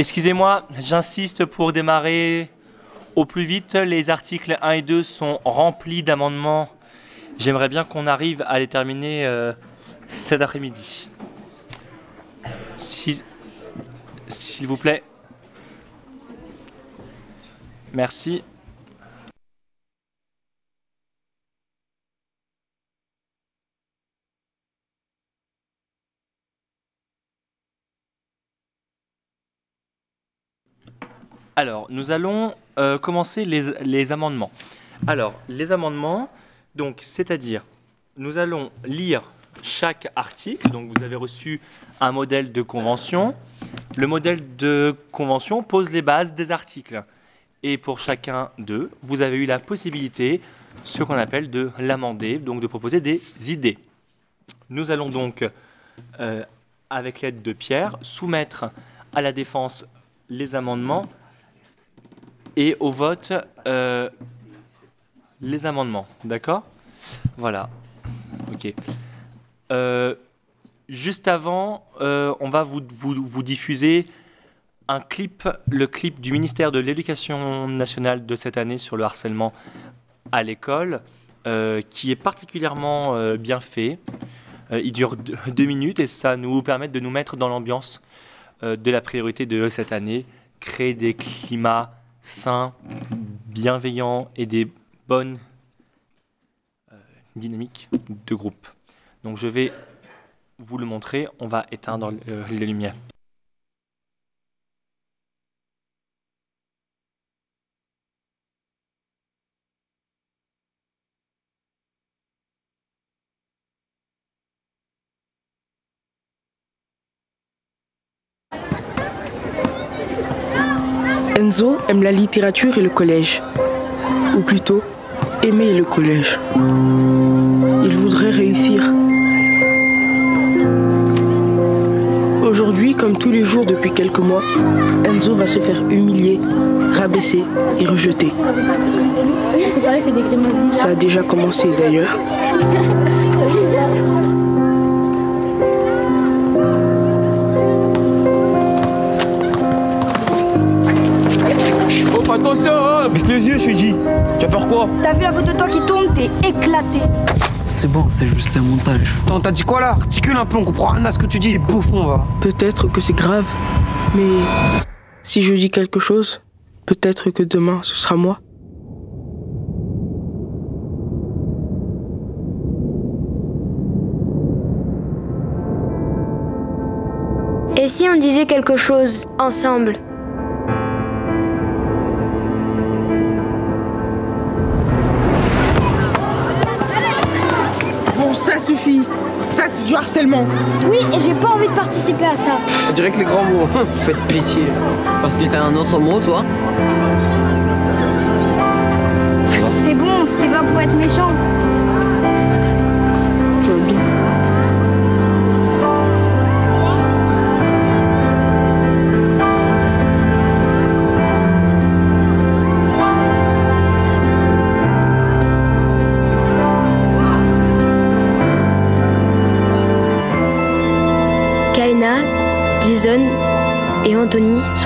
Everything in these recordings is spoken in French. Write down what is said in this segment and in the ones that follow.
Excusez-moi, j'insiste pour démarrer au plus vite. Les articles 1 et 2 sont remplis d'amendements. J'aimerais bien qu'on arrive à les terminer euh, cet après-midi. Si- S'il vous plaît. Merci. Alors, nous allons euh, commencer les, amendements. Alors, les amendements, donc, c'est-à-dire, nous allons lire chaque article. Donc, vous avez reçu un modèle de convention. Le modèle de convention pose les bases des articles. Et pour chacun d'eux, vous avez eu la possibilité, ce qu'on appelle de l'amender, donc de proposer des idées. Nous allons donc, euh, avec l'aide de Pierre, soumettre à la défense les amendements et au vote euh, les amendements. D'accord? Voilà. Ok. Euh, juste avant, euh, on va vous, vous- vous diffuser un clip, le clip du ministère de l'Éducation nationale de cette année sur le harcèlement à l'école, qui est particulièrement bien fait. Il dure deux, minutes et ça nous permet de nous mettre dans l'ambiance de la priorité de cette année, créer des climats sains, bienveillants et des bonnes euh, dynamiques de groupe. Donc je vais vous le montrer, on va éteindre euh, les lumières. Enzo aime la littérature et le collège. Ou plutôt, aimer le collège. Il voudrait réussir. Aujourd'hui, comme tous les jours depuis quelques mois, Enzo va se faire humilier, rabaisser et rejeter. Ça a déjà commencé d'ailleurs. Attention, hein Baisse les yeux, je dit. Tu vas faire quoi T'as vu la photo de toi qui tourne, t'es éclaté. C'est bon, c'est juste un montage. Attends, t'as dit quoi là Articule un peu, on comprend rien à ce que tu dis. Bouffon, va. Peut-être que c'est grave, mais si je dis quelque chose, peut-être que demain ce sera moi. Et si on disait quelque chose ensemble? Du harcèlement. Oui, et j'ai pas envie de participer à ça. On dirait que les grands mots. Faites pitié. Parce que t'as un autre mot, toi C'est bon, c'était pas pour être méchant.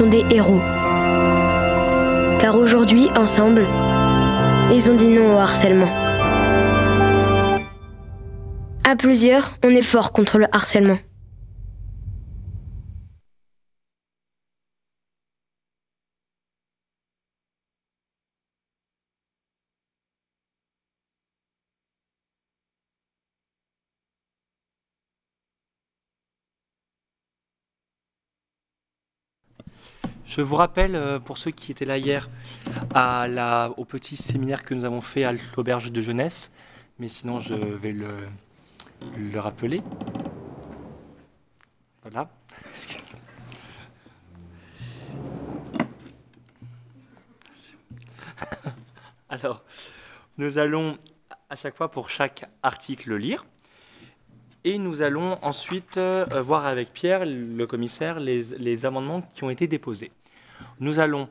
Des héros. Car aujourd'hui, ensemble, ils ont dit non au harcèlement. À plusieurs, on est fort contre le harcèlement. Je vous rappelle, euh, pour ceux qui étaient là hier, au petit séminaire que nous avons fait à l'auberge de jeunesse, mais sinon je vais le, le rappeler. Voilà. Alors, nous allons à chaque fois pour chaque article le lire. Et nous allons ensuite euh, voir avec Pierre, le commissaire, les, amendements qui ont été déposés. Nous allons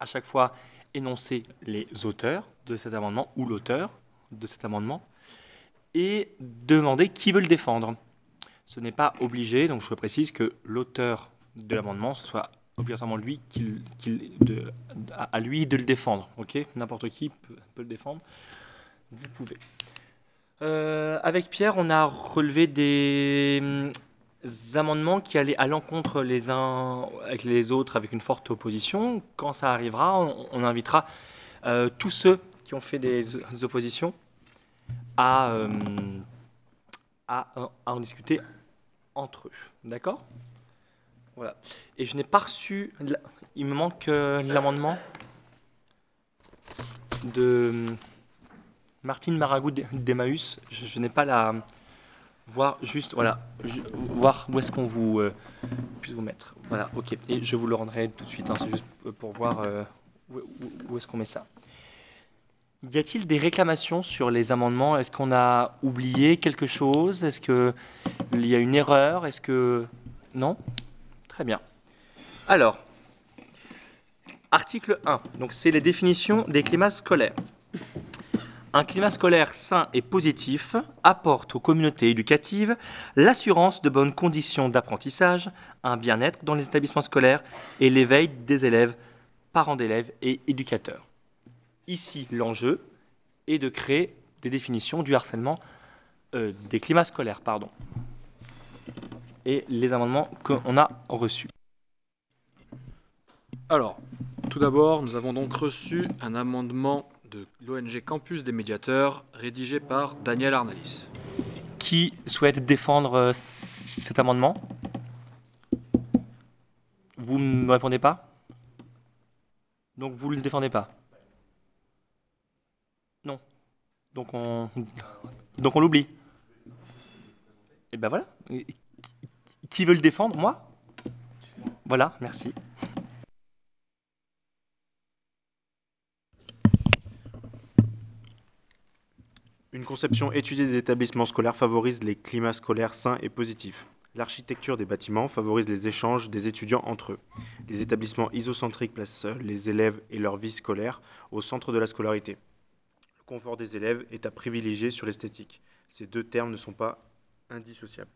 à chaque fois énoncer les auteurs de cet amendement ou l'auteur de cet amendement et demander qui veut le défendre. Ce n'est pas obligé, donc je précise que l'auteur de l'amendement, ce soit obligatoirement lui à, lui de le défendre. N'importe qui peut le défendre. Vous pouvez. Euh, avec Pierre, on a relevé des hum, amendements qui allaient à l'encontre les uns avec les autres, avec une forte opposition. Quand ça arrivera, on, invitera euh, tous ceux qui ont fait des oppositions à, euh, à, à en discuter entre eux. D'accord? Voilà. Et je n'ai pas reçu. Il me manque l'amendement de hum, Martine Maragou d'E- d'Emmaüs. Je, je n'ai pas la. Voir juste, voilà, voir où est-ce qu'on vous euh, puisse vous mettre. Voilà, ok. Et je vous le rendrai tout de suite. hein, C'est juste pour voir euh, où, où- où est-ce qu'on met ça. Y a-t-il des réclamations sur les amendements? Est-ce qu'on a oublié quelque chose? Est-ce qu'il y a une erreur? Est-ce que... Non? Très bien. Alors, article 1. Donc, c'est les définitions des climats scolaires. Un climat scolaire sain et positif apporte aux communautés éducatives l'assurance de bonnes conditions d'apprentissage, un bien-être dans les établissements scolaires et l'éveil des élèves, parents d'élèves et éducateurs. Ici, l'enjeu est de créer des définitions du harcèlement, euh, des climats scolaires, pardon, et les amendements qu'on a reçus. Alors, tout d'abord, nous avons donc reçu un amendement de l'ONG Campus des médiateurs, rédigé par Daniel Arnalis. Qui souhaite défendre euh, cet amendement? Vous ne me répondez pas? Donc vous ne le défendez pas? Non. Donc on, donc on l'oublie. Et ben voilà. Qui veut le défendre? Moi? Voilà, merci. Une conception étudiée des établissements scolaires favorise les climats scolaires sains et positifs. L'architecture des bâtiments favorise les échanges des étudiants entre eux. Les établissements isocentriques placent les élèves et leur vie scolaire au centre de la scolarité. Le confort des élèves est à privilégier sur l'esthétique. Ces deux termes ne sont pas indissociables.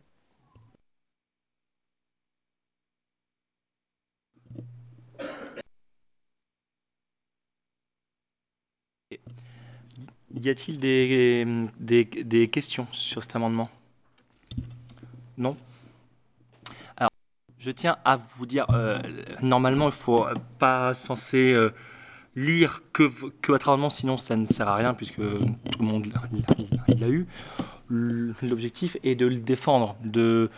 Y a-t-il des, des, questions sur cet amendement? Non? Alors, je tiens à vous dire, euh, normalement, il faut pas censé euh, lire que, que votre amendement, sinon ça ne sert à rien puisque tout le monde l'a eu. L'objectif est de le défendre, de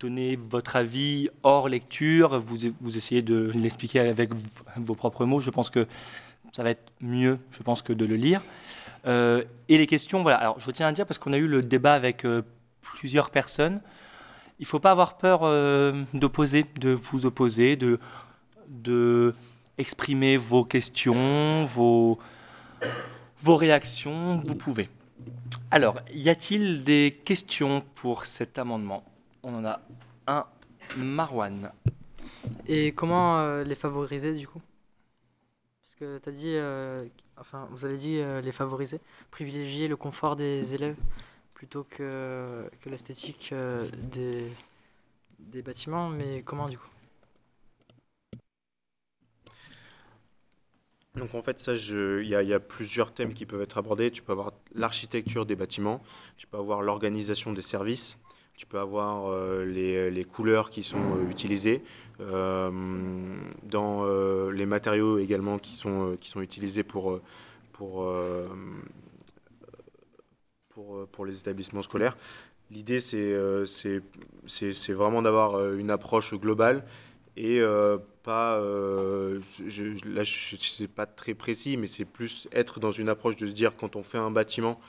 donner votre avis hors lecture, vous, vous essayez de l'expliquer avec vos propres mots. Je pense que ça va être mieux, je pense, que de le lire. Euh, et les questions, voilà. Alors, je tiens à dire parce qu'on a eu le débat avec euh, plusieurs personnes. Il ne faut pas avoir peur euh, d'opposer, de vous opposer, de, de exprimer vos questions, vos, vos réactions. Vous pouvez. Alors, y a-t-il des questions pour cet amendement? On en a un. Marwan. Et comment euh, les favoriser du coup? Parce que tu as dit, euh, enfin, vous avez dit euh, les favoriser, privilégier le confort des élèves plutôt que, que l'esthétique euh, des, bâtiments, mais comment du coup? Donc en fait, ça, il y, a- plusieurs thèmes qui peuvent être abordés. Tu peux avoir l'architecture des bâtiments, tu peux avoir l'organisation des services, tu peux avoir euh, les, couleurs qui sont utilisées, dans euh, les matériaux également qui sont, euh, qui sont utilisés pour, euh, pour, euh, pour, euh, les établissements scolaires. L'idée, c'est euh, vraiment d'avoir euh, une approche globale et euh, pas, euh, là je sais pas très précis, mais c'est plus être dans une approche de se dire quand on fait un bâtiment,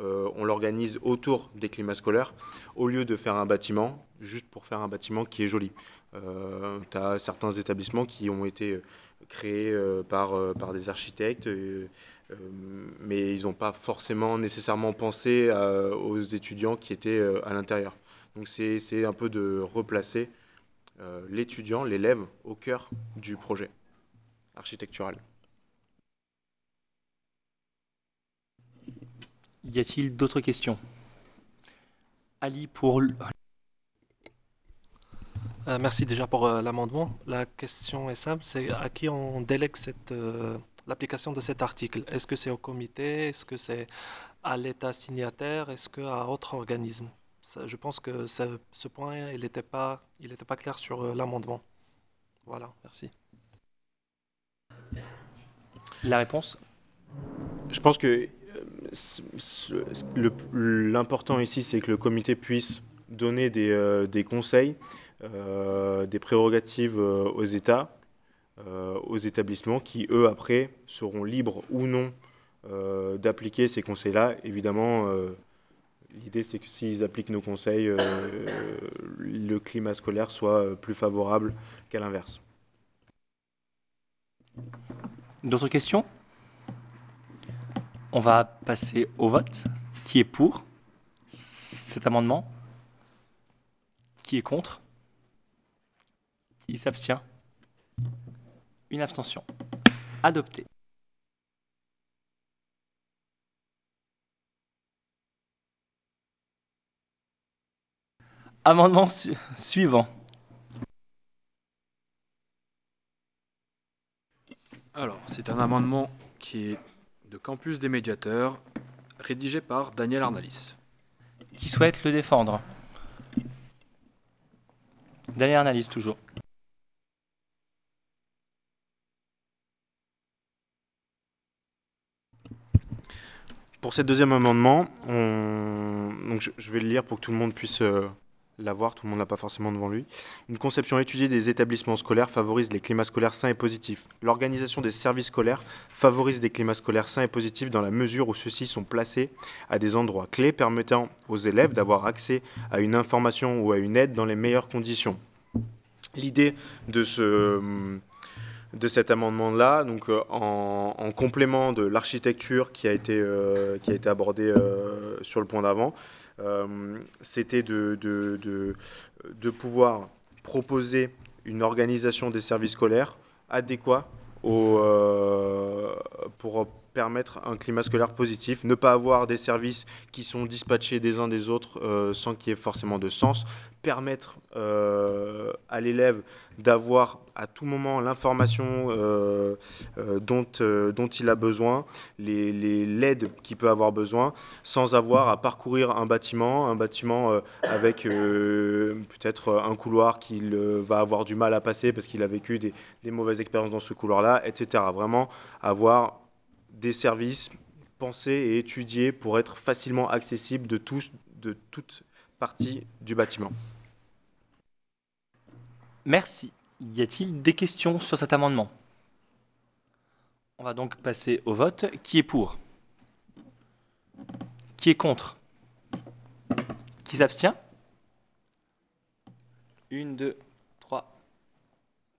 euh, on l'organise autour des climats scolaires, au lieu de faire un bâtiment juste pour faire un bâtiment qui est joli. Euh, tu as certains établissements qui ont été créés euh, par, euh, par des architectes, euh, euh, mais ils n'ont pas forcément nécessairement pensé aux étudiants qui étaient euh, à l'intérieur. Donc c'est un peu de replacer euh, l'étudiant, l'élève, au cœur du projet architectural. Y a-t-il d'autres questions? Ali pour Euh, merci déjà pour euh, l'amendement. La question est simple, c'est à qui on délègue euh, l'application de cet article? Est-ce que c'est au comité? Est-ce que c'est à l'État signataire? Est-ce qu'à autre organisme? Je pense que ce point, il n'était pas, clair sur l'amendement. Voilà, merci. La réponse? Je pense que l'important ici, c'est que le comité puisse donner des, conseils, des prérogatives euh, aux États, euh, aux établissements, qui eux, après, seront libres ou non euh, d'appliquer ces conseils-là. Évidemment, euh, l'idée, c'est que s'ils appliquent nos conseils, euh, le climat scolaire soit euh, plus favorable qu'à l'inverse. D'autres questions? On va passer au vote. Qui est pour cet amendement? Qui est contre? Qui s'abstient Une abstention. Adopté. Amendement su- suivant. Alors, c'est un amendement qui est de Campus des médiateurs, rédigé par Daniel Arnalis. Qui souhaite le défendre? Dernière analyse toujours. Pour ce deuxième amendement, on... Donc je, vais le lire pour que tout le monde puisse euh, l'avoir, tout le monde n'a pas forcément devant lui. Une conception étudiée des établissements scolaires favorise les climats scolaires sains et positifs. L'organisation des services scolaires favorise des climats scolaires sains et positifs dans la mesure où ceux-ci sont placés à des endroits clés permettant aux élèves d'avoir accès à une information ou à une aide dans les meilleures conditions. L'idée de ce de cet amendement-là, donc euh, en, en complément de l'architecture qui a été euh, abordée euh, sur le point d'avant, c'était de, de, de, de pouvoir proposer une organisation des services scolaires adéquat au, pour permettre un climat scolaire positif, ne pas avoir des services qui sont dispatchés des uns des autres euh, sans qu'il y ait forcément de sens, permettre euh, à l'élève d'avoir à tout moment l'information euh, dont, il a besoin, l'aide qu'il peut avoir besoin, sans avoir à parcourir un bâtiment, un bâtiment avec peut-être un couloir qu'il va avoir du mal à passer parce qu'il a vécu des mauvaises expériences dans ce couloir-là, etc. Vraiment avoir des services pensés et étudiés pour être facilement accessibles de tous, de toute partie du bâtiment. Merci. Y a-t-il des questions sur cet amendement? On va donc passer au vote. Qui est pour? Qui est contre? Qui s'abstient? Une, deux, trois,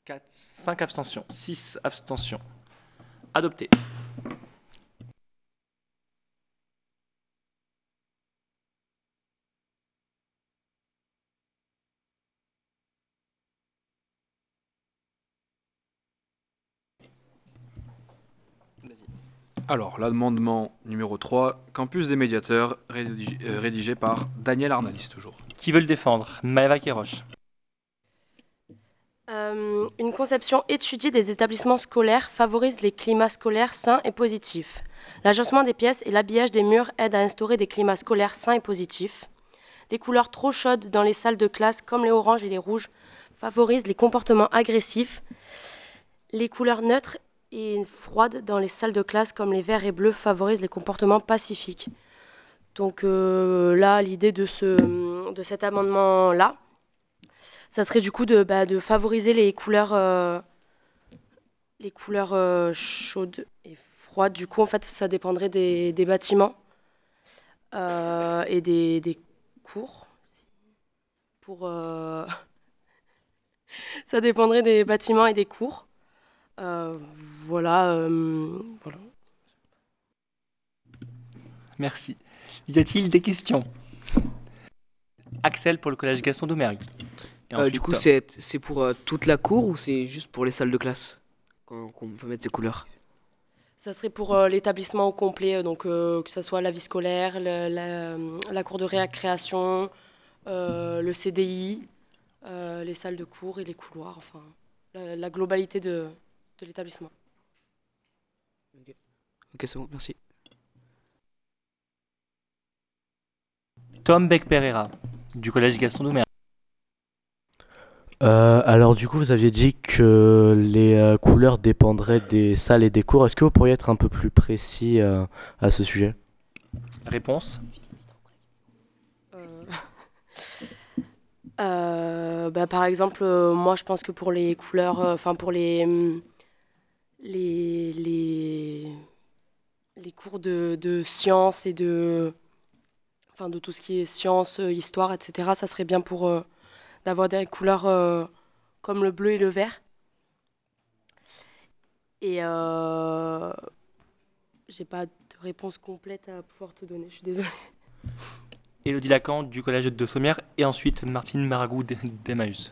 quatre, cinq abstentions. Six abstentions. Adopté. Alors, l'amendement numéro 3, Campus des médiateurs, rédigé, euh, rédigé par Daniel Arnalis, toujours. Qui veut le défendre? Maëva Kéroche. Euh, une conception étudiée des établissements scolaires favorise les climats scolaires sains et positifs. L'agencement des pièces et l'habillage des murs aident à instaurer des climats scolaires sains et positifs. Les couleurs trop chaudes dans les salles de classe, comme les oranges et les rouges, favorisent les comportements agressifs. Les couleurs neutres et froides dans les salles de classe, comme les verts et bleus, favorisent les comportements pacifiques. Donc euh, là, l'idée de, ce, de cet amendement-là, ça serait du coup de, bah, de favoriser les couleurs, euh, les couleurs euh, chaudes et froides. Du coup, en fait, ça dépendrait des, bâtiments et des, cours. Pour, ça dépendrait des bâtiments et des cours. Euh, voilà, euh, voilà. Merci. Y a-t-il des questions? Axel pour le collège Gaston Doumergue. Et Euh, ensuite, du coup, c'est c'est pour euh, toute la cour ou c'est juste pour les salles de classe? Qu'on qu'on peut mettre ces couleurs? Ça serait pour euh, l'établissement au complet, donc euh, que ce soit la vie scolaire, le- la, la cour de récréation, euh, le CDI, euh, les salles de cours et les couloirs, enfin, la, la globalité de, de l'établissement. Ok, c'est bon, merci. Tom Beck-Pereira, du collège Gaston Doumer. Euh, alors du coup, vous aviez dit que les euh, couleurs dépendraient des salles et des cours. Est-ce que vous pourriez être un peu plus précis euh, à ce sujet? Réponse Euh, euh, bah, par exemple, euh, moi je pense que pour les couleurs, euh, enfin pour les, hum, les, les, les cours de, de sciences et de, enfin de tout ce qui est sciences, euh, histoire, etc., ça serait bien pour euh, d'avoir des couleurs euh, comme le bleu et le vert. Et euh, j'ai pas de réponse complète à pouvoir te donner, je suis désolée. Élodie Lacan, du collège de Sommières. Et ensuite, Martine Maragou d'Emmaüs.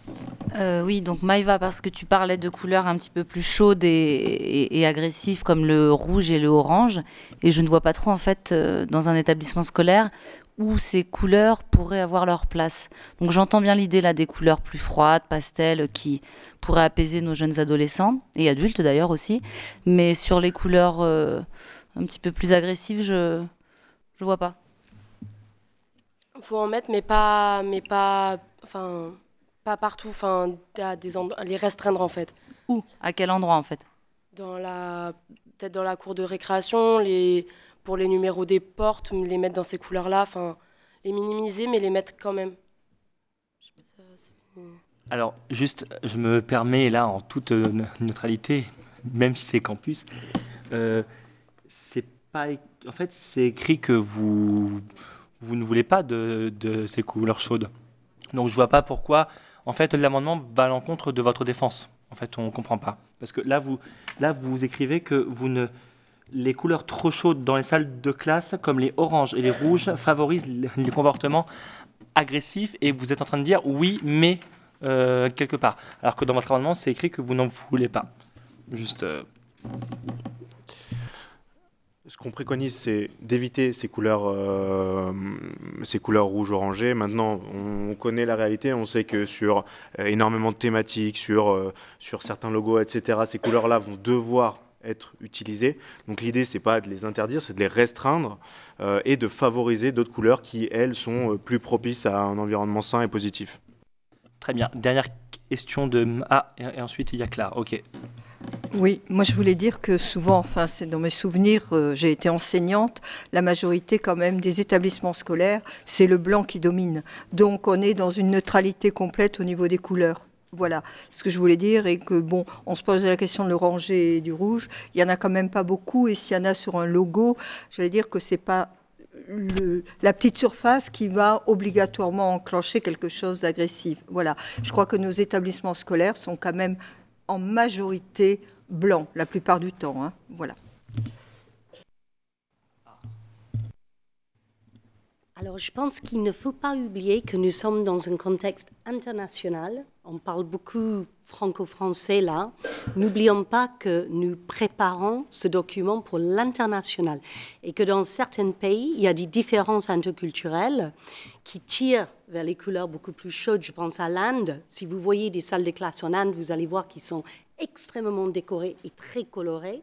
Euh, oui, donc Maïva, parce que tu parlais de couleurs un petit peu plus chaudes et, agressives comme le rouge et le orange, et je ne vois pas trop en fait euh, dans un établissement scolaire où ces couleurs pourraient avoir leur place. Donc j'entends bien l'idée là des couleurs plus froides, pastel, qui pourraient apaiser nos jeunes adolescents et adultes d'ailleurs aussi, mais sur les couleurs euh, un petit peu plus agressives, je je vois pas. Faut en mettre, mais pas, mais pas, enfin, pas partout, enfin, à des les restreindre en fait. Où? À quel endroit en fait? Dans la, peut-être dans la cour de récréation, les, pour les numéros des portes, les mettre dans ces couleurs-là, enfin, les minimiser, mais les mettre quand même. Je sais pas, ça, c'est- Alors, juste, je me permets là, en toute euh, neutralité, même si c'est campus, euh, c'est pas, é- en fait, c'est écrit que vous, vous ne voulez pas de, ces couleurs chaudes. Donc, je vois pas pourquoi, en fait, l'amendement va à l'encontre de votre défense. En fait, on comprend pas. Parce que là, vous, là, vous écrivez que vous ne, les couleurs trop chaudes dans les salles de classe, comme les oranges et les rouges, favorisent les comportements agressifs. Et vous êtes en train de dire oui, mais euh, quelque part. Alors que dans votre amendement, c'est écrit que vous n'en voulez pas. Juste. euh, Ce qu'on préconise, c'est d'éviter ces couleurs, euh, ces couleurs. Maintenant, on connaît la réalité, on sait que sur euh, énormément de thématiques, sur, euh, sur certains logos, etc., ces couleurs-là vont devoir être utilisées. Donc l'idée, c'est pas de les interdire, c'est de les restreindre euh, et de favoriser d'autres couleurs qui, elles, sont plus propices à un environnement sain et positif. Très bien. Dernière question de. Ah, et ensuite, il y a Clara. Ok. Oui, moi je voulais dire que souvent, enfin c'est dans mes souvenirs, euh, j'ai été enseignante, la majorité quand même des établissements scolaires, c'est le blanc qui domine. Donc on est dans une neutralité complète au niveau des couleurs. Voilà ce que je voulais dire et que bon, on se pose la question de l'oranger et du rouge, il y en a quand même pas beaucoup et s'il y en a sur un logo, j'allais dire que c'est pas la petite surface qui va obligatoirement enclencher quelque chose d'agressif. Voilà. Je crois que nos établissements scolaires sont quand même en majorité blancs la plupart du temps. hein. Voilà. Alors, je pense qu'il ne faut pas oublier que nous sommes dans un contexte international. On parle beaucoup franco-français là. N'oublions pas que nous préparons ce document pour l'international et que dans certains pays, il y a des différences interculturelles qui tirent vers les couleurs beaucoup plus chaudes. Je pense à l'Inde. Si vous voyez des salles de classe en Inde, vous allez voir qu'ils sont extrêmement décorés et très colorés.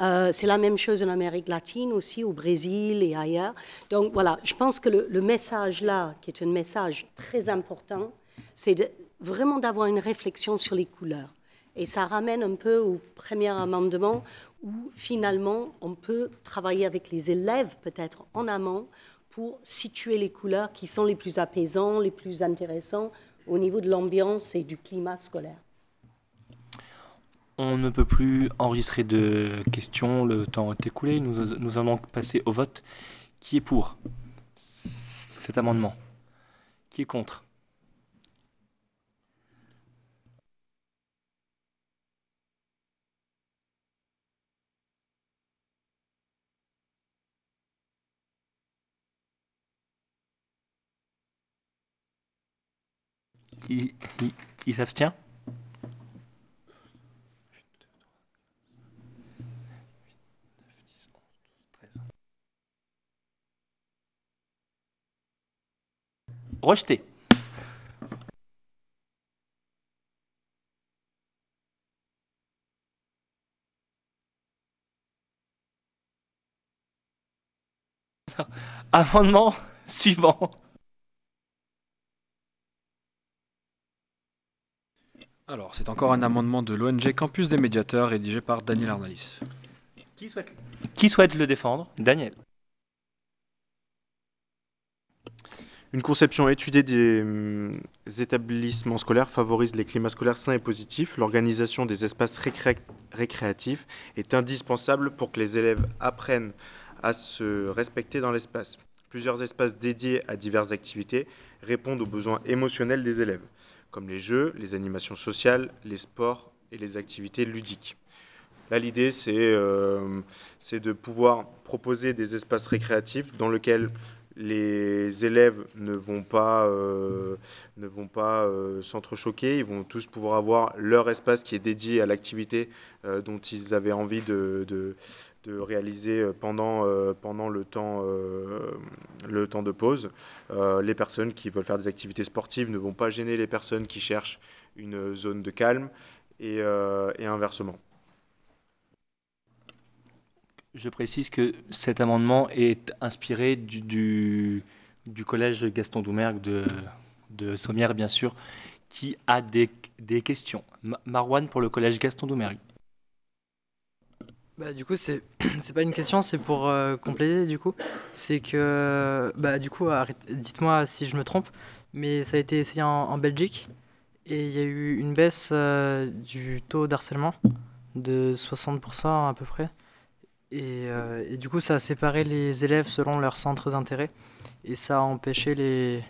Euh, c'est la même chose en Amérique latine aussi, au Brésil et ailleurs. Donc voilà, je pense que le, le message là, qui est un message très important, c'est vraiment d'avoir une réflexion sur les couleurs. Et ça ramène un peu au premier amendement où finalement on peut travailler avec les élèves peut-être en amont pour situer les couleurs qui sont les plus apaisants, les plus intéressants au niveau de l'ambiance et du climat scolaire. On ne peut plus enregistrer de questions, le temps est écoulé. Nous, nous allons passer au vote. Qui est pour cet amendement? Qui est contre? Qui, qui, qui s'abstient? rejeté. Amendement suivant. Alors, c'est encore un amendement de l'ONG Campus des médiateurs rédigé par Daniel Arnalis. Qui souhaite, Qui souhaite le défendre? Daniel. Une conception étudiée des hum, établissements scolaires favorise les climats scolaires sains et positifs. L'organisation des espaces récré- récréatifs est indispensable pour que les élèves apprennent à se respecter dans l'espace. Plusieurs espaces dédiés à diverses activités répondent aux besoins émotionnels des élèves, comme les jeux, les animations sociales, les sports et les activités ludiques. Là, l'idée, c'est euh, c'est de pouvoir proposer des espaces récréatifs dans lesquels les élèves ne vont pas, euh, ne vont pas euh, s'entrechoquer, ils vont tous pouvoir avoir leur espace qui est dédié à l'activité euh, dont ils avaient envie de, réaliser pendant, le, temps, de pause. Les personnes qui veulent faire des activités sportives ne vont pas gêner les personnes qui cherchent une zone de calme et inversement. Je précise que cet amendement est inspiré du, collège Gaston Doumergue de, de bien sûr, qui a des, questions. Ma- Marwan pour le collège Gaston Doumergue. Bah, du coup, c'est pas une question, c'est pour euh, compléter du coup. C'est que, bah, du coup, dites-moi si je me trompe, mais ça a été essayé en, en Belgique et il y a eu une baisse euh, du taux d'harcèlement de 60% à peu près. Et, euh, et du coup, ça a séparé les élèves selon leurs centres d'intérêt et ça a empêché les,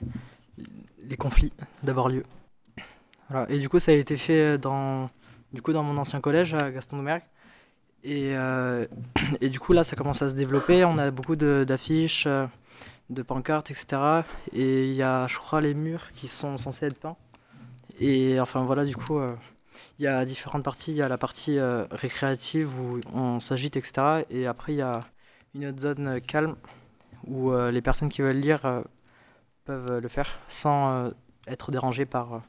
les conflits d'avoir lieu. Voilà. Et du coup, ça a été fait dans, du coup, dans mon ancien collège à Gaston Doumergue. Et, euh, et du coup, là, ça commence à se développer. On a beaucoup d'affiches, euh, de pancartes, etc. Et il y a, je crois, les murs qui sont censés être peints. Et enfin, voilà, du coup, euh, il y a différentes parties. Il y a la partie euh, récréative où on s'agite, etc. Et après, il y a une autre zone euh, calme où euh, les personnes qui veulent lire peuvent le faire sans être dérangées par,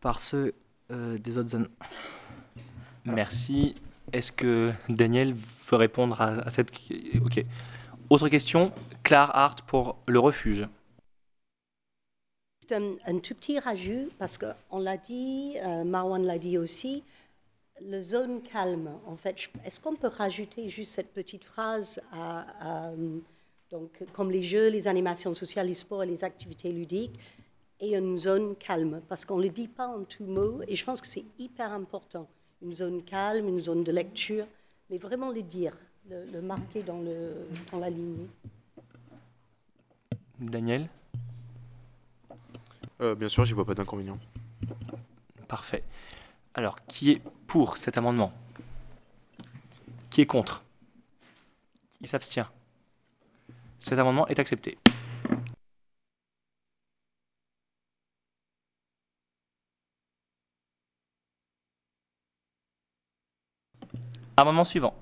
par ceux des autres zones. Merci. Est-ce que Daniel veut répondre à, à cette... Ok. Autre question, Claire Hart pour le refuge. Juste un, tout petit rajout, parce qu'on l'a dit, euh, Marwan l'a dit aussi, le zone calme, en fait, est-ce qu'on peut rajouter juste cette petite phrase donc, comme les jeux, les animations sociales, les sports et les activités ludiques, et une zone calme, parce qu'on ne le dit pas en tout mot, et je pense que c'est hyper important. Une zone calme, une zone de lecture, mais vraiment le dire, le, marquer dans, dans la ligne. Daniel? Euh, bien sûr, j'y vois pas d'inconvénient. Parfait. Alors, qui est pour cet amendement? Qui est contre? Qui s'abstient? Cet amendement est accepté. Amendement suivant.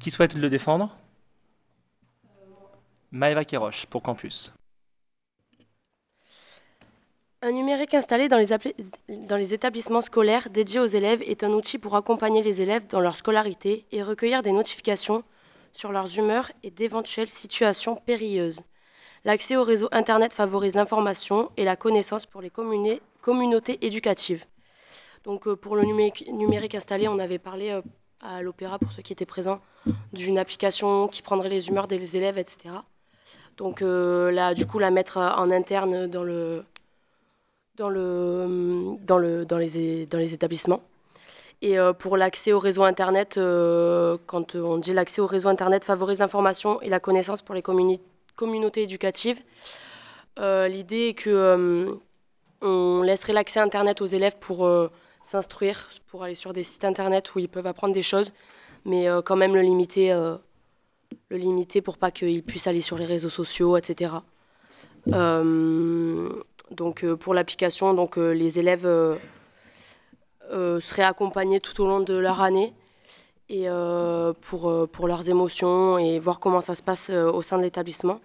Qui souhaite le défendre? Maëva Kéroche pour Campus. Un numérique installé dans les, établissements scolaires dédiés aux élèves est un outil pour accompagner les élèves dans leur scolarité et recueillir des notifications sur leurs humeurs et d'éventuelles situations périlleuses. L'accès au réseau Internet favorise l'information et la connaissance pour les communautés éducatives. Donc euh, pour le numérique, numérique installé, on avait parlé euh, à l'Opéra, pour ceux qui étaient présents, d'une application qui prendrait les humeurs des élèves, etc. Donc euh, là, du coup, la mettre euh, en interne dans le, dans, le, dans, le, dans, les, établissements. Et euh, pour l'accès au réseau Internet, euh, quand on dit l'accès au réseau Internet favorise l'information et la connaissance pour les communautés éducatives, euh, l'idée est que euh, on laisserait l'accès Internet aux élèves pour euh, s'instruire, pour aller sur des sites Internet où ils peuvent apprendre des choses, mais euh, quand même le limiter, euh, le limiter pour pas qu'ils puissent aller sur les réseaux sociaux, etc. Euh, donc euh, pour l'application, donc euh, les élèves seraient accompagnés tout au long de leur année et pour, leurs émotions et voir comment ça se passe au sein de l'établissement.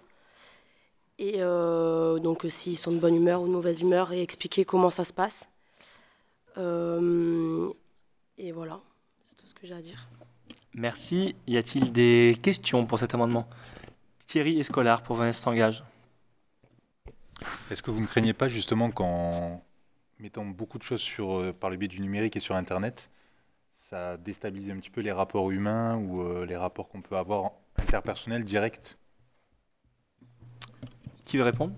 Et donc s'ils sont de bonne humeur ou de mauvaise humeur et expliquer comment ça se passe. Et voilà, c'est tout ce que j'ai à dire. Merci. Y a-t-il des questions pour cet amendement? Thierry et Scolar pour Vanessa s'engage. Est-ce que vous ne craignez pas justement qu'en mettant beaucoup de choses sur, euh, par le biais du numérique et sur Internet, ça déstabilise un petit peu les rapports humains ou euh, les rapports qu'on peut avoir interpersonnels directs? Qui veut répondre?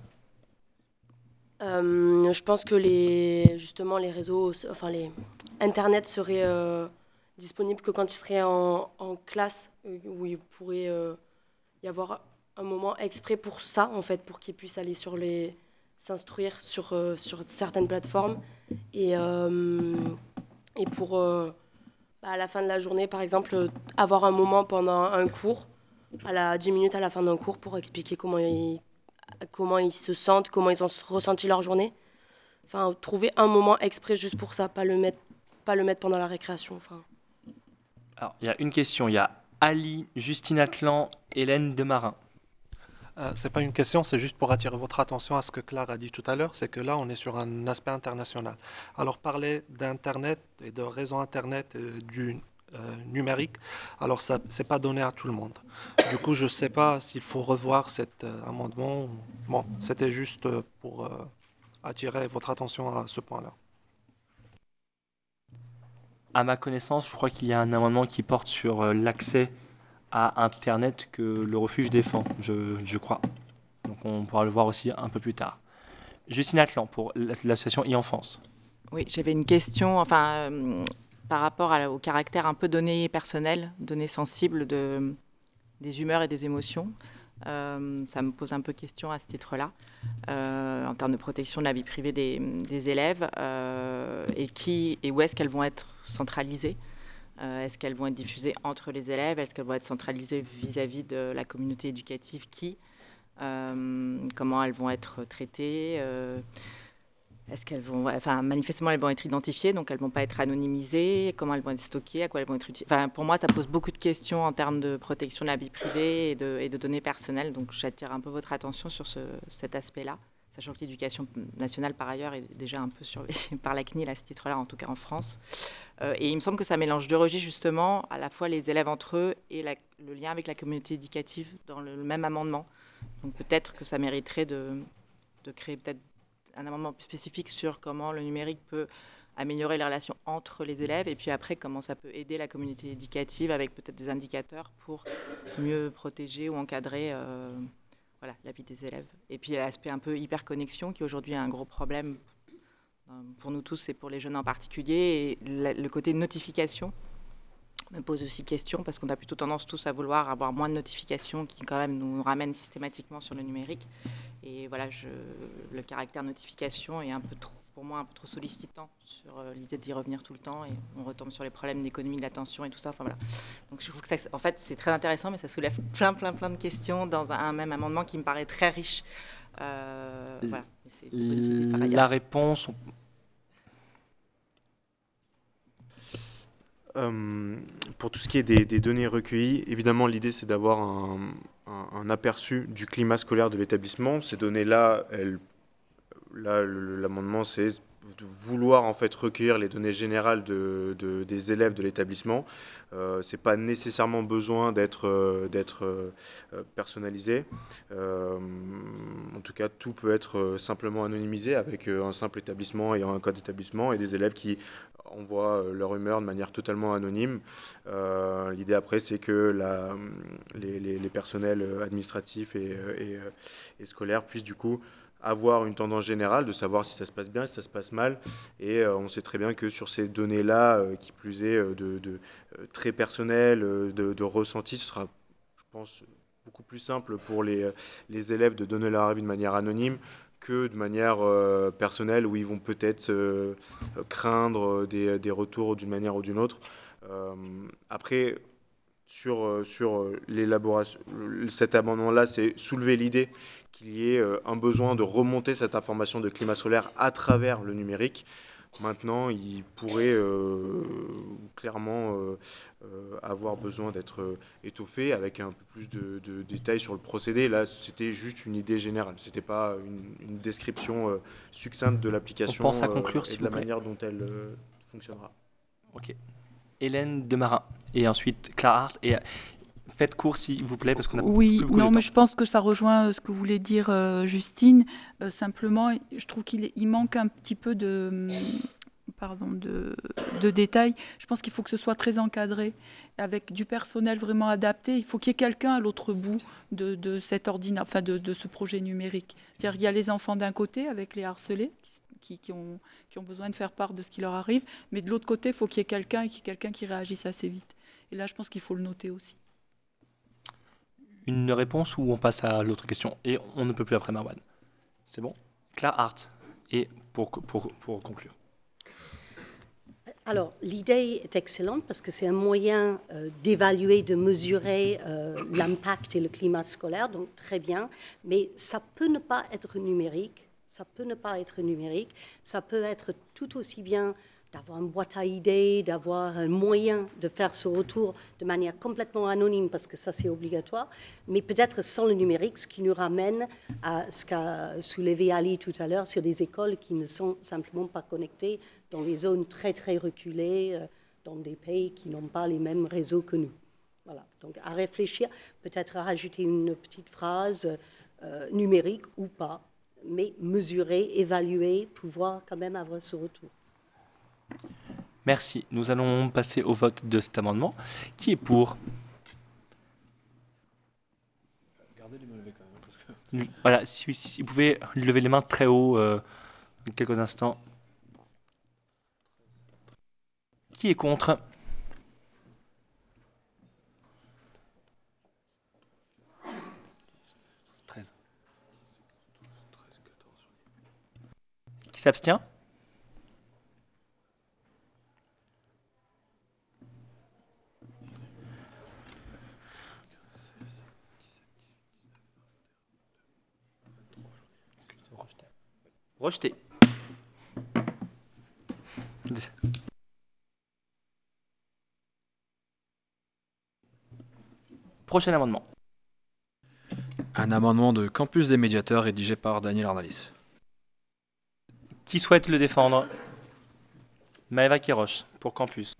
Euh, je pense que les, justement les réseaux, enfin les Internet seraient euh, disponibles que quand ils seraient en, classe, euh, où il pourrait euh, y avoir un moment exprès pour ça, en fait, pour qu'ils puissent aller sur les s'instruire sur, euh, sur certaines plateformes et, et pour bah, à la fin de la journée, par exemple, avoir un moment pendant un cours, à la 10 minutes à la fin d'un cours, pour expliquer comment ils, comment ils se sentent, comment ils ont ressenti leur journée. Enfin, trouver un moment exprès juste pour ça, pas le mettre, pas le mettre pendant la récréation. Enfin. Alors, il y a une question. Il y a Ali, Justine Atlan, Hélène Demarin. Euh, c'est pas une question, c'est juste pour attirer votre attention à ce que Claire a dit tout à l'heure, c'est que là, on est sur un aspect international. Alors, parler d'Internet et de réseau Internet euh, du euh, numérique, alors ça, c'est pas donné à tout le monde. Du coup, je sais pas s'il faut revoir cet euh, amendement. Bon, c'était juste pour attirer votre attention à ce point-là. À ma connaissance, je crois qu'il y a un amendement qui porte sur euh, l'accès à Internet que le refuge défend, je, crois. Donc on pourra le voir aussi un peu plus tard. Justine Atlan pour l'association e-enfance. Oui, j'avais une question, enfin, euh, par rapport au caractère un peu données personnelles, données sensibles de, des humeurs et des émotions. Euh, ça me pose un peu question à ce titre-là, euh, en termes de protection de la vie privée des, élèves, euh, et qui et où est-ce qu'elles vont être centralisées Est-ce qu'elles vont être diffusées entre les élèves Est-ce qu'elles vont être centralisées vis-à-vis de la communauté éducative qui Comment elles vont être traitées est-ce qu'elles vont, enfin, manifestement, elles vont être identifiées, donc elles vont pas être anonymisées? Comment elles vont être stockées, à quoi elles vont être utilisées. Enfin, pour moi, ça pose beaucoup de questions en termes de protection de la vie privée et de, données personnelles. Donc, j'attire un peu votre attention sur ce, cet aspect-là, sachant que l'éducation nationale, par ailleurs, est déjà un peu surveillée par la CNIL à ce titre-là, en tout cas en France. Euh, et il me semble que ça mélange deux registres, justement, à la fois les élèves entre eux et le lien avec la communauté éducative dans le, le même amendement. Donc, peut-être que ça mériterait de, de créer peut-être un amendement spécifique sur comment le numérique peut améliorer les relations entre les élèves et puis après comment ça peut aider la communauté éducative avec peut-être des indicateurs pour mieux protéger ou encadrer euh, voilà, la vie des élèves. Et puis l'aspect un peu hyperconnexion qui aujourd'hui est un gros problème euh, pour nous tous et pour les jeunes en particulier et le côté notification me pose aussi question parce qu'on a plutôt tendance tous à vouloir avoir moins de notifications qui quand même nous ramènent systématiquement sur le numérique. Et voilà, je, le caractère notification est un peu trop, pour moi un peu trop sollicitant sur euh, l'idée d'y revenir tout le temps et on retombe sur les problèmes d'économie de l'attention et tout ça. Enfin voilà. Donc je trouve que ça, en fait c'est très intéressant, mais ça soulève plein plein plein de questions dans un, un même amendement qui me paraît très riche. Euh, voilà. La réponse, Pour tout ce qui est des, données recueillies, évidemment, l'idée c'est d'avoir un, un- aperçu du climat scolaire de l'établissement. Ces données-là, là, l'amendement c'est de vouloir en fait recueillir les données générales de, de- des élèves de l'établissement. Euh, c'est pas nécessairement besoin d'être euh, euh, euh, personnalisé. En tout cas, tout peut être simplement anonymisé avec un simple établissement et un code d'établissement et des élèves qui envoient leur humeur de manière totalement anonyme. L'idée après, c'est que les, personnels administratifs et scolaires puissent du coup avoir une tendance générale de savoir si ça se passe bien, si ça se passe mal. Et euh, on sait très bien que sur ces données-là, euh, qui plus est euh, de, de, très personnelles, de, de ressenti, ce sera, je pense, beaucoup plus simple pour les, élèves de donner leur avis de manière anonyme que de manière personnelle où ils vont peut-être craindre des, des retours d'une manière ou d'une autre. Après, sur, sur l'élaboration, cet amendement-là, c'est soulever l'idée qu'il y ait euh, un besoin de remonter cette information de climat solaire à travers le numérique. Maintenant, il pourrait euh, clairement euh, euh, avoir besoin d'être étoffé avec un peu plus de, de détails sur le procédé. Là, c'était juste une idée générale. C'était pas une, une description succincte de l'application On pense à conclure, et de la plaît. manière dont elle fonctionnera. Ok. Hélène Demarin et ensuite Clara Hart. Et faites court s'il vous plaît parce qu'on a Oui, plus non, de mais temps. je pense que ça rejoint euh, ce que voulait dire euh, Justine. Euh, simplement, je trouve qu'il il manque un petit peu de, hum, pardon, de, de détails. Je pense qu'il faut que ce soit très encadré, avec du personnel vraiment adapté. Il faut qu'il y ait quelqu'un à l'autre bout de, de cet ordina, enfin de, de ce projet numérique. C'est-à-dire qu'il y a les enfants d'un côté avec les harcelés qui, qui ont, qui ont besoin de faire part de ce qui leur arrive, mais de l'autre côté, il faut qu'il y ait quelqu'un et qu'il y ait quelqu'un qui réagisse assez vite. Et là, je pense qu'il faut le noter aussi. Une réponse ou on passe à l'autre question Et on ne peut plus après Marwan. C'est bon? Clara Hart. Et pour conclure. Alors, l'idée est excellente parce que c'est un moyen euh, d'évaluer, de mesurer euh, l'impact et le climat scolaire, donc très bien, mais ça peut ne pas être numérique, ça peut ne pas être numérique, ça peut être tout aussi bien d'avoir une boîte à idées, d'avoir un moyen de faire ce retour de manière complètement anonyme, parce que ça c'est obligatoire, mais peut-être sans le numérique, ce qui nous ramène à ce qu'a soulevé Ali tout à l'heure sur des écoles qui ne sont simplement pas connectées dans les zones très très reculées, euh, dans des pays qui n'ont pas les mêmes réseaux que nous. Voilà, donc à réfléchir, peut-être à rajouter une petite phrase euh, numérique ou pas, mais mesurer, évaluer, pouvoir quand même avoir ce retour. Merci. Nous allons passer au vote de cet amendement. Qui est pour? Gardez les mains levées quand même. Parce que... Voilà, si, si vous pouvez lever les mains très haut euh, quelques instants. Qui est contre? 13. Qui s'abstient? Rejeté. Prochain amendement. Un amendement de Campus des médiateurs rédigé par Daniel Arnalis. Qui souhaite le défendre? Maëva Kéroche, pour Campus.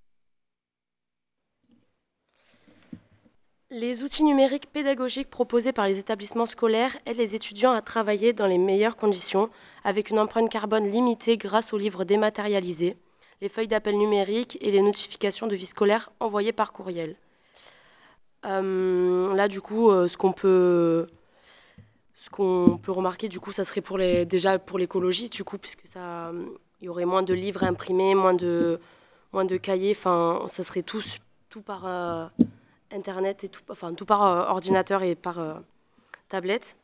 Les outils numériques pédagogiques proposés par les établissements scolaires aident les étudiants à travailler dans les meilleures conditions, avec une empreinte carbone limitée grâce aux livres dématérialisés, les feuilles d'appel numériques et les notifications de vie scolaire envoyées par courriel. Euh, là, du coup, euh, ce qu'on peut, ce qu'on peut remarquer, du coup, ça serait pour les, déjà pour l'écologie, du coup, puisque ça, il y aurait moins de livres imprimés, moins de, moins de cahiers. Enfin, ça serait tout, tout par euh, internet et tout, enfin tout par euh, ordinateur et par euh, tablette.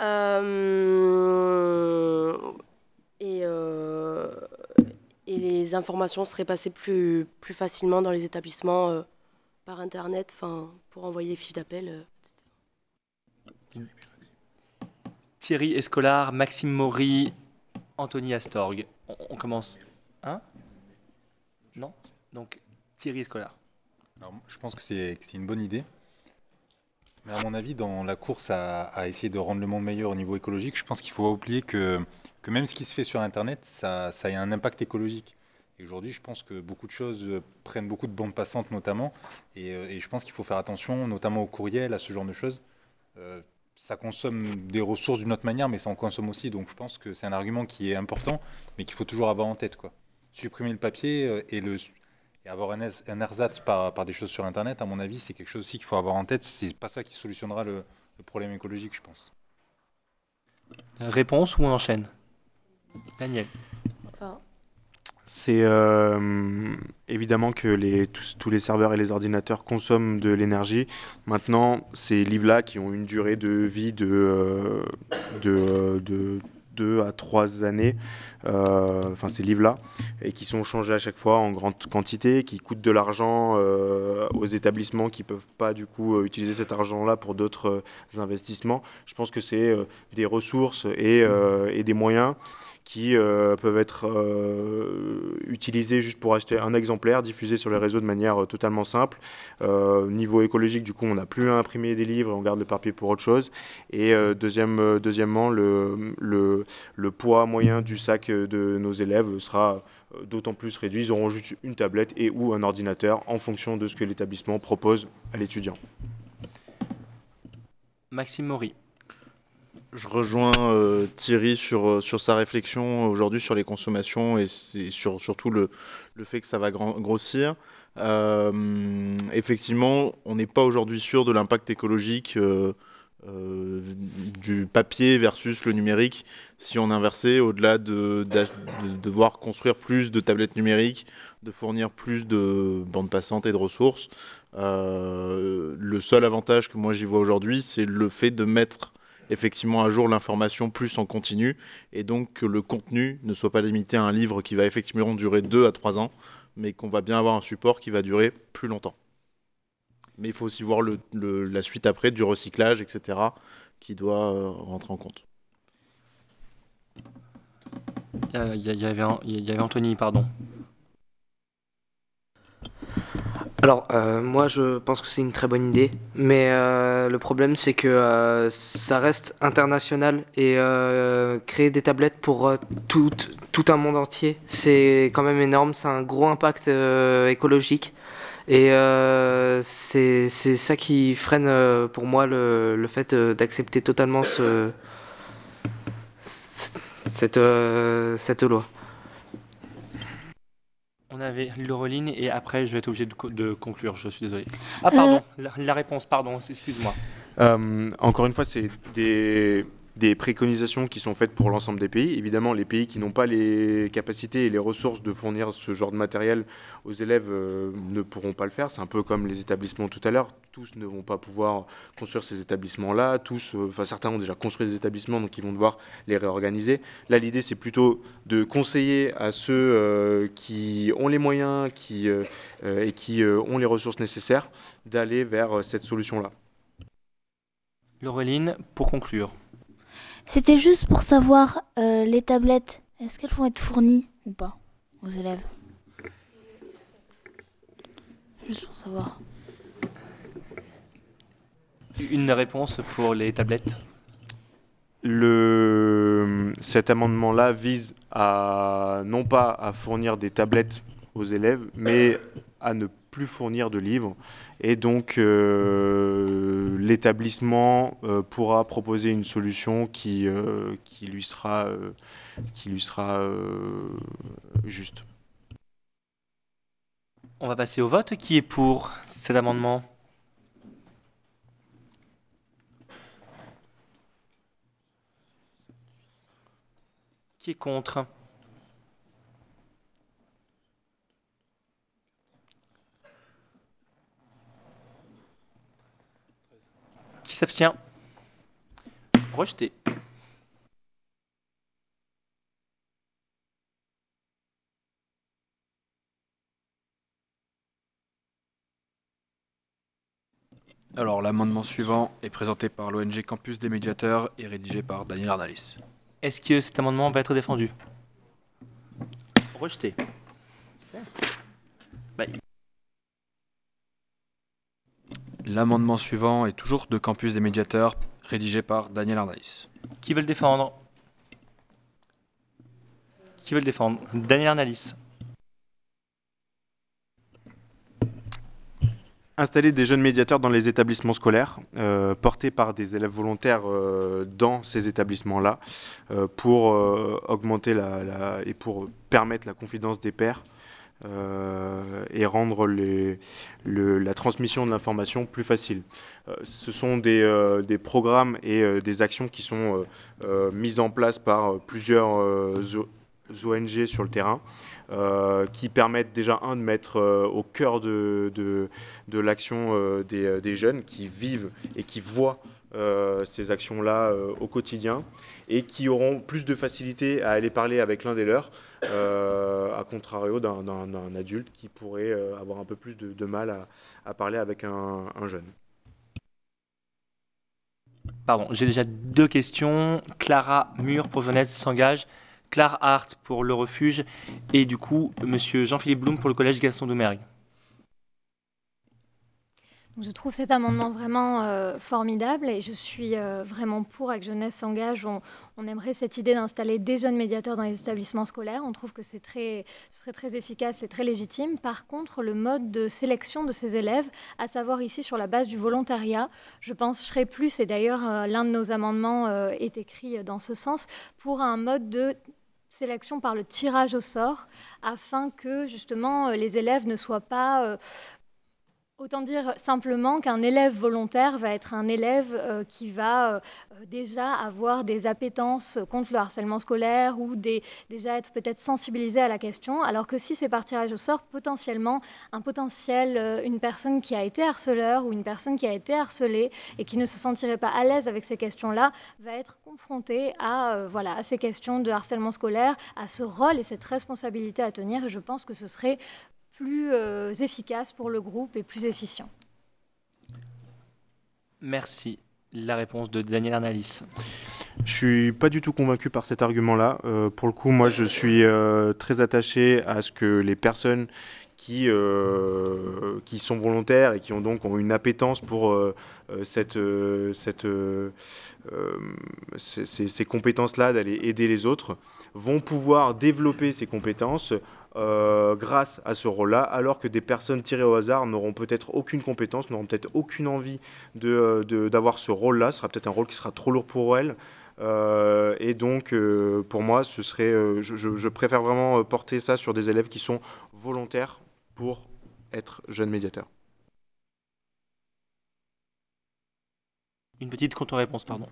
Euh, et, les informations seraient passées plus, plus facilement dans les établissements par internet, pour envoyer les fiches d'appel. Thierry Escolar, Maxime Maury, Anthony Astorg. On, on commence. Hein? Non? Donc Thierry Escolar. Je pense que c'est une bonne idée. Mais à mon avis, dans la course à, essayer de rendre le monde meilleur au niveau écologique, je pense qu'il faut pas oublier que, même ce qui se fait sur Internet, ça, a un impact écologique. Et aujourd'hui, je pense que beaucoup de choses euh, prennent beaucoup de bandes passantes notamment. Et, euh, et je pense qu'il faut faire attention, notamment au courriel, à ce genre de choses. Euh, ça consomme des ressources d'une autre manière, mais ça en consomme aussi. Donc je pense que c'est un argument qui est important, mais qu'il faut toujours avoir en tête. Quoi. Supprimer le papier et, le, et avoir un, un ersatz par, par des choses sur Internet, à mon avis, c'est quelque chose aussi qu'il faut avoir en tête. C'est pas ça qui solutionnera le, le problème écologique, je pense. Réponse ou on enchaîne? Daniel. Enfin, C'est euh, évidemment que les, tous, tous les serveurs et les ordinateurs consomment de l'énergie. Maintenant, ces livres-là qui ont une durée de vie de, euh, de, de 2 à 3 années, euh, enfin ces livres-là, et qui sont changés à chaque fois en grande quantité, qui coûtent de l'argent euh, aux établissements qui peuvent pas du coup euh, utiliser cet argent-là pour d'autres investissements. Je pense que c'est des ressources et des moyens qui euh, peuvent être euh, utilisés juste pour acheter un exemplaire, diffusés sur les réseaux de manière euh, totalement simple. Niveau écologique, du coup, on n'a plus à imprimer des livres, on garde le papier pour autre chose. Et deuxième, deuxièmement, le, poids moyen du sac de nos élèves sera d'autant plus réduits. Ils auront juste une tablette et ou un ordinateur en fonction de ce que l'établissement propose à l'étudiant. Maxime Maury. Je rejoins euh, Thierry sur, euh, sur sa réflexion aujourd'hui sur les consommations et, sur, surtout le, le fait que ça va grossir. Euh, effectivement, on n'est pas aujourd'hui sûr de l'impact écologique du papier versus le numérique si on inversait au-delà de, de devoir construire plus de tablettes numériques, de fournir plus de bandes passantes et de ressources. Le seul avantage que moi j'y vois aujourd'hui, c'est le fait de mettre effectivement à jour l'information plus en continu et donc que le contenu ne soit pas limité à un livre qui va effectivement durer 2 à 3 ans, mais qu'on va bien avoir un support qui va durer plus longtemps. Mais il faut aussi voir le, la suite après du recyclage, etc., qui doit euh, rentrer en compte. Euh, Il il y y avait Anthony, pardon. Alors, euh, moi, je pense que c'est une très bonne idée, mais euh, le problème, c'est que euh, ça reste international et créer des tablettes pour tout, tout un monde entier, c'est quand même énorme, c'est un gros impact écologique. Et c'est ça qui freine pour moi le, le fait d'accepter totalement ce, cette, cette loi. On avait Laureline et après je vais être obligé de, co- de conclure, je suis désolé. Ah pardon, la, la réponse, pardon, excuse-moi. Euh, encore une fois, c'est des, des préconisations qui sont faites pour l'ensemble des pays. Évidemment, les pays qui n'ont pas les capacités et les ressources de fournir ce genre de matériel aux élèves euh, ne pourront pas le faire. C'est un peu comme les établissements tout à l'heure. Tous ne vont pas pouvoir construire ces établissements-là. Tous, euh, enfin certains ont déjà construit des établissements, donc ils vont devoir les réorganiser. Là, l'idée, c'est plutôt de conseiller à ceux euh, qui ont les moyens et qui ont les ressources nécessaires d'aller vers cette solution-là. Laureline, pour conclure. C'était juste pour savoir euh, les tablettes, est-ce qu'elles vont être fournies ou pas aux élèves? Juste pour savoir. Une réponse pour les tablettes? Le, cet amendement-là vise à non pas à fournir des tablettes aux élèves, mais à ne plus fournir de livres. Et donc euh, l'établissement euh, pourra proposer une solution qui, euh, qui lui sera, qui lui sera juste. On va passer au vote. Qui est pour cet amendement? Qui est contre? S'abstient Rejeté. Alors, l'amendement suivant est présenté par l'ONG Campus des médiateurs et rédigé par Daniel Arnalis. Est-ce que cet amendement va être défendu? Rejeté. L'amendement suivant est toujours de Campus des médiateurs, rédigé par Daniel Arnalis. Qui veut le défendre? Qui veut le défendre? Daniel Arnalis. Installer des jeunes médiateurs dans les établissements scolaires, euh, portés par des élèves volontaires euh, dans ces établissements-là, euh, pour euh, augmenter la, la- et pour permettre la confidence des pairs euh, et rendre la transmission de l'information plus facile. Euh, ce sont des, euh, programmes et des actions qui sont mises en place par plusieurs ONG sur le terrain. qui permettent déjà un de mettre au cœur de, l'action des, jeunes qui vivent et qui voient ces actions-là au quotidien et qui auront plus de facilité à aller parler avec l'un des leurs, à contrario d'un- adulte qui pourrait euh, avoir un peu plus de, de mal à, parler avec un, un jeune. Pardon, j'ai déjà deux questions. Clara Mur pour Jeunesse s'engage. Claire Hart pour le refuge. Et du coup, monsieur Jean-Philippe Blum pour le collège Gaston Doumergue. Je trouve cet amendement vraiment euh, formidable et je suis euh, vraiment pour avec Jeunesse s'engage. On, aimerait cette idée d'installer des jeunes médiateurs dans les établissements scolaires. On trouve que c'est très, ce serait très efficace et très légitime. Par contre, le mode de sélection de ces élèves, à savoir ici sur la base du volontariat, je penserais plus, et d'ailleurs euh, l'un de nos amendements est écrit dans ce sens, pour un mode de sélection par le tirage au sort, afin que justement les élèves ne soient pas Autant dire simplement qu'un élève volontaire va être un élève euh, qui va euh, déjà avoir des appétences contre le harcèlement scolaire ou déjà être peut-être sensibilisé à la question, alors que si c'est par tirage au sort, potentiellement un potentiel, euh, une personne qui a été harceleur ou une personne qui a été harcelée et qui ne se sentirait pas à l'aise avec ces questions-là va être confrontée à, euh, voilà, à ces questions de harcèlement scolaire, à ce rôle et cette responsabilité à tenir. Et je pense que ce serait plus euh, efficace pour le groupe et plus efficient. Merci. La réponse de Daniel Arnalis. Je suis pas du tout convaincu par cet argument-là. Euh, pour le coup, moi, je suis euh, très attaché à ce que les personnes qui, euh, qui sont volontaires et qui ont donc ont une appétence pour euh, cette, euh, cette, ces compétences-là d'aller aider les autres, vont pouvoir développer ces compétences euh, grâce à ce rôle-là, alors que des personnes tirées au hasard n'auront peut-être aucune compétence, n'auront peut-être aucune envie euh, d'avoir ce rôle-là. Ce sera peut-être un rôle qui sera trop lourd pour elles. Euh, et donc, pour moi, ce serait, je, préfère vraiment porter ça sur des élèves qui sont volontaires pour être jeunes médiateurs. Une petite contre-réponse, pardon.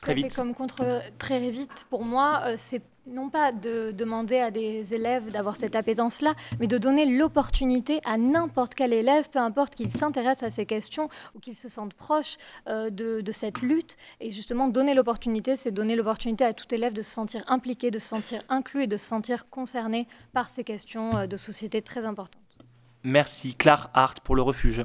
Très vite. comme contre très vite, pour moi, euh, c'est non pas de demander à des élèves d'avoir cette appétence-là, mais de donner l'opportunité à n'importe quel élève, peu importe qu'il s'intéresse à ces questions ou qu'il se sente proche euh, de, de cette lutte. Et justement, donner l'opportunité, c'est donner l'opportunité à tout élève de se sentir impliqué, de se sentir inclus et de se sentir concerné par ces questions euh, de société très importantes. Merci. Claire Hart pour le refuge.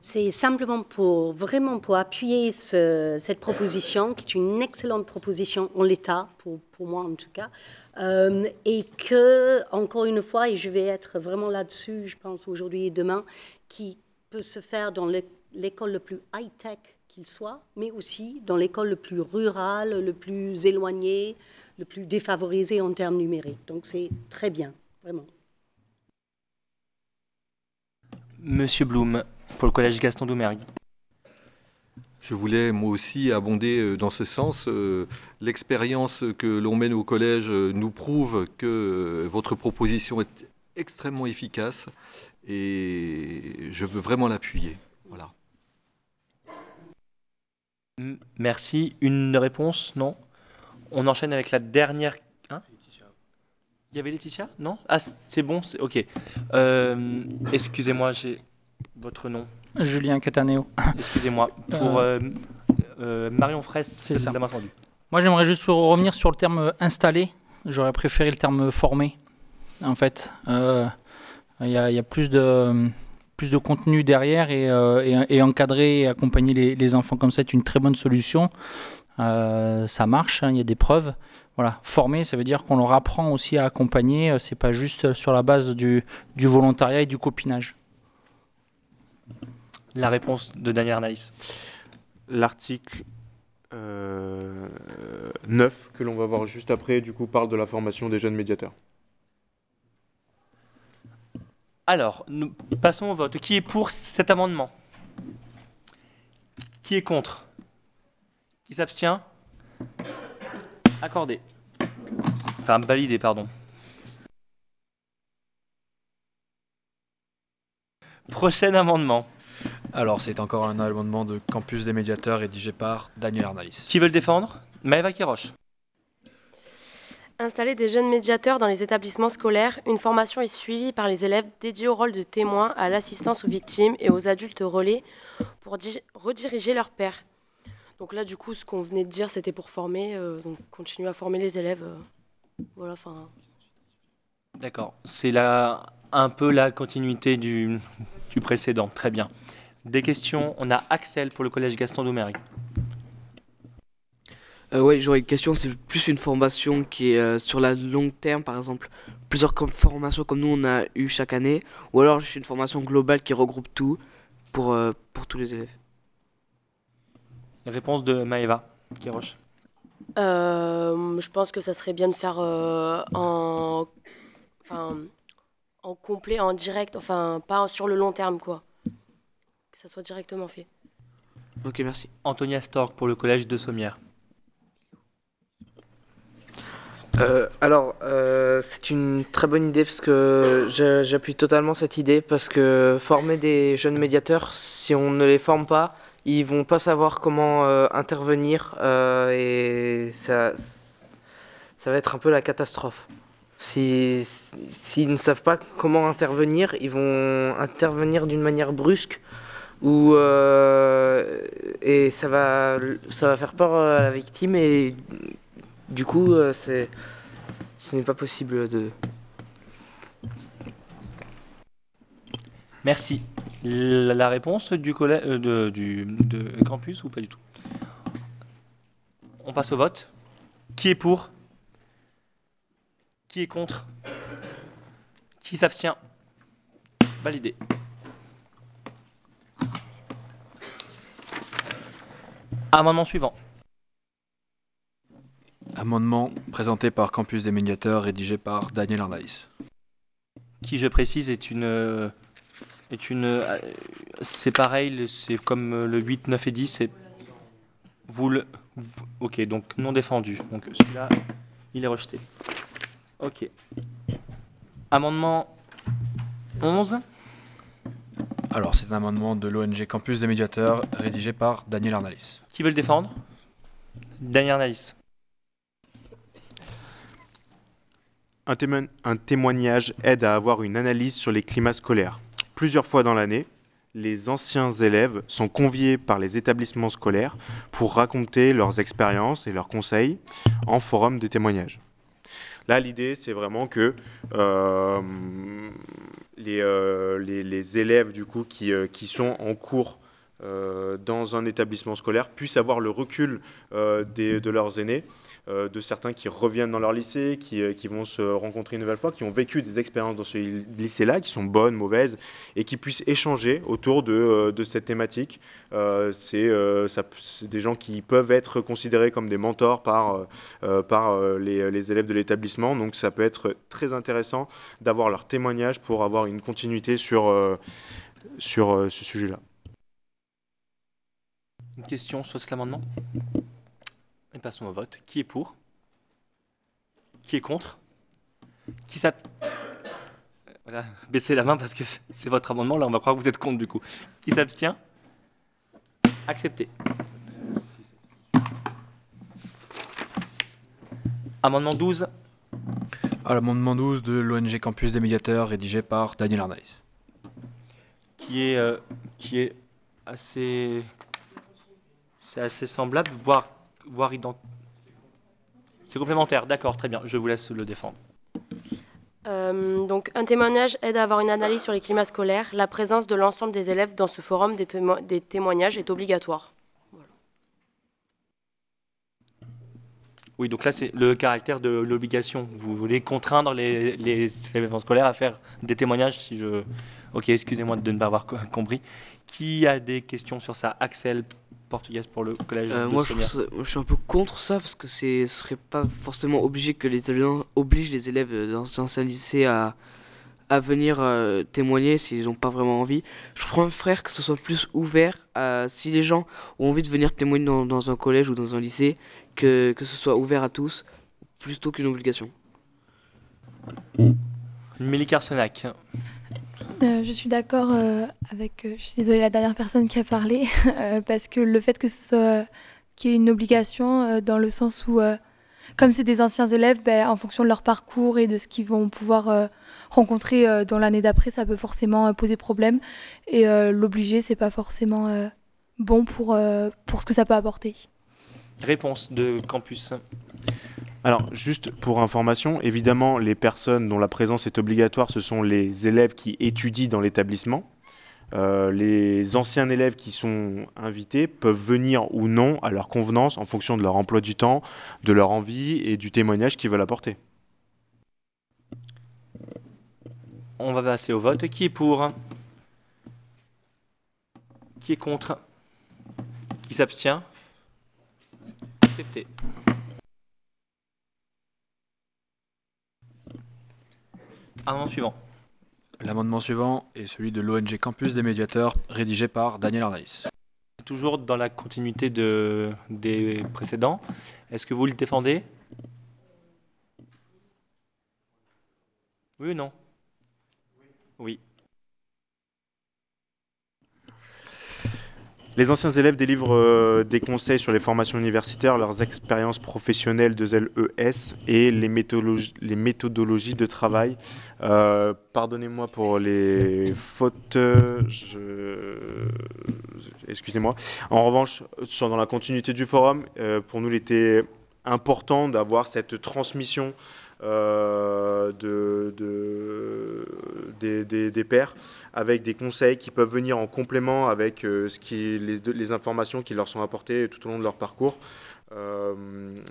C'est simplement pour vraiment pour appuyer ce- cette proposition, qui est une excellente proposition en l'état, pour, pour moi en tout cas, euh, et que, encore une fois, et je vais être vraiment là-dessus, je pense aujourd'hui et demain, qui peut se faire dans l'é- l'école le plus high-tech qu'il soit, mais aussi dans l'école le plus rural, le plus éloigné, le plus défavorisé en termes numériques. Donc c'est très bien, vraiment. Monsieur Blum pour le collège Gaston Doumergue. Je voulais moi aussi abonder euh, dans ce sens. Euh, L'expérience que l'on mène au collège euh, nous prouve que votre proposition est extrêmement efficace et je veux vraiment l'appuyer. Voilà. Merci. Une réponse? Non On enchaîne avec la dernière. Hein? Il y avait Laetitia? Non? Ah, c'est bon, ok. Euh, Excusez-moi, j'ai votre nom. Julien Cataneo. Excusez-moi. Pour euh, euh, Marion Fraisse, c'est ça. bien entendu. Moi, j'aimerais juste revenir sur le terme installé. J'aurais préféré le terme formé, en fait. Euh, Il y, a, il y a plus de plus de contenu derrière et, euh, et, et encadrer et accompagner les, les enfants comme ça est une très bonne solution. Euh, ça marche, hein, il y a des preuves. Voilà, former, ça veut dire qu'on leur apprend aussi à accompagner. euh, C'est pas juste sur la base du, du volontariat et du copinage. La réponse de Daniel Arnaïs. L'article euh, 9 que l'on va voir juste après, du coup, parle de la formation des jeunes médiateurs. Alors, nous passons au vote. Qui est pour cet amendement? Qui est contre? Qui s'abstient? Accordé. Enfin, validé, pardon. Prochain amendement. Alors, c'est encore un amendement de campus des médiateurs rédigé par Daniel Arnalis. Qui veut le défendre? Maëva Kiroche. Installer des jeunes médiateurs dans les établissements scolaires, une formation est suivie par les élèves dédiés au rôle de témoins, à l'assistance aux victimes et aux adultes relais pour di- rediriger leurs pairs. Donc là, du coup, ce qu'on venait de dire, c'était pour former, euh, donc continuer à former les élèves. euh, voilà, enfin. D'accord. C'est la, un peu la continuité du, du précédent. Très bien. Des questions On a Axel pour le collège Gaston Doumergue. Euh, ouais, j'aurais une question, c'est plus une formation qui est euh, sur la longue terme, par exemple, plusieurs com- formations comme nous on a eu chaque année, ou alors juste une formation globale qui regroupe tout, pour, euh, pour tous les élèves? Réponse de Maëva Kéroche. Euh, je pense que ça serait bien de faire euh, en, enfin, en complet, en direct, enfin pas sur le long terme quoi. Que ça soit directement fait. Ok, merci. Antonia Stork pour le collège de Sommières. Euh, alors, euh, c'est une très bonne idée parce que j'appuie totalement cette idée parce que former des jeunes médiateurs, si on ne les forme pas, ils vont pas savoir comment euh, intervenir euh, et ça, ça va être un peu la catastrophe. Si, s'ils ne savent pas comment intervenir, ils vont intervenir d'une manière brusque ou euh, et ça va, ça va faire peur à la victime et du coup, euh, c'est, ce n'est pas possible de. Merci. La, réponse du, collè- euh, de, du de campus ou pas du tout? On passe au vote. Qui est pour? Qui est contre? Qui s'abstient? Validé. Amendement suivant. Amendement présenté par Campus des médiateurs, rédigé par Daniel Arnaïs. qui, je précise, est une. Est une c'est pareil, c'est comme le 8, 9 et 10. c'est- Vous le. ok, donc non défendu. Donc celui-là, il est rejeté. Ok. Amendement 11. Alors, c'est un amendement de l'ONG Campus des médiateurs, rédigé par Daniel Arnaïs. Qui veut le défendre? Daniel. Un, témo- un témoignage aide à avoir une analyse sur les climats scolaires. Plusieurs fois dans l'année, les anciens élèves sont conviés par les établissements scolaires pour raconter leurs expériences et leurs conseils en forum de témoignages. Là, l'idée, c'est vraiment que euh, les, euh, les- élèves du coup, qui, euh, sont en cours euh, dans un établissement scolaire puissent avoir le recul de leurs aînés, de certains qui reviennent dans leur lycée, qui, euh, qui vont se rencontrer une nouvelle fois, qui ont vécu des expériences dans ce lycée-là, qui sont bonnes, mauvaises, et qui puissent échanger autour de, euh, cette thématique. Euh, c'est euh, des gens qui peuvent être considérés comme des mentors par, euh, euh, euh, les, élèves de l'établissement, donc ça peut être très intéressant d'avoir leur témoignage pour avoir une continuité sur, euh, sur euh, ce sujet-là. Une question sur cet amendement? Et passons au vote. Qui est pour? Qui est contre? Qui s'ab... Voilà, baissez la main parce que c'est- votre amendement. Là, on va croire que vous êtes contre du coup. Qui s'abstient? Accepté. Amendement 12. À l'amendement 12 de l'ONG Campus des médiateurs, rédigé par Daniel Arnaïs. qui est, euh, qui est assez, c'est assez semblable, voire, voire identique. C'est complémentaire, d'accord, très bien, je vous laisse le défendre. Euh, donc, un témoignage aide à avoir une analyse sur les climats scolaires. La présence de l'ensemble des élèves dans ce forum des, témo- des témoignages est obligatoire. Oui, donc là, c'est le caractère de l'obligation. Vous voulez contraindre les, les événements scolaires à faire des témoignages, si je... Ok, excusez-moi de ne pas avoir co- compris. Qui a des questions sur ça? Axel, portugaise pour le collège Euh, de moi, je, ça- moi, je suis un peu contre ça parce que c'est ce serait pas forcément obligé que les obligent les élèves dans un lycée à, à venir euh, témoigner s'ils n'ont pas vraiment envie. Je préfère que ce soit plus ouvert à si les gens ont envie de venir témoigner dans, dans un collège ou dans un lycée, que, que ce soit ouvert à tous plutôt qu'une obligation. Mélie Carsenac. Euh, je suis d'accord euh, avec, euh, je suis désolée, la dernière personne qui a parlé, parce que le fait que ce qu'il y ait une obligation dans le sens où, comme c'est des anciens élèves, ben, en fonction de leur parcours et de ce qu'ils vont pouvoir rencontrer dans l'année d'après, ça peut forcément poser problème. Et l'obliger, c'est pas forcément bon pour, pour ce que ça peut apporter. Réponse de campus. Alors, juste pour information, évidemment, les personnes dont la présence est obligatoire, ce sont les élèves qui étudient dans l'établissement. Euh, les anciens élèves qui sont invités peuvent venir ou non à leur convenance en fonction de leur emploi du temps, de leur envie et du témoignage qu'ils veulent apporter. On va passer au vote. Qui est pour? Qui est contre? Qui s'abstient? Accepté. Amendement suivant. L'amendement suivant est celui de l'ONG Campus des médiateurs, rédigé par Daniel Arnaïs. Toujours dans la continuité de, des précédents. Est-ce que vous le défendez? Oui ou non? Oui. Les anciens élèves délivrent euh, des conseils sur les formations universitaires, leurs expériences professionnelles de ZLES et les méthodologies, de travail. Euh, Pardonnez-moi pour les fautes. Excusez-moi. En revanche, dans la continuité du forum, euh, pour nous, il était important d'avoir cette transmission euh, de, de- des, pairs avec des conseils qui peuvent venir en complément avec euh, les informations qui leur sont apportées tout au long de leur parcours. Euh,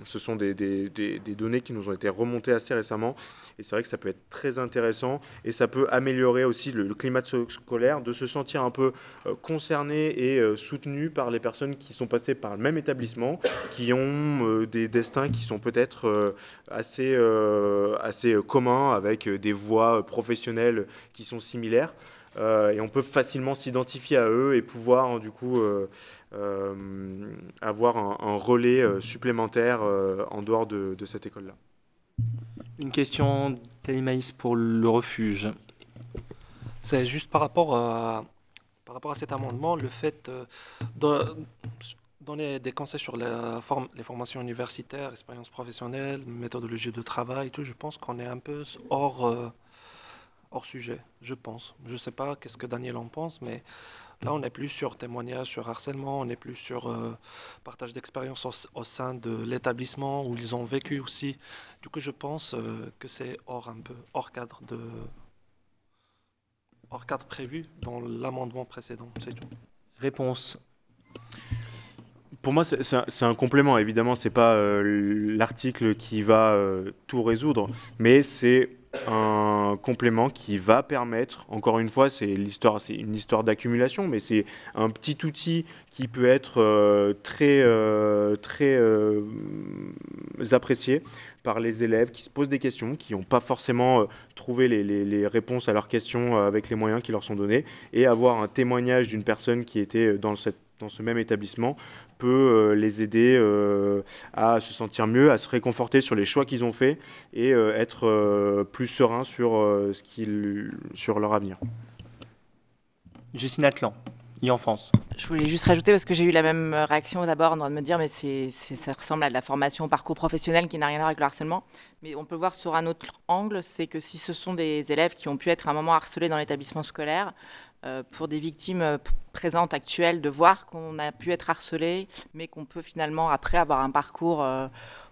ce sont des, données qui nous ont été remontées assez récemment et c'est vrai que ça peut être très intéressant et ça peut améliorer aussi le, le climat scolaire, de se sentir un peu euh, concerné et euh, soutenu par les personnes qui sont passées par le même établissement, qui ont des destins qui sont peut-être assez, assez communs avec des voies professionnelles qui sont similaires. Euh, et on peut facilement s'identifier à eux et pouvoir hein, du coup euh, euh, avoir un, relais supplémentaire en dehors de, cette école-là. Une question d'Alimaïs pour le refuge. C'est juste par rapport à, par rapport à cet amendement, le fait de donner des conseils sur les formations universitaires, expérience professionnelle, méthodologie de travail, tout, je pense qu'on est un peu hors, hors sujet, je pense. Je ne sais pas qu'est-ce que Daniel en pense, mais là, on n'est plus sur témoignage, sur harcèlement, on n'est plus sur euh, partage d'expérience au, sein de l'établissement où ils ont vécu aussi. Du coup, je pense euh, que c'est hors un peu, hors cadre de, hors cadre prévu dans l'amendement précédent, c'est tout. Réponse. Pour moi, c'est un, complément. Évidemment, c'est pas euh, l'article qui va tout résoudre, mais c'est un complément qui va permettre. Encore une fois, c'est l'histoire, c'est une histoire d'accumulation, mais c'est un petit outil qui peut être euh, très, euh, très euh, apprécié par les élèves qui se posent des questions, qui n'ont pas forcément trouvé les, réponses à leurs questions avec les moyens qui leur sont donnés, et avoir un témoignage d'une personne qui était dans cette dans ce même établissement peut euh, les aider euh, à se sentir mieux, à se réconforter sur les choix qu'ils ont faits et euh, être euh, plus serein sur, euh, ce qu'ils- sur leur avenir. Justine Atlan, e-enfance. Je voulais juste rajouter parce que j'ai eu la même réaction d'abord en train de me dire mais c'est, c'est- ça ressemble à de la formation au parcours professionnel qui n'a rien à voir avec le harcèlement. Mais on peut voir sur un autre angle, c'est que si ce sont des élèves qui ont pu être à un moment harcelés dans l'établissement scolaire, pour des victimes euh, présentes, actuelles, de voir qu'on a pu être harcelé, mais qu'on peut finalement après avoir un parcours euh,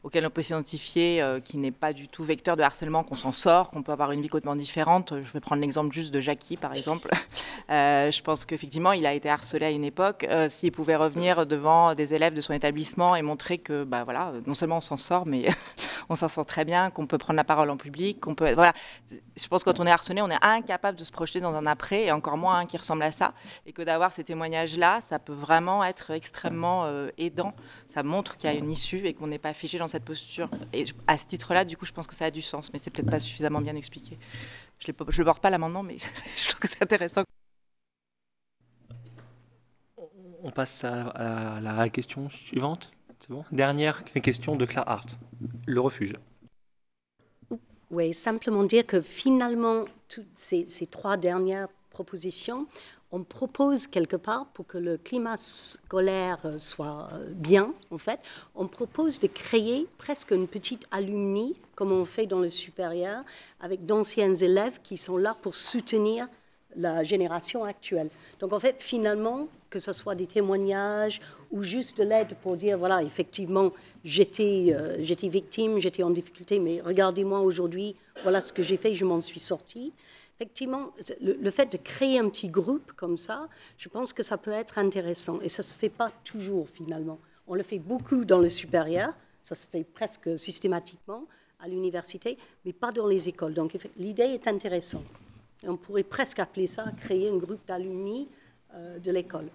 auquel on peut s'identifier, euh, qui n'est pas du tout vecteur de harcèlement, qu'on s'en sort, qu'on peut avoir une vie complètement différente. Je vais prendre l'exemple juste de Jackie, par exemple. Euh, je pense qu'effectivement, il a été harcelé à une époque. Euh, S'il pouvait revenir devant des élèves de son établissement et montrer que, bah voilà, non seulement on s'en sort, mais on s'en sort très bien, qu'on peut prendre la parole en public, qu'on peut, voilà. Je pense que quand on est harcelé, on est incapable de se projeter dans un après, et encore moins un qui ressemble à ça, et que d'avoir ces témoignages-là, ça peut vraiment être extrêmement aidant. Ça montre qu'il y a une issue et qu'on n'est pas figé dans cette posture. Et à ce titre-là, du coup, je pense que ça a du sens, mais c'est peut-être pas suffisamment bien expliqué. Je ne le porte pas l'amendement, mais je trouve que c'est intéressant. On passe à, à la question suivante. C'est bon? Dernière question de Claire Hart. Le refuge. Oui, simplement dire que finalement, toutes ces, ces trois dernières propositions, on propose quelque part, pour que le climat scolaire euh, soit euh, bien, en fait, on propose de créer presque une petite alumni, comme on fait dans le supérieur, avec d'anciens élèves qui sont là pour soutenir la génération actuelle. Donc en fait, finalement, que ce soit des témoignages ou juste de l'aide pour dire, voilà, effectivement, j'étais euh, j'étais victime, j'étais en difficulté, mais regardez-moi aujourd'hui, voilà ce que j'ai fait, je m'en suis sortie. Effectivement, le, le fait de créer un petit groupe comme ça, je pense que ça peut être intéressant. Et ça ne se fait pas toujours, finalement. On le fait beaucoup dans le supérieur, ça se fait presque systématiquement à l'université, mais pas dans les écoles. Donc l'idée est intéressante. On pourrait presque appeler ça créer un groupe d'alumni euh, de l'école.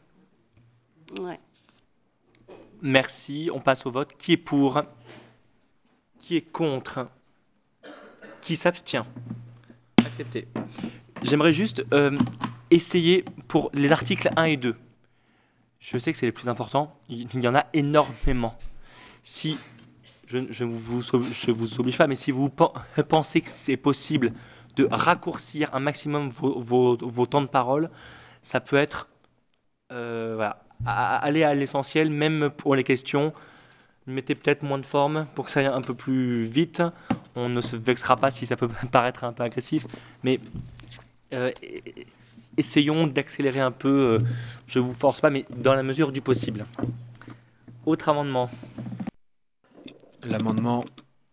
Merci, on passe au vote. Qui est pour? Qui est contre? Qui s'abstient? J'aimerais juste euh, essayer pour les articles 1 et 2. Je sais que c'est les plus importants, il y en a énormément. Si je ne vous, je vous oblige pas, mais si vous pen- pensez que c'est possible de raccourcir un maximum vos, vos- temps de parole, ça peut être euh, voilà, aller à l'essentiel, même pour les questions. Mettez peut-être moins de forme pour que ça aille un peu plus vite. On ne se vexera pas si ça peut paraître un peu agressif, mais euh, essayons d'accélérer un peu. euh, je vous force pas, mais dans la mesure du possible. Autre amendement. L'amendement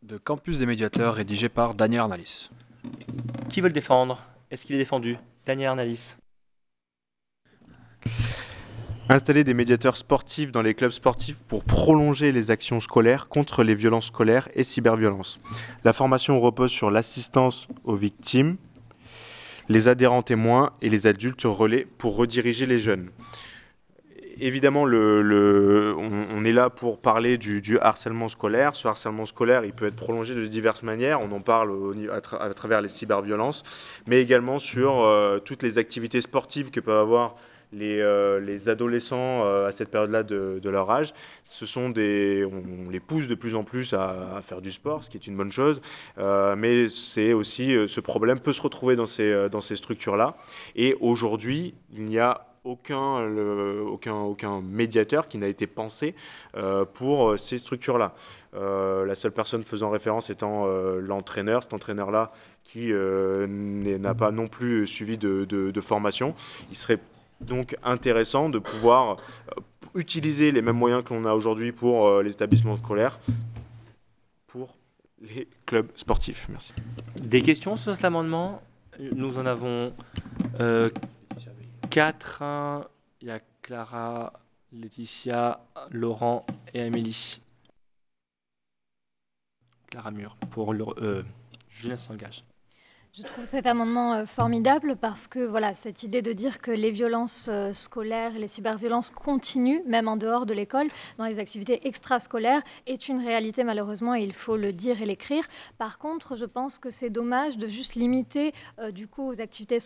de Campus des médiateurs rédigé par Daniel Arnalis. Qui veut le défendre? Est-ce qu'il est défendu? Daniel Arnalis. Installer des médiateurs sportifs dans les clubs sportifs pour prolonger les actions scolaires contre les violences scolaires et cyberviolences. La formation repose sur l'assistance aux victimes, les adhérents témoins et les adultes relais pour rediriger les jeunes. Évidemment, on, est là pour parler du, harcèlement scolaire. Ce harcèlement scolaire, il peut être prolongé de diverses manières. On en parle à travers les cyberviolences, mais également sur euh, toutes les activités sportives que peuvent avoir les, euh, les adolescents euh, à cette période-là de, leur âge. Ce sont on, les pousse de plus en plus à, faire du sport, ce qui est une bonne chose, Euh, mais c'est aussi ce problème peut se retrouver dans ces, dans ces structures-là. Et aujourd'hui, il n'y a aucun, aucun, aucun médiateur qui n'a été pensé pour ces structures-là. La seule personne faisant référence étant l'entraîneur, cet entraîneur-là qui n'a pas non plus suivi de, de- de formation. Il serait donc intéressant de pouvoir euh, utiliser les mêmes moyens que l'on a aujourd'hui pour euh, les établissements scolaires pour les clubs sportifs. Merci. Des questions sur cet amendement? Nous en avons euh, quatre. hein. Il y a Clara, Laetitia, Laurent et Amélie. Clara Mur pour le, euh, Jeunesse s'engage. Je trouve cet amendement euh, formidable parce que voilà, cette idée de dire que les violences euh, scolaires les cyberviolences continuent, même en dehors de l'école, dans les activités extrascolaires, est une réalité malheureusement et il faut le dire et l'écrire. Par contre, je pense que c'est dommage de juste limiter euh, du coup aux activités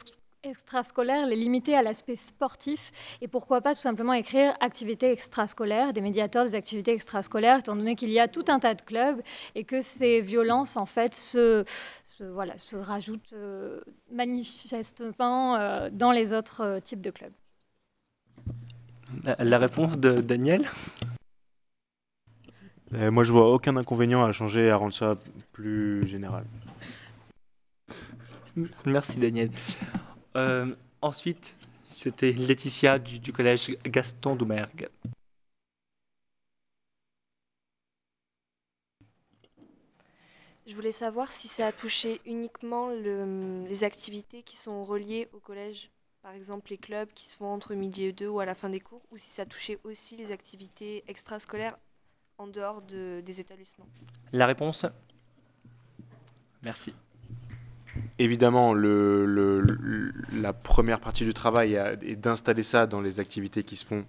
sc- extrascolaires, les limiter à l'aspect sportif et pourquoi pas tout simplement écrire activités extrascolaires, des médiateurs des activités extrascolaires, étant donné qu'il y a tout un tas de clubs et que ces violences en fait se, se, voilà, se rajoutent euh, manifestement euh, dans les autres euh, types de clubs. La, la réponse de Daniel? Euh, moi, je vois aucun inconvénient à changer et à rendre ça plus général. Merci Daniel. Euh, ensuite, c'était Laetitia du, du collège Gaston Doumergue. Je voulais savoir si ça a touché uniquement le- les activités qui sont reliées au collège, par exemple les clubs qui se font entre midi et deux ou à la fin des cours, ou si ça touchait aussi les activités extrascolaires en dehors de- des établissements. La réponse? Merci. Évidemment, la première partie du travail est d'installer ça dans les activités qui se font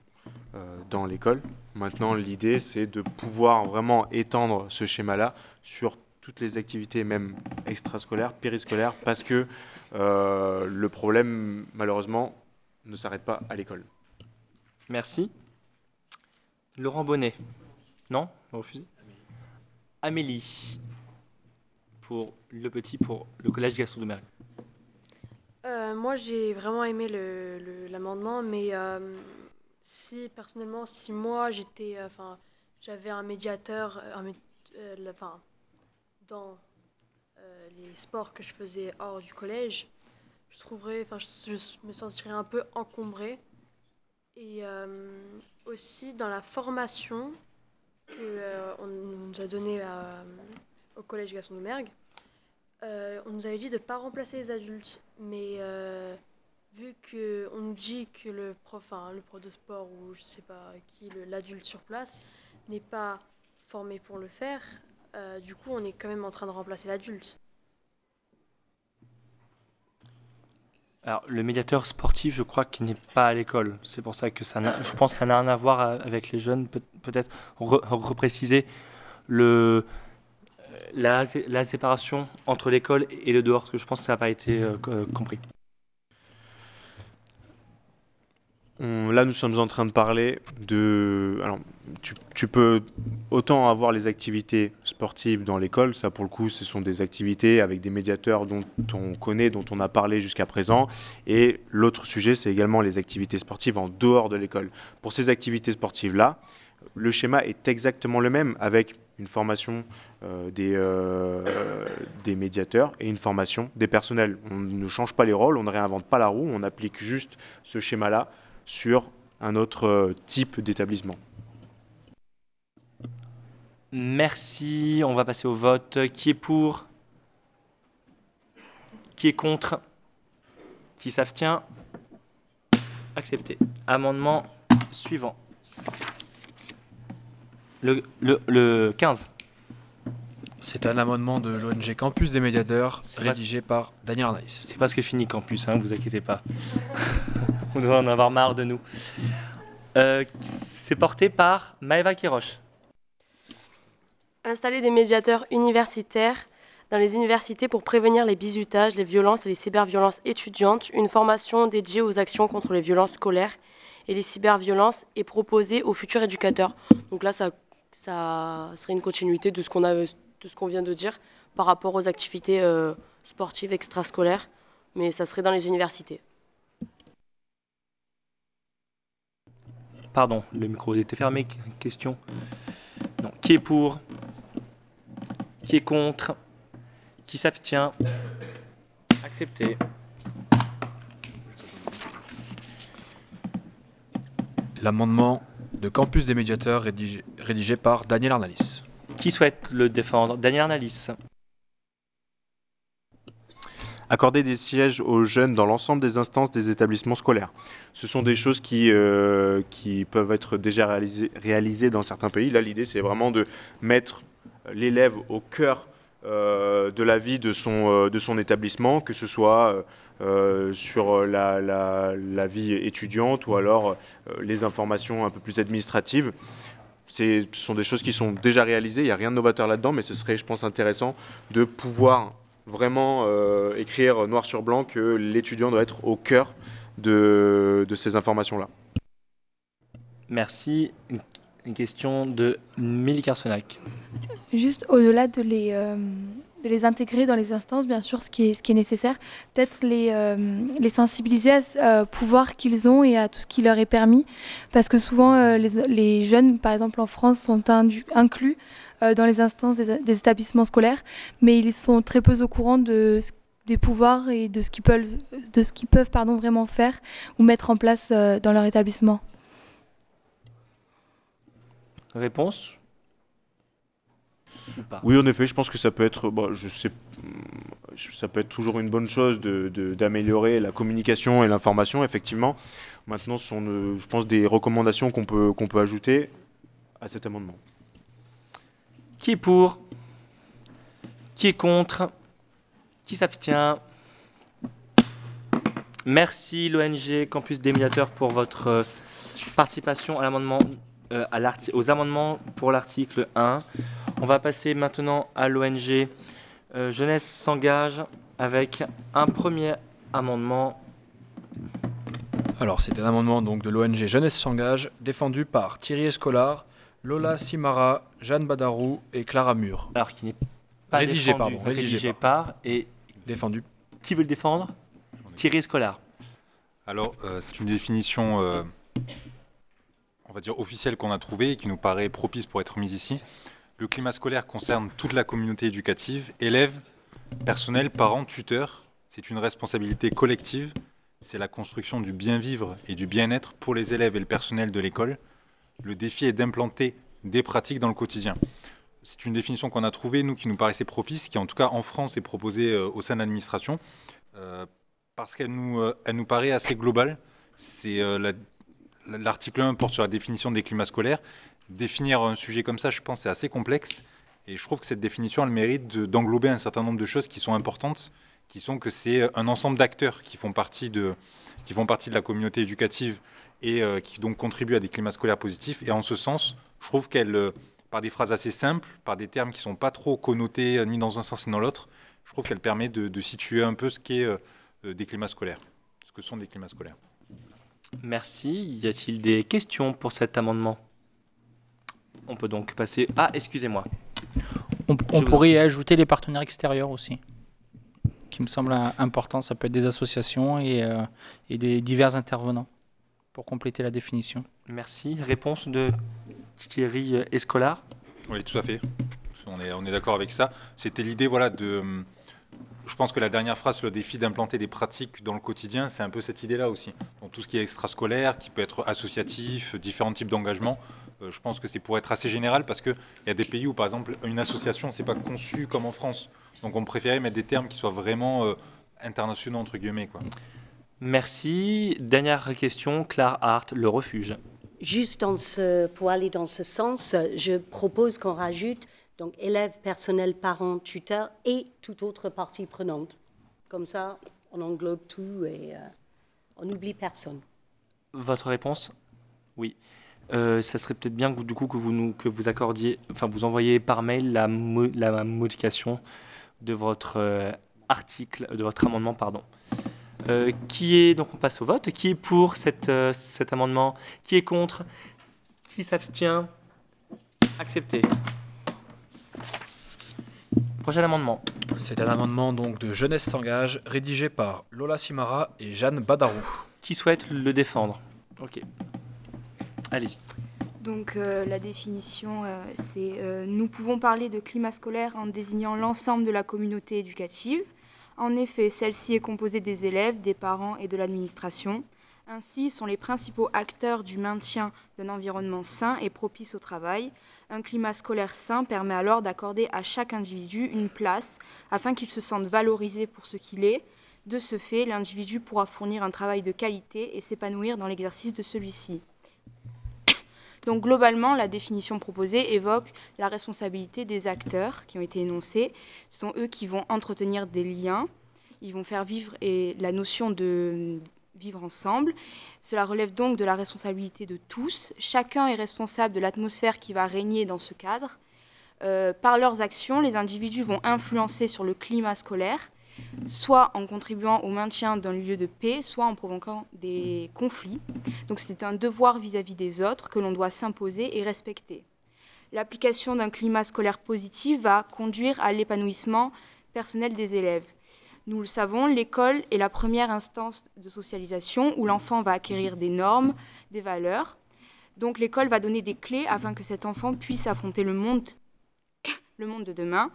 euh, dans l'école. Maintenant, l'idée, c'est de pouvoir vraiment étendre ce schéma-là sur toutes les activités, même extrascolaires, périscolaires, parce que euh, le problème, malheureusement, ne s'arrête pas à l'école. Merci. Laurent Bonnet. Non? Refusez Amélie. Pour le petit, pour le collège Gaston de Mergue. Euh, moi, j'ai vraiment aimé l'amendement, mais euh, si personnellement, si moi j'étais, euh, enfin, j'avais un médiateur, enfin, dans les sports que je faisais hors du collège, je trouverais, enfin, je, me sentirais un peu encombrée. Et aussi dans la formation que euh, nous a donnée au collège Gaston de Mergue. Euh, on nous avait dit de ne pas remplacer les adultes, mais euh, vu qu'on nous dit que le prof, enfin, le prof de sport ou je sais pas qui, l'adulte sur place, n'est pas formé pour le faire, euh, du coup on est quand même en train de remplacer l'adulte. Alors, le médiateur sportif, je crois qu'il n'est pas à l'école. C'est pour ça que ça je pense que ça n'a rien à voir avec les jeunes. Peut- Peut-être re- repréciser le, la, séparation entre l'école et le dehors, parce que je pense que ça n'a pas été euh, co- compris. Là, nous sommes en train de parler de. Alors, tu, peux autant avoir les activités sportives dans l'école, ça pour le coup, ce sont des activités avec des médiateurs dont on connaît, dont on a parlé jusqu'à présent. Et l'autre sujet, c'est également les activités sportives en dehors de l'école. Pour ces activités sportives-là, le schéma est exactement le même avec une formation euh, des, euh, des médiateurs et une formation des personnels. On ne change pas les rôles, on ne réinvente pas la roue, on applique juste ce schéma-là sur un autre euh, type d'établissement. Merci, on va passer au vote. Qui est pour? Qui est contre? Qui s'abstient? Accepté. Amendement suivant. Le, le, le 15. C'est un amendement de l'ONG Campus des médiateurs, rédigé par Daniel Arnaïs. C'est presque fini Campus, hein, vous inquiétez pas. On doit en avoir marre de nous. Euh, c'est porté par Maëva Kiroche. Installer des médiateurs universitaires dans les universités pour prévenir les bizutages, les violences et les cyberviolences étudiantes. Une formation dédiée aux actions contre les violences scolaires et les cyberviolences est proposée aux futurs éducateurs. Donc là, ça, ça serait une continuité de ce qu'on a, de ce qu'on vient de dire par rapport aux activités euh, sportives extrascolaires, mais ça serait dans les universités. Pardon, le micro était fermé. Question. Non. Qui est pour? Qui est contre? Qui s'abstient? Accepté. L'amendement de Campus des médiateurs, rédigé, rédigé par Daniel Arnalis. Qui souhaite le défendre? Daniel Arnalis. Accorder des sièges aux jeunes dans l'ensemble des instances des établissements scolaires. Ce sont des choses qui, euh, qui peuvent être déjà réalisées, dans certains pays. Là, l'idée, c'est vraiment de mettre l'élève au cœur euh, de la vie de son, euh, de son établissement, que ce soit sur la, la, vie étudiante ou alors les informations un peu plus administratives. Ce sont des choses qui sont déjà réalisées, il n'y a rien de novateur là-dedans, mais ce serait, je pense, intéressant de pouvoir vraiment euh, écrire noir sur blanc que l'étudiant doit être au cœur de, de ces informations-là. Merci. Une question de Mélie Carsenac. Juste au-delà de les, euh, de les intégrer dans les instances, bien sûr, ce qui est, nécessaire, peut-être les, euh, les sensibiliser à ce euh, pouvoir qu'ils ont et à tout ce qui leur est permis. Parce que souvent, euh, les, jeunes, par exemple en France, sont inclus dans les instances des, établissements scolaires, mais ils sont très peu au courant des pouvoirs et de ce qu'ils peuvent, vraiment faire ou mettre en place dans leur établissement. Réponse? Oui, en effet, je pense que ça peut être, bon, je sais, ça peut être toujours une bonne chose de, de, d'améliorer la communication et l'information, effectivement. Maintenant, ce sont, euh, je pense, des recommandations qu'on peut, qu'on peut ajouter à cet amendement. Qui est pour? Qui est contre? Qui s'abstient? Merci l'ONG Campus des médiateurs pour votre euh, participation à l'amendement, euh, à aux amendements pour l'article 1. On va passer maintenant à l'ONG euh, Jeunesse s'engage avec un premier amendement. Alors c'est un amendement donc de l'ONG Jeunesse s'engage défendu par Thierry Escolar, Lola Simara, Jeanne Badarou et Clara Mur. Alors qui n'est pas rédigé, défendu, pardon, rédigé, rédigé par. par et défendu. Qui veut le défendre? Thierry Escolar. Alors, euh, c'est une définition, euh, on va dire, officielle qu'on a trouvée et qui nous paraît propice pour être mise ici. Le climat scolaire concerne toute la communauté éducative, élèves, personnel, parents, tuteurs. C'est une responsabilité collective. C'est la construction du bien vivre et du bien-être pour les élèves et le personnel de l'école. Le défi est d'implanter des pratiques dans le quotidien. C'est une définition qu'on a trouvée, nous, qui nous paraissait propice, qui en tout cas en France est proposée euh, au sein de l'administration. Euh, parce qu'elle nous, euh, nous paraît assez globale. C'est euh, l'article 1 porte sur la définition des climats scolaires. Définir un sujet comme ça, je pense, c'est assez complexe. Et je trouve que cette définition, elle mérite d'englober un certain nombre de choses qui sont importantes qui sont que c'est un ensemble d'acteurs qui font partie de, qui font partie de la communauté éducative et euh, qui donc contribuent à des climats scolaires positifs. Et en ce sens, je trouve qu'elle, euh, par des phrases assez simples, par des termes qui sont pas trop connotés euh, ni dans un sens ni dans l'autre, je trouve qu'elle permet de, situer un peu ce qu'est euh, euh, des climats scolaires, ce que sont des climats scolaires. Merci. Y a-t-il des questions pour cet amendement? On peut donc passer. Ah, excusez-moi. On, vous pourrait y ajouter les partenaires extérieurs aussi, qui me semble important. Ça peut être des associations et, euh, et des divers intervenants pour compléter la définition. Merci. Réponse de Thierry Escolar. Oui, tout à fait. On est, on est d'accord avec ça. C'était l'idée, voilà, de. Je pense que la dernière phrase sur le défi d'implanter des pratiques dans le quotidien, c'est un peu cette idée-là aussi. Donc tout ce qui est extrascolaire, qui peut être associatif, différents types d'engagements. euh, je pense que c'est pour être assez général parce qu'il y a des pays où, par exemple, une association, c'est pas conçu comme en France. Donc on préférait mettre des termes qui soient vraiment euh, internationaux, entre guillemets. Quoi. Merci. Dernière question, Claire Hart, le refuge. Juste dans ce, pour aller dans ce sens, je propose qu'on rajoute donc élèves, personnel, parents, tuteurs et toute autre partie prenante. Comme ça, on englobe tout et euh, on n'oublie personne. Votre réponse? Oui. Euh, ça serait peut-être bien que, du coup que vous nous que vous accordiez, enfin vous envoyez par mail la, mo- la modification de votre euh, article, de votre amendement, pardon. Euh, qui est donc on passe au vote. Qui est pour cet amendement? Qui est contre? Qui s'abstient? Accepté. Prochain amendement. C'est un amendement donc de Jeunesse s'engage, rédigé par Lola Simara et Jeanne Badarou. Qui souhaite le défendre? Ok. Allez-y. Donc euh, la définition, euh, c'est euh, nous pouvons parler de climat scolaire en désignant l'ensemble de la communauté éducative. En effet, celle-ci est composée des élèves, des parents et de l'administration. Ainsi, sont les principaux acteurs du maintien d'un environnement sain et propice au travail. Un climat scolaire sain permet alors d'accorder à chaque individu une place afin qu'il se sente valorisé pour ce qu'il est. De ce fait, l'individu pourra fournir un travail de qualité et s'épanouir dans l'exercice de celui-ci. Donc globalement, la définition proposée évoque la responsabilité des acteurs qui ont été énoncés. Ce sont eux qui vont entretenir des liens, ils vont faire vivre la notion de vivre ensemble. Cela relève donc de la responsabilité de tous. Chacun est responsable de l'atmosphère qui va régner dans ce cadre. Euh, par leurs actions, les individus vont influencer sur le climat scolaire, soit en contribuant au maintien d'un lieu de paix, soit en provoquant des conflits. Donc c'est un devoir vis-à-vis des autres que l'on doit s'imposer et respecter. L'application d'un climat scolaire positif va conduire à l'épanouissement personnel des élèves. Nous le savons, l'école est la première instance de socialisation où l'enfant va acquérir des normes, des valeurs. Donc l'école va donner des clés afin que cet enfant puisse affronter le monde, le monde de demain.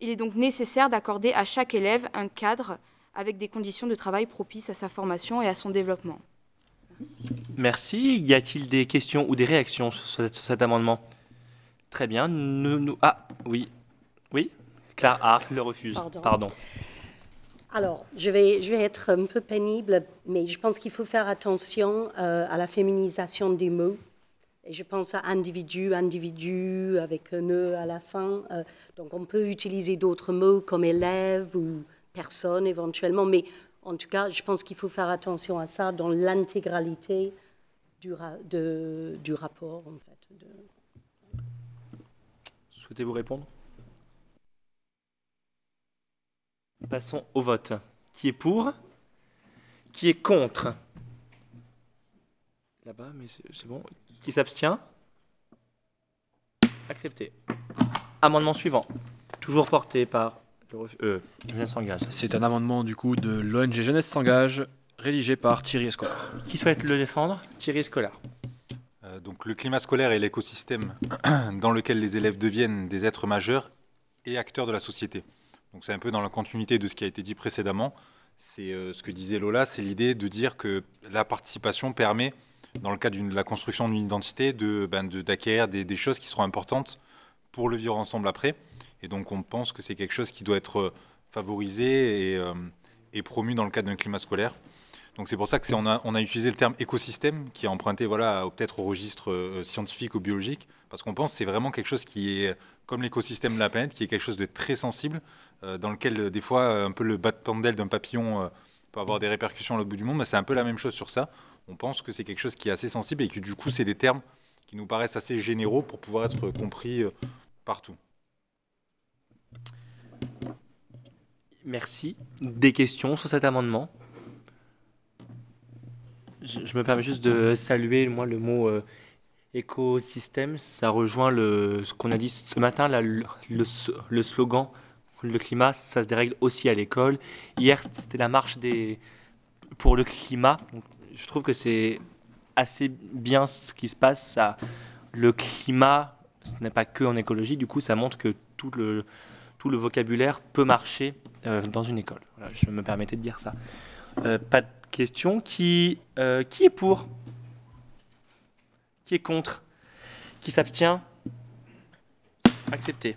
Il est donc nécessaire d'accorder à chaque élève un cadre avec des conditions de travail propices à sa formation et à son développement. Merci. Y a-t-il des questions ou des réactions sur, ce- sur cet amendement? Très bien. Nous, nous- Ah, oui. Oui? Claire Hart, le. Pardon. Pardon. Alors, je vais, être un peu pénible, mais je pense qu'il faut faire attention euh, à la féminisation des mots. Et je pense à individu, individu, avec un E à la fin. Euh, donc, on peut utiliser d'autres mots comme élève ou personne éventuellement, mais en tout cas, je pense qu'il faut faire attention à ça dans l'intégralité du, rapport, en Souhaitez-vous répondre? Passons au vote. Qui est pour? Qui est contre? Là-bas, mais c'est bon. Qui s'abstient? Accepté. Amendement suivant. Toujours porté par le euh, Jeunesse s'engage. C'est un amendement du coup de l'ONG Jeunesse s'engage, rédigé par Thierry Escolar. Qui souhaite le défendre? Thierry Scolar. Euh, donc le climat scolaire est l'écosystème dans lequel les élèves deviennent des êtres majeurs et acteurs de la société. Donc c'est un peu dans la continuité de ce qui a été dit précédemment. C'est euh, ce que disait Lola, c'est l'idée de dire que la participation permet, dans le cadre de la construction d'une identité, de, ben, de- d'acquérir des, des choses qui seront importantes pour le vivre ensemble après. Et donc on pense que c'est quelque chose qui doit être euh, favorisé et, euh, et promu dans le cadre d'un climat scolaire. Donc c'est pour ça que on a, utilisé le terme écosystème qui est emprunté voilà peut-être au registre scientifique ou biologique parce qu'on pense que c'est vraiment quelque chose qui est comme l'écosystème de la planète qui est quelque chose de très sensible euh, dans lequel euh, des fois euh, un peu le battement d'aile d'un papillon peut avoir des répercussions à l'autre bout du monde mais c'est un peu la même chose sur ça. On pense que c'est quelque chose qui est assez sensible et que du coup c'est des termes qui nous paraissent assez généraux pour pouvoir être compris partout. Merci. Des questions sur cet amendement? Je, je me permets juste de saluer, moi, le mot écosystème. Ça rejoint ce qu'on a dit ce matin, le, slogan le climat, ça se dérègle aussi à l'école. Hier, c'était la marche pour le climat. Je trouve que c'est assez bien ce qui se passe. Le climat, ce n'est pas que en écologie. Du coup, ça montre que tout le, tout le vocabulaire peut marcher euh, dans une école. Je me permettais de dire ça. Euh, pas de question. Qui, euh, qui est pour? Qui est contre Qui s'abstient Accepté.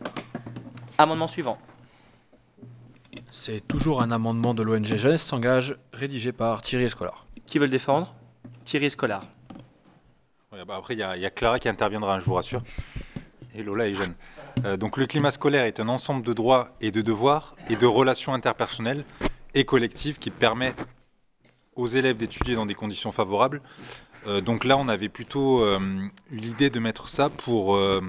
Amendement suivant. C'est toujours un amendement de l'ONG Jeunesse s'engage, rédigé par Thierry Escolar. Qui veut le défendre? Thierry Escolar. Ouais, bah après, il y, a- il y a Clara qui interviendra, je vous rassure. Et Lola est jeune. Euh, donc, le climat scolaire est un ensemble de droits et de devoirs et de relations interpersonnelles et collectives qui permet aux élèves d'étudier dans des conditions favorables. Euh, donc là, on avait plutôt euh, eu l'idée de mettre ça pour euh,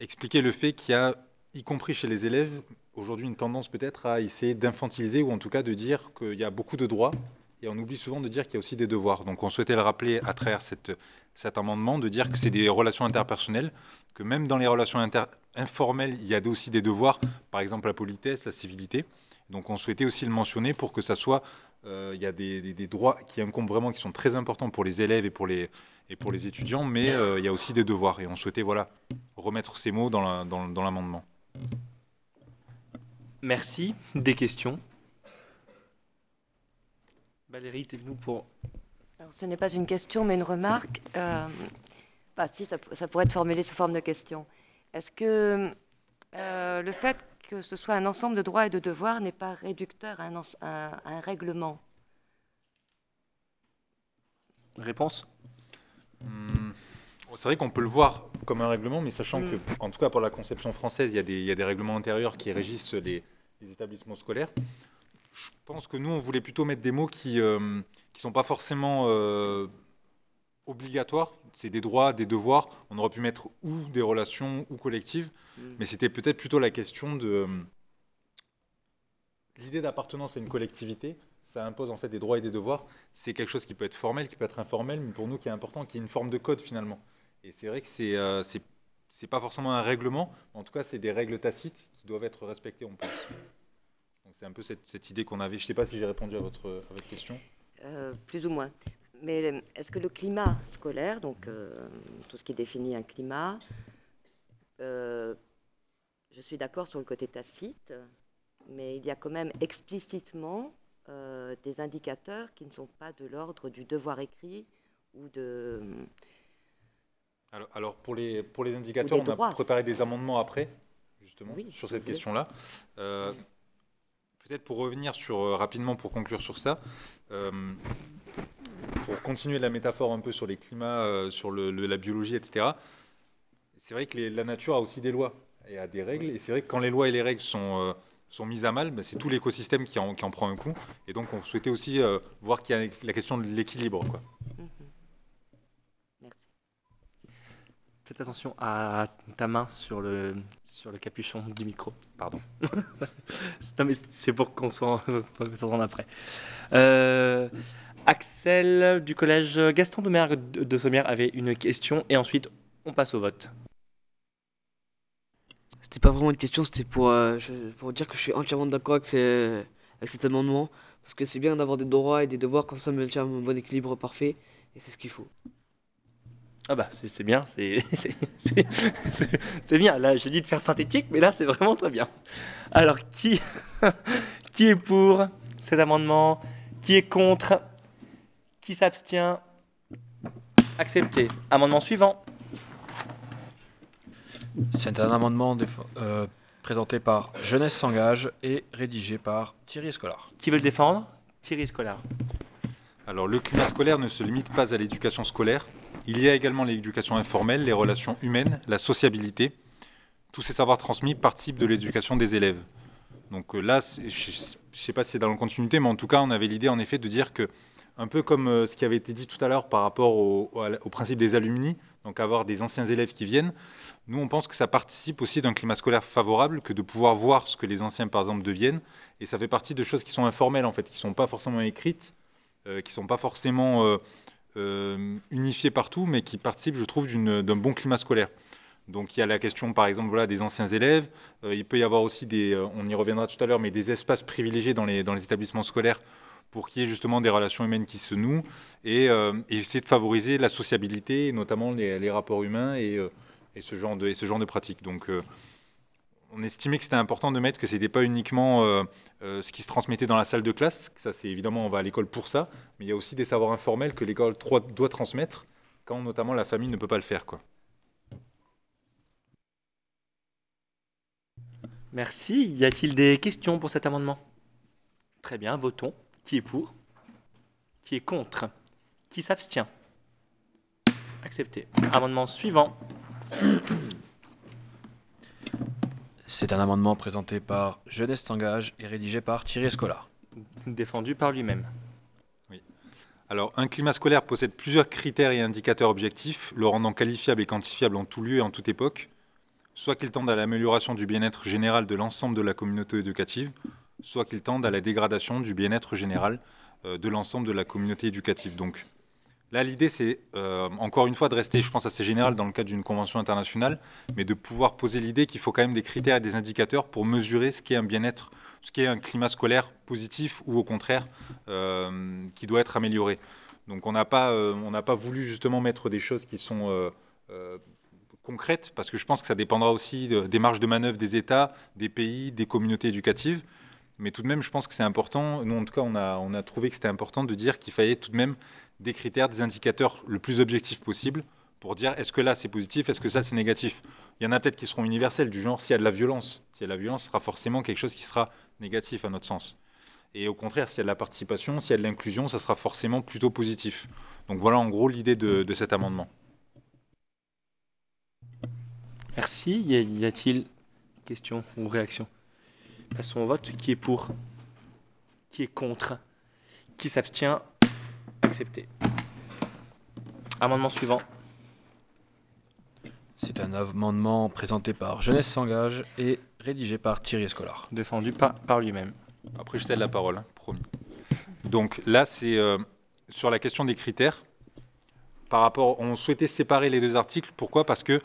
expliquer le fait qu'il y a, y compris chez les élèves, aujourd'hui une tendance peut-être à essayer d'infantiliser ou en tout cas de dire qu'il y a beaucoup de droits et on oublie souvent de dire qu'il y a aussi des devoirs. Donc on souhaitait le rappeler à travers cet amendement, de dire que c'est des relations interpersonnelles, que même dans les relations informelles, il y a aussi des devoirs, par exemple la politesse, la civilité. Donc on souhaitait aussi le mentionner pour que ça soit, il y a des, des- des droits qui incombent vraiment, qui sont très importants pour les élèves et pour les, et pour les étudiants, mais euh, il y a aussi des devoirs. Et on souhaitait voilà, remettre ces mots dans la- dans- dans l'amendement. Merci. Des questions? Valérie, tu es venue pour. Alors, ce n'est pas une question, mais une remarque. Euh, bah, si, ça, ça pourrait être formulé sous forme de question. Est-ce que euh, le fait que ce soit un ensemble de droits et de devoirs n'est pas réducteur à un, à- règlement Réponse? Hum, C'est vrai qu'on peut le voir comme un règlement, mais sachant Mm. que, en tout cas pour la conception française, il y a des, il y a des règlements intérieurs qui régissent les, les établissements scolaires. Je pense que nous, on voulait plutôt mettre des mots qui ne sont pas forcément euh, obligatoires. C'est des droits, des devoirs. On aurait pu mettre ou des relations ou collectives, Mm. mais c'était peut-être plutôt la question de euh, l'idée d'appartenance à une collectivité. Ça impose en fait des droits et des devoirs. C'est quelque chose qui peut être formel, qui peut être informel, mais pour nous qui est important, qui est une forme de code finalement. Et c'est vrai que c'est euh, c'est c'est pas forcément un règlement, mais en tout cas c'est des règles tacites qui doivent être respectées, on pense. Donc c'est un peu cette, cette idée qu'on avait. Je sais pas si j'ai répondu à votre, à votre question. Euh, Plus ou moins. Mais euh, est-ce que le climat scolaire, donc euh, tout ce qui définit un climat, euh, je suis d'accord sur le côté tacite, mais il y a quand même explicitement euh, des indicateurs qui ne sont pas de l'ordre du devoir écrit ou de... Alors, alors, pour, les, pour les indicateurs, on a préparé des amendements après, justement, Oui, sur cette question-là. Euh, Peut-être pour revenir sur, euh, rapidement, pour conclure sur ça, euh, pour continuer la métaphore un peu sur les climats, euh, sur la biologie, etc. C'est vrai que la nature a aussi des lois et a des règles. Et c'est vrai que quand les lois et les règles sont, sont mises à mal, ben, c'est tout l'écosystème qui en, prend un coup. Et donc, on souhaitait aussi voir qu'il y a la question de l'équilibre. quoi. Faites attention à ta main sur le, sur le capuchon du micro. Pardon. C'est- non, mais c'est pour qu'on soit- s'entende après. Euh, Axel du collège Gaston de Mergue de de Sommières avait une question et ensuite on passe au vote. C'était pas vraiment une question, c'était pour, euh, je- pour dire que je suis entièrement d'accord avec, ces- avec cet amendement. Parce que c'est bien d'avoir des droits et des devoirs, comme ça on maintient un bon équilibre parfait. Et c'est ce qu'il faut. Ah bah c'est bien, c'est bien. Là j'ai dit de faire synthétique, mais là c'est vraiment très bien. Alors qui, qui est pour cet amendement? Qui est contre? Qui s'abstient? Accepté. Amendement suivant. C'est un amendement euh, présenté par Jeunesse s'engage et rédigé par Thierry Escolar. Qui veut le défendre? Thierry Scolar. Alors, le climat scolaire ne se limite pas à l'éducation scolaire. Il y a également l'éducation informelle, les relations humaines, la sociabilité. Tous ces savoirs transmis participent de l'éducation des élèves. Donc euh, là, je ne sais pas si c'est dans la continuité, mais en tout cas, on avait l'idée en effet de dire que, un peu comme euh, ce qui avait été dit tout à l'heure par rapport au, au, principe des alumni, donc avoir des anciens élèves qui viennent, nous on pense que ça participe aussi d'un climat scolaire favorable, que de pouvoir voir ce que les anciens par exemple deviennent, et ça fait partie de choses qui sont informelles en fait, qui ne sont pas forcément écrites, euh, qui ne sont pas forcément euh, unifiées partout, mais qui participent, je trouve, d'un bon climat scolaire. Donc il y a la question, par exemple, voilà, des anciens élèves. Euh, il peut y avoir aussi des, euh, on y reviendra tout à l'heure, mais des espaces privilégiés dans les, établissements scolaires pour qu'il y ait justement des relations humaines qui se nouent et, essayer de favoriser la sociabilité, notamment les, rapports humains et, ce genre de, et ce genre de pratiques. Donc on estimait que c'était important de mettre que ce n'était pas uniquement euh, euh, ce qui se transmettait dans la salle de classe, ça c'est évidemment on va à l'école pour ça, mais il y a aussi des savoirs informels que l'école doit transmettre quand notamment la famille ne peut pas le faire. Merci. Y a-t-il des questions pour cet amendement? Très bien, votons. Qui est pour? Qui est contre? Qui s'abstient? Accepté. Amendement suivant. C'est un amendement présenté par Jeunesse s'engage et rédigé par Thierry Escolar. Défendu par lui-même. Oui. Alors, un climat scolaire possède plusieurs critères et indicateurs objectifs, le rendant qualifiable et quantifiable en tout lieu et en toute époque soit qu'ils tendent à l'amélioration du bien-être général de l'ensemble de la communauté éducative, soit qu'ils tendent à la dégradation du bien-être général euh, de l'ensemble de la communauté éducative. Donc là, l'idée, c'est euh, encore une fois de rester, je pense, assez général dans le cadre d'une convention internationale, mais de pouvoir poser l'idée qu'il faut quand même des critères et des indicateurs pour mesurer ce qu'est un bien-être, ce qu'est un climat scolaire positif ou au contraire euh, qui doit être amélioré. Donc on n'a pas, euh, on n'a pas voulu justement mettre des choses qui sont euh, euh, concrète, parce que je pense que ça dépendra aussi de, des marges de manœuvre des États, des pays, des communautés éducatives. Mais tout de même, je pense que c'est important. Nous, en tout cas, on a trouvé que c'était important de dire qu'il fallait tout de même des critères, des indicateurs le plus objectifs possible pour dire est-ce que là c'est positif, est-ce que ça c'est négatif? Il y en a peut-être qui seront universels, du genre s'il y a de la violence. S'il y a de la violence, ce sera forcément quelque chose qui sera négatif à notre sens. Et au contraire, s'il y a de la participation, s'il y a de l'inclusion, ça sera forcément plutôt positif. Donc voilà en gros l'idée de, de cet amendement. Merci. Y a-t-il questions ou réactions Passons au vote. Qui est pour? Qui est contre? Qui s'abstient? Accepté. Amendement suivant. C'est un amendement présenté par Jeunesse s'engage et rédigé par Thierry Escolar. Défendu par, par lui-même. Après, je cède la parole, hein, promis. Donc là, c'est euh, sur la question des critères. Par rapport, on souhaitait séparer les deux articles. Pourquoi? Parce que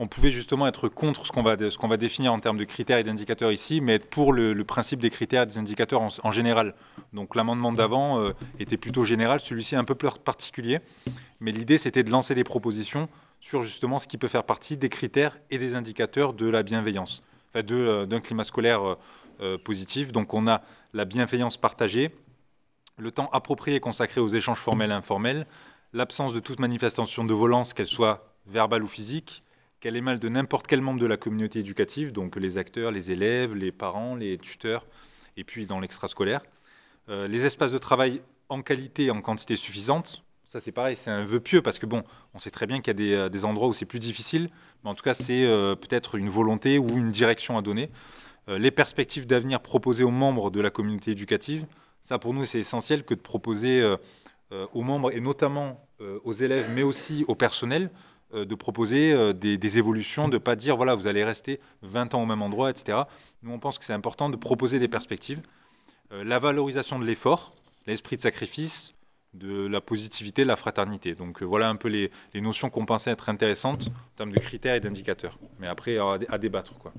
on pouvait justement être contre ce qu'on va, va définir en termes de critères et d'indicateurs ici, mais être pour le, principe des critères et des indicateurs en, général. Donc l'amendement d'avant euh, était plutôt général, celui-ci un peu plus particulier, mais l'idée c'était de lancer des propositions sur justement ce qui peut faire partie des critères et des indicateurs de la bienveillance, enfin euh, d'un climat scolaire euh, positif. Donc on a la bienveillance partagée, le temps approprié consacré aux échanges formels et informels, l'absence de toute manifestation de violence, qu'elle soit verbale ou physique, qu'elle émane de n'importe quel membre de la communauté éducative, donc les acteurs, les élèves, les parents, les tuteurs, et puis dans l'extrascolaire. Euh, les espaces de travail en qualité et en quantité suffisante, ça c'est pareil, c'est un vœu pieux, parce que bon, on sait très bien qu'il y a des, euh, endroits où c'est plus difficile, mais en tout cas c'est euh, peut-être une volonté ou une direction à donner. Les perspectives d'avenir proposées aux membres de la communauté éducative, ça pour nous c'est essentiel que de proposer aux membres, et notamment aux élèves, mais aussi au personnel, de proposer euh, des, évolutions, de ne pas dire voilà, vous allez rester 20 ans au même endroit, etc. Nous, on pense que c'est important de proposer des perspectives. Euh, la valorisation de l'effort, l'esprit de sacrifice, de la positivité, de la fraternité. Donc voilà un peu les, notions qu'on pensait être intéressantes en termes de critères et d'indicateurs. Mais après, à, à débattre. Quoi.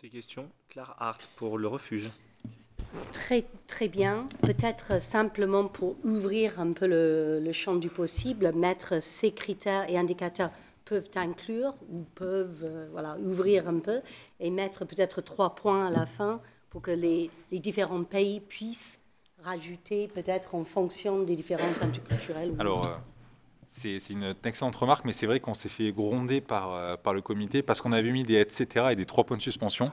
Des questions? Claire Hart pour le refuge. Très, très bien. Peut-être simplement pour ouvrir un peu le, champ du possible, mettre ces critères et indicateurs peuvent inclure ou peuvent euh, voilà, ouvrir un peu et mettre peut-être trois points à la fin pour que les, les différents pays puissent rajouter peut-être en fonction des différences interculturelles. Alors, euh, c'est une excellente remarque, mais c'est vrai qu'on s'est fait gronder par, euh, par le comité parce qu'on avait mis des etc. et des trois points de suspension.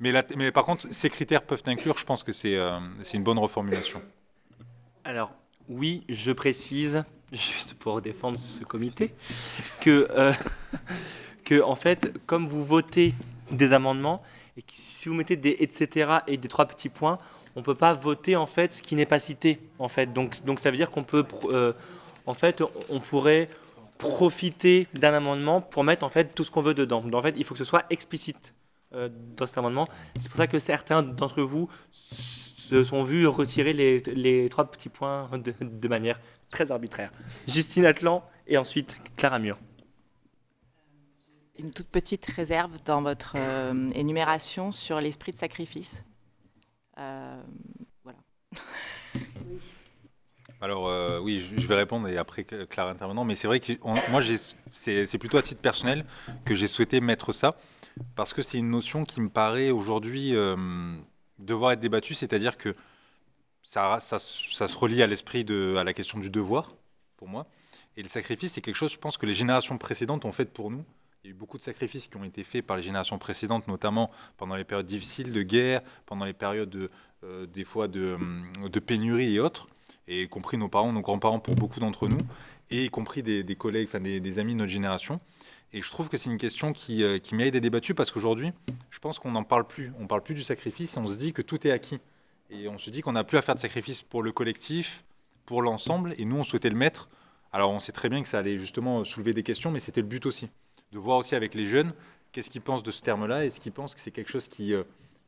Mais, la- mais par contre, ces critères peuvent inclure, je pense que c'est euh, une bonne reformulation. Alors, oui, je précise, juste pour défendre ce comité, que, euh, que en fait, comme vous votez des amendements, et que si vous mettez des etc. et des trois petits points, on ne peut pas voter en fait ce qui n'est pas cité. En fait. donc, donc ça veut dire qu'on peut, euh, en fait, on pourrait profiter d'un amendement pour mettre en fait tout ce qu'on veut dedans. Donc, en fait, il faut que ce soit explicite euh, dans cet amendement. C'est pour ça que certains d'entre vous se sont vus retirer les, les trois petits points de, de manière très arbitraire. Justine Atlan et ensuite Clara Mur. Une toute petite réserve dans votre euh, énumération sur l'esprit de sacrifice. Euh, voilà. Alors euh, oui, je, je vais répondre et après Claire intervenant, mais c'est vrai que on- moi c'est plutôt à titre personnel que j'ai souhaité mettre ça parce que c'est une notion qui me paraît aujourd'hui euh, devoir être débattue, c'est-à-dire que ça, se relie à l'esprit de à la question du devoir pour moi et le sacrifice c'est quelque chose, je pense que les générations précédentes ont fait pour nous. Il y a eu beaucoup de sacrifices qui ont été faits par les générations précédentes, notamment pendant les périodes difficiles de guerre, pendant les périodes de, euh, des fois de, hum, de pénurie et autres et y compris nos parents, nos grands-parents pour beaucoup d'entre nous, et y compris des, collègues, enfin des amis de notre génération. Et je trouve que c'est une question qui, euh, qui mérite d'être débattue parce qu'aujourd'hui, je pense qu'on n'en parle plus. On parle plus du sacrifice et on se dit que tout est acquis. Et on se dit qu'on n'a plus à faire de sacrifice pour le collectif, pour l'ensemble, et nous, on souhaitait le mettre. Alors, on sait très bien que ça allait justement soulever des questions, mais c'était le but aussi. De voir aussi avec les jeunes qu'est-ce qu'ils pensent de ce terme-là, est-ce qu'ils pensent que c'est quelque chose qui, euh,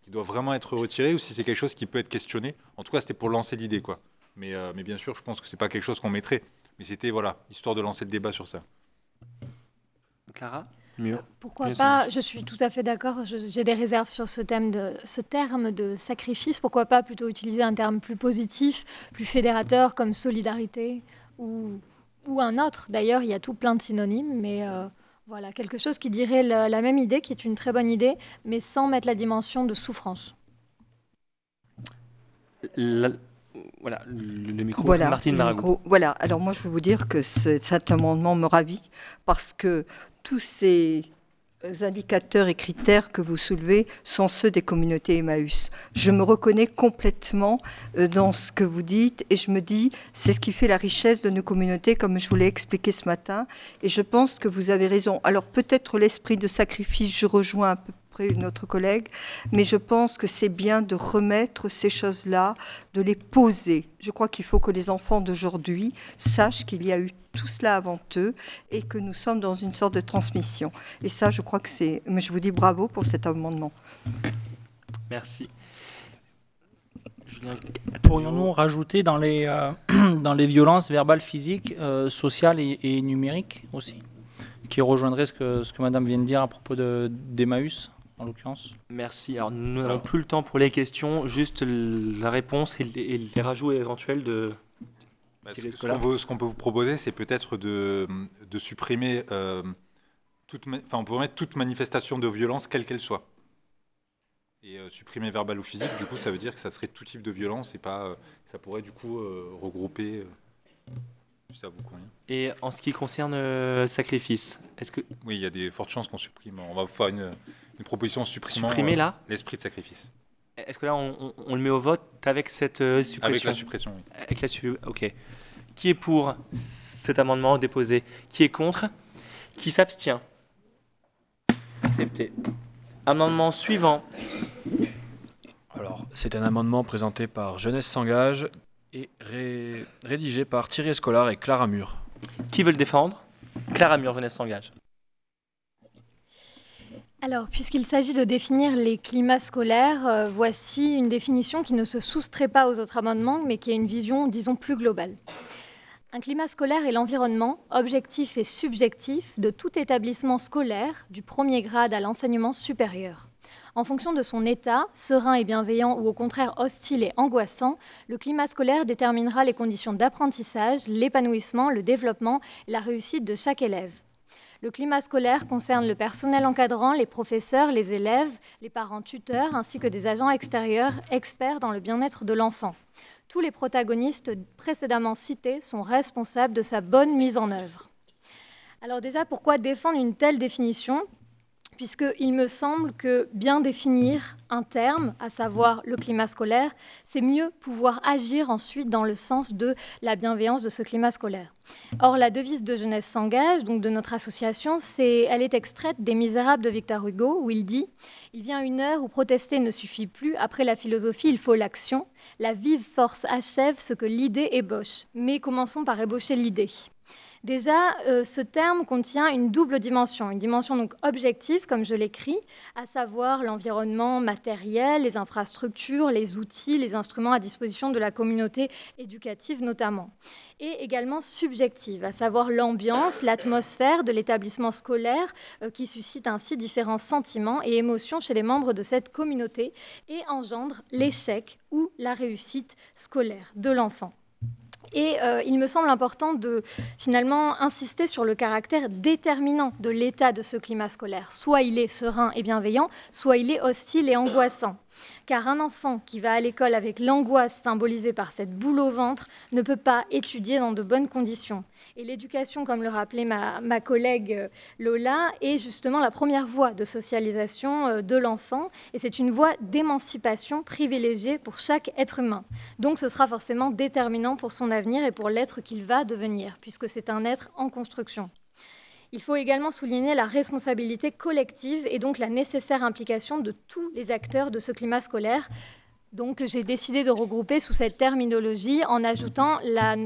doit vraiment être retiré ou si c'est quelque chose qui peut être questionné? En tout cas, c'était pour lancer l'idée, quoi. Mais, euh, mais bien sûr, je pense que c'est pas quelque chose qu'on mettrait. Mais c'était, voilà, histoire de lancer le débat sur ça. Clara Mur. Pourquoi Bien pas sûr. Je suis tout à fait d'accord. J'ai des réserves sur ce, thème de, ce terme de sacrifice. Pourquoi pas plutôt utiliser un terme plus positif, plus fédérateur, comme solidarité ou, ou un autre. D'ailleurs, il y a tout plein de synonymes, mais euh, voilà, quelque chose qui dirait la, la même idée, qui est une très bonne idée, mais sans mettre la dimension de souffrance. La- voilà, le, micro. Voilà, Martine le micro. Voilà, alors moi je vais vous dire que ce- cet amendement me ravit parce que tous ces indicateurs et critères que vous soulevez sont ceux des communautés Emmaüs. Je me reconnais complètement euh, dans ce que vous dites et je me dis c'est ce qui fait la richesse de nos communautés comme je vous l'ai expliqué ce matin et je pense que vous avez raison. Alors peut-être l'esprit de sacrifice, je rejoins à peu près une autre collègue, mais je pense que c'est bien de remettre ces choses-là, de les poser. Je crois qu'il faut que les enfants d'aujourd'hui sachent qu'il y a eu tout cela avant eux et que nous sommes dans une sorte de transmission. Et ça, je crois que c'est... Mais je vous dis bravo pour cet amendement. Merci. Pourrions-nous rajouter dans les, euh, dans les violences verbales, physiques, euh, sociales et, et numériques aussi Qui rejoindrait ce que, ce que madame vient de dire à propos de- d'Emmaüs, en l'occurrence Merci. Alors, nous n'avons plus le temps pour les questions, juste la réponse et les, et les rajouts éventuels de. Bah, ce, qu'on peut vous proposer, c'est peut-être de, de supprimer euh, toute, enfin, on peut mettre toute manifestation de violence, quelle qu'elle soit. Et euh, supprimer verbal ou physique, du coup, ça veut dire que ça serait tout type de violence et pas, euh, ça pourrait du coup euh, regrouper. euh, ça vous convient. Et en ce qui concerne euh, sacrifice, est-ce que. Oui, il y a des fortes chances qu'on supprime. On va faire une, une proposition supprimant Supprimer, euh, là l'esprit de sacrifice. Est-ce que là, on, on- on le met au vote avec cette euh, suppression Avec la suppression, oui. Avec la su- Ok. Qui est pour cet amendement déposé? Qui est contre? Qui s'abstient? Accepté. Amendement suivant. Alors, c'est un amendement présenté par Jeunesse s'engage et ré- rédigé par Thierry Escolar et Clara Mur. Qui veut le défendre? Clara Mur, Jeunesse s'engage. Alors, puisqu'il s'agit de définir les climats scolaires, euh, voici une définition qui ne se soustrait pas aux autres amendements, mais qui a une vision, disons, plus globale. Un climat scolaire est l'environnement, objectif et subjectif, de tout établissement scolaire, du premier grade à l'enseignement supérieur. En fonction de son état, serein et bienveillant ou au contraire hostile et angoissant, le climat scolaire déterminera les conditions d'apprentissage, l'épanouissement, le développement la réussite de chaque élève. Le climat scolaire concerne le personnel encadrant, les professeurs, les élèves, les parents tuteurs, ainsi que des agents extérieurs experts dans le bien-être de l'enfant. Tous les protagonistes précédemment cités sont responsables de sa bonne mise en œuvre. Alors déjà, pourquoi défendre une telle définition? Puisqu'il me semble que bien définir un terme, à savoir le climat scolaire, c'est mieux pouvoir agir ensuite dans le sens de la bienveillance de ce climat scolaire. Or, la devise de Jeunesse s'engage, donc de notre association, c'est, elle est extraite des Misérables de Victor Hugo, où il dit Il vient une heure où protester ne suffit plus, après la philosophie, il faut l'action. La vive force achève ce que l'idée ébauche. Mais commençons par ébaucher l'idée. Déjà, euh, ce terme contient une double dimension, une dimension donc objective, comme je l'écris, à savoir l'environnement matériel, les infrastructures, les outils, les instruments à disposition de la communauté éducative notamment, et également subjective, à savoir l'ambiance, l'atmosphère de l'établissement scolaire, euh, qui suscite ainsi différents sentiments et émotions chez les membres de cette communauté et engendre l'échec ou la réussite scolaire de l'enfant. Et euh, il me semble important de finalement insister sur le caractère déterminant de l'état de ce climat scolaire. Soit il est serein et bienveillant, soit il est hostile et angoissant. Car un enfant qui va à l'école avec l'angoisse symbolisée par cette boule au ventre ne peut pas étudier dans de bonnes conditions. Et l'éducation, comme le rappelait ma, ma, collègue euh, Lola, est justement la première voie de socialisation euh, de l'enfant. Et c'est une voie d'émancipation privilégiée pour chaque être humain. Donc ce sera forcément déterminant pour son avenir et pour l'être qu'il va devenir, puisque c'est un être en construction. Il faut également souligner la responsabilité collective et donc la nécessaire implication de tous les acteurs de ce climat scolaire. Donc j'ai décidé de regrouper sous cette terminologie en ajoutant la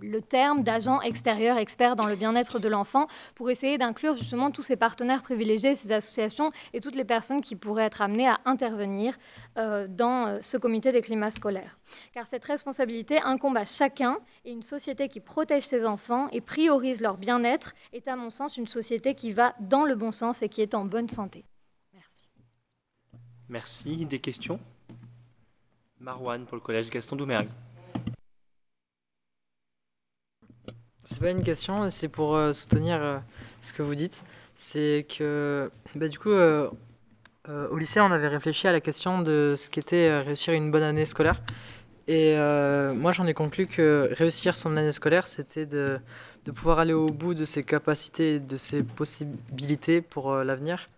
le terme d'agent extérieur expert dans le bien-être de l'enfant pour essayer d'inclure justement tous ces partenaires privilégiés, ces associations et toutes les personnes qui pourraient être amenées à intervenir euh, dans euh, ce comité des climats scolaires. Car cette responsabilité incombe à chacun et une société qui protège ses enfants et priorise leur bien-être est à mon sens une société qui va dans le bon sens et qui est en bonne santé. Merci. Merci. Des questions? Marwan pour le collège Gaston Doumergue. C'est pas une question, c'est pour euh, soutenir euh, ce que vous dites. C'est que, bah, du coup, euh, au lycée, on avait réfléchi à la question de ce qu'était réussir une bonne année scolaire. Et moi, j'en ai conclu que réussir son année scolaire, c'était de, de pouvoir aller au bout de ses capacités et de ses possibilités pour l'avenir.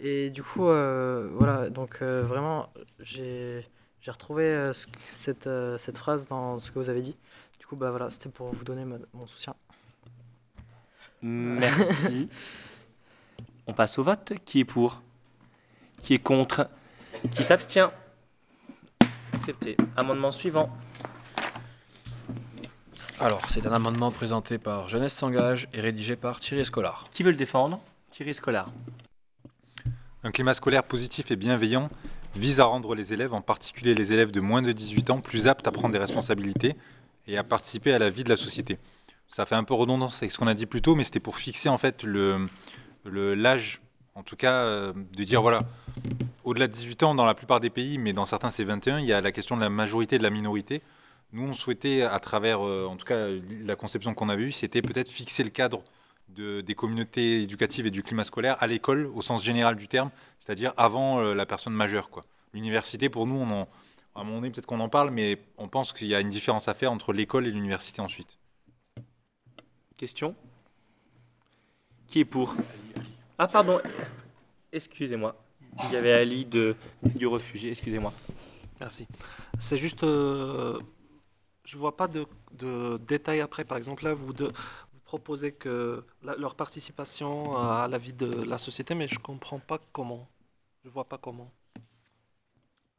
Et du coup, voilà, donc vraiment, j'ai j'ai retrouvé ce- cette, cette phrase dans ce que vous avez dit. Du coup, bah voilà, c'était pour vous donner mon, mon soutien. Merci. On passe au vote. Qui est pour? Qui est contre? Qui s'abstient? Accepté. Amendement suivant. Alors, c'est un amendement présenté par Jeunesse s'engage et rédigé par Thierry Escolar. Qui veut le défendre? Thierry Scolar. Un climat scolaire positif et bienveillant vise à rendre les élèves, en particulier les élèves de moins de 18 ans, plus aptes à prendre des responsabilités et à participer à la vie de la société. Ça fait un peu redondance avec ce qu'on a dit plus tôt, mais c'était pour fixer en fait l'âge, en tout cas, euh, de dire voilà, au-delà de 18 ans, dans la plupart des pays, mais dans certains c'est 21, il y a la question de la majorité et de la minorité. Nous, on souhaitait, à travers, euh, en tout cas, la conception qu'on avait eue, c'était peut-être fixer le cadre de- des communautés éducatives et du climat scolaire à l'école, au sens général du terme, c'est-à-dire avant euh, la personne majeure. L'université, pour nous, on en, à un moment donné, peut-être qu'on en parle, mais on pense qu'il y a une différence à faire entre l'école et l'université ensuite. Question? Qui est pour? Ah, pardon. Excusez-moi. Il y avait Ali de, du réfugié. Excusez-moi. Merci. C'est juste, euh, je vois pas de, de détails après. Par exemple, là, vous, de, vous proposez que la- leur participation à la vie de la société, mais je comprends pas comment. Je vois pas comment.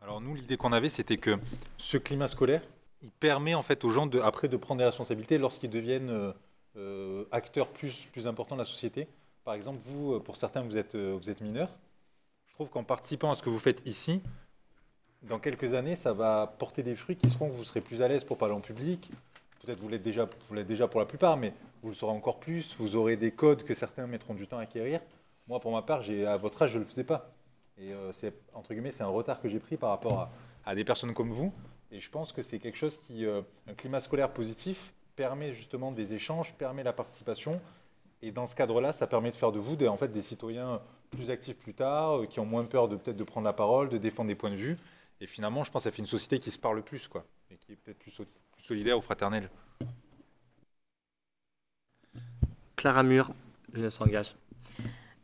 Alors nous, l'idée qu'on avait, c'était que ce climat scolaire, il permet en fait aux gens de, après de prendre des responsabilités lorsqu'ils deviennent euh, euh, acteurs plus, plus importants de la société. Par exemple, vous, euh, pour certains, vous êtes, vous êtes mineurs. Je trouve qu'en participant à ce que vous faites ici, dans quelques années, ça va porter des fruits qui seront que vous serez plus à l'aise pour parler en public. Peut-être vous l'êtes déjà, vous l'êtes déjà pour la plupart, mais vous le serez encore plus. Vous aurez des codes que certains mettront du temps à acquérir. Moi, pour ma part, j'ai, à votre âge, je ne le faisais pas. Et euh, c'est, entre guillemets, c'est un retard que j'ai pris par rapport à, des personnes comme vous. Et je pense que c'est quelque chose qui, euh, un climat scolaire positif, permet justement des échanges, permet la participation. Et dans ce cadre-là, ça permet de faire de vous des, en fait, des citoyens plus actifs plus tard, euh, qui ont moins peur de peut-être prendre la parole, de défendre des points de vue. Et finalement, je pense que ça fait une société qui se parle plus, quoi, et qui est peut-être plus solidaire ou fraternelle. Clara Mur, je s'engage.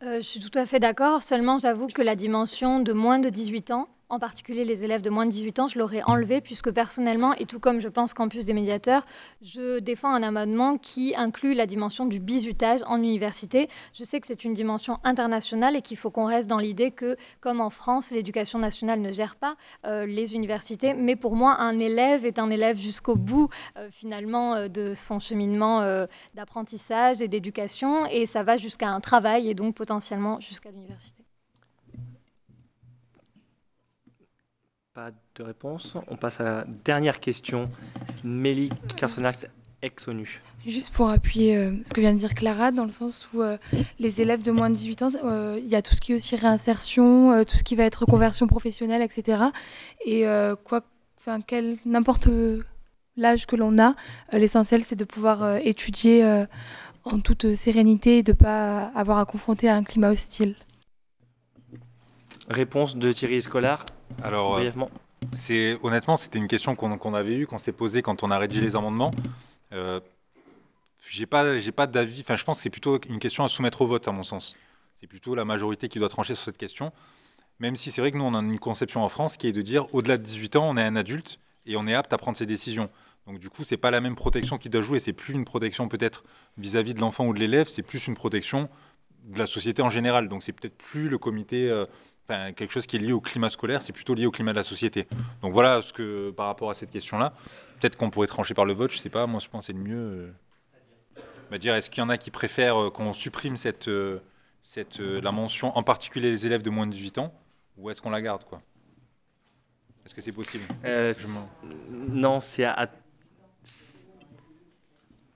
Euh, je suis tout à fait d'accord. Seulement, j'avoue que la dimension de moins de 18 ans, en particulier les élèves de moins de 18 ans, je l'aurais enlevé puisque personnellement, et tout comme je pense Campus des médiateurs, je défends un amendement qui inclut la dimension du bizutage en université. Je sais que c'est une dimension internationale et qu'il faut qu'on reste dans l'idée que, comme en France, l'éducation nationale ne gère pas euh, les universités, mais pour moi, un élève est un élève jusqu'au bout euh, finalement euh, de son cheminement d'apprentissage et d'éducation, et ça va jusqu'à un travail et donc potentiellement jusqu'à l'université. Pas de réponse. On passe à la dernière question. Mélie Carsonax, ex-ONU. Juste pour appuyer euh, ce que vient de dire Clara, dans le sens où euh, les élèves de moins de 18 ans, euh, il y a tout ce qui est aussi réinsertion, tout ce qui va être conversion professionnelle, etc. Et quoi, enfin, quel, n'importe l'âge que l'on a, l'essentiel c'est de pouvoir étudier en toute sérénité et de ne pas avoir à confronter à un climat hostile. Réponse de Thierry Scolar. Alors, euh, c'est honnêtement, c'était une question qu'on avait eue, qu'on s'est posée quand on a rédigé les amendements. Euh, j'ai pas, j'ai pas d'avis. Enfin, je pense que c'est plutôt une question à soumettre au vote, à mon sens. C'est plutôt la majorité qui doit trancher sur cette question. Même si c'est vrai que nous, on a une conception en France qui est de dire, au-delà de 18 ans, on est un adulte et on est apte à prendre ses décisions. Donc du coup, c'est pas la même protection qui doit jouer. C'est plus une protection peut-être vis-à-vis de l'enfant ou de l'élève. C'est plus une protection de la société en général. Donc c'est peut-être plus le comité. euh, Enfin, quelque chose qui est lié au climat scolaire, c'est plutôt lié au climat de la société. Donc voilà ce que par rapport à cette question-là, peut-être qu'on pourrait trancher par le vote, je sais pas. Moi, je pense que c'est le mieux. euh, bah, dire, est-ce qu'il y en a qui préfèrent euh, qu'on supprime cette, euh, cette, la mention, en particulier les élèves de moins de 18 ans, ou est-ce qu'on la garde, quoi? Est-ce que c'est possible? Euh, non, c'est à. à-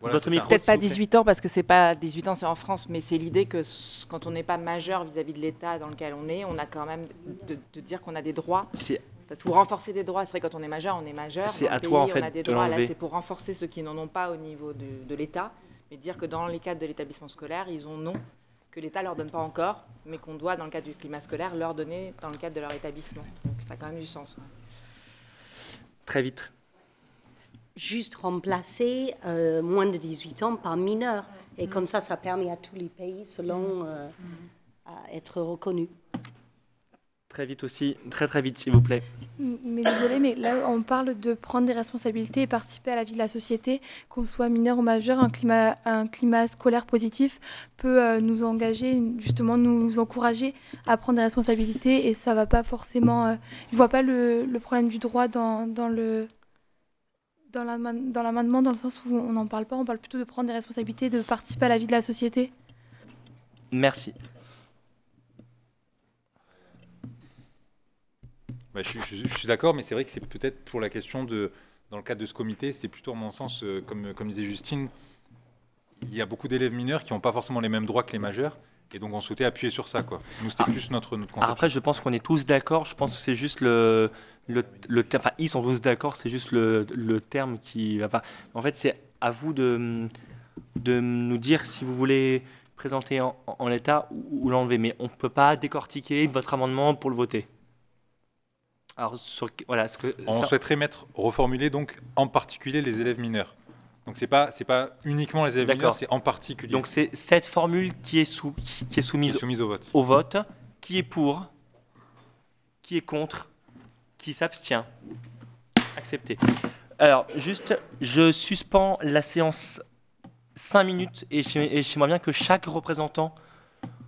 Voilà, Votre c'est ça. micro, Peut-être pas vous plaît. 18 ans parce que c'est pas 18 ans, c'est en France, mais c'est l'idée que quand on n'est pas majeur vis-à-vis de l'État dans lequel on est, on a quand même de, de dire qu'on a des droits. C'est- Parce que pour renforcer des droits, c'est vrai quand on est majeur, on est majeur. C'est à toi, en pays, fait, on a des de droits. Là, c'est pour renforcer ceux qui n'en ont pas au niveau de, de l'État, mais dire que dans les cadres de l'établissement scolaire, ils ont non, que l'État leur donne pas encore, mais qu'on doit dans le cadre du climat scolaire leur donner dans le cadre de leur établissement. Donc ça a quand même du sens. ouais. Très vite. Juste remplacer euh, moins de 18 ans par mineur. Et comme ça, ça permet à tous les pays, selon, euh, à être reconnus. Très vite aussi. Très très vite, s'il vous plaît. Mais désolé, mais là, on parle de prendre des responsabilités et participer à la vie de la société, qu'on soit mineur ou majeur, un climat, un climat scolaire positif peut euh, nous engager, justement nous encourager à prendre des responsabilités et ça va pas forcément. euh, je vois pas le, le problème du droit dans, dans le dans l'amendement, dans le sens où on n'en parle pas, on parle plutôt de prendre des responsabilités, de participer à la vie de la société. Merci. Bah, je, je- je suis d'accord, mais c'est vrai que c'est peut-être pour la question de, dans le cadre de ce comité, c'est plutôt à mon sens, euh, comme, comme disait Justine, il y a beaucoup d'élèves mineurs qui n'ont pas forcément les mêmes droits que les majeurs, et donc on souhaitait appuyer sur ça. Quoi. Nous, c'était plus notre, notre conception. Après, je pense qu'on est tous d'accord. Je pense que c'est juste le, le, Enfin, ils sont tous d'accord. C'est juste le, le terme qui. Enfin, en fait, c'est à vous de, de nous dire si vous voulez présenter en, en l'état ou, ou l'enlever. Mais on ne peut pas décortiquer votre amendement pour le voter. Alors, sur, voilà, ce que On ça- souhaiterait mettre, reformuler donc en particulier les élèves mineurs. Donc c'est pas c'est pas uniquement les D'accord. c'est en particulier. Donc c'est cette formule qui est, sous, qui, qui est soumise, Qui est soumise au vote. au vote. Qui est pour Qui est contre Qui s'abstient Accepté. Alors, juste, je suspends la séance 5 minutes et j'ai- et j'aimerais bien que chaque représentant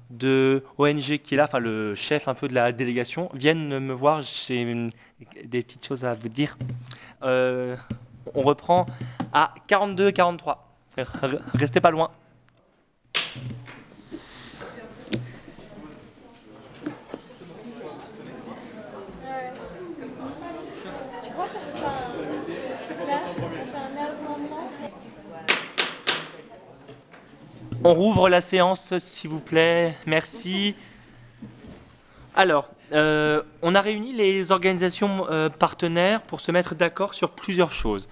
de ONG qui est là, enfin le chef un peu de la délégation, vienne me voir. J'ai des petites choses à vous dire. Euh, on reprend à 42-43. Restez pas loin. On rouvre la séance, s'il vous plaît. Merci. Alors, euh, on a réuni les organisations euh, partenaires pour se mettre d'accord sur plusieurs choses.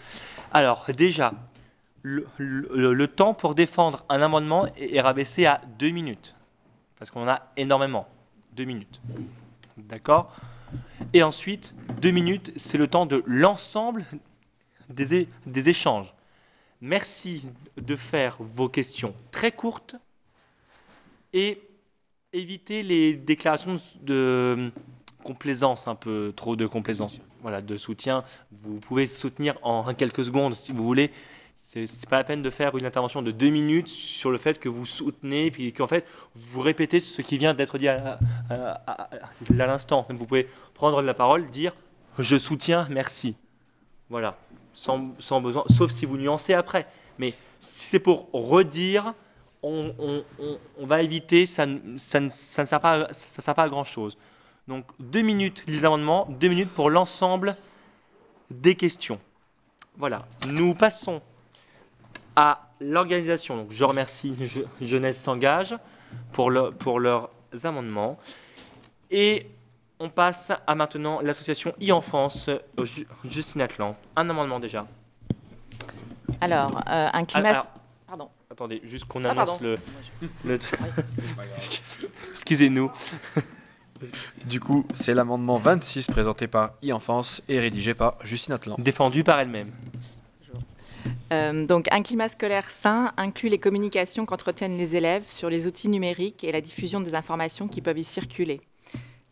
Alors, déjà, le, temps pour défendre un amendement est, rabaissé à deux minutes. Parce qu'on en a énormément. Deux minutes. D'accord? Et ensuite, deux minutes, c'est le temps de l'ensemble des, des échanges. Merci de faire vos questions très courtes et éviter les déclarations de complaisance, un peu trop de complaisance, voilà, de soutien. Vous pouvez soutenir en quelques secondes si vous voulez. C'est pas la peine de faire une intervention de deux minutes sur le fait que vous soutenez, puis qu'en fait vous répétez ce qui vient d'être dit à, à- à- à- à l'instant. Vous pouvez prendre la parole, dire je soutiens, merci. Voilà, sans, sans besoin, sauf si vous nuancez après. Mais si c'est pour redire, on, on- on- on va éviter, ça, ne- ça, ne- ça ne sert pas, à- ça sert pas à grand chose. Donc deux minutes les amendements, deux minutes pour l'ensemble des questions. Voilà, nous passons à l'organisation. Donc je remercie Je- Jeunesse s'engage pour, le- pour leurs amendements. Et on passe à maintenant l'association e-enfance euh, Ju- Justine Atlan. Un amendement déjà. Alors, euh, un climat. Alors. Attendez, juste qu'on Ah, annonce pardon. le. Excusez-nous. Du coup, c'est l'amendement 26 présenté par e-enfance et rédigé par Justine Atlan. Défendu par elle-même. Euh, donc, un climat scolaire sain inclut les communications qu'entretiennent les élèves sur les outils numériques et la diffusion des informations qui peuvent y circuler.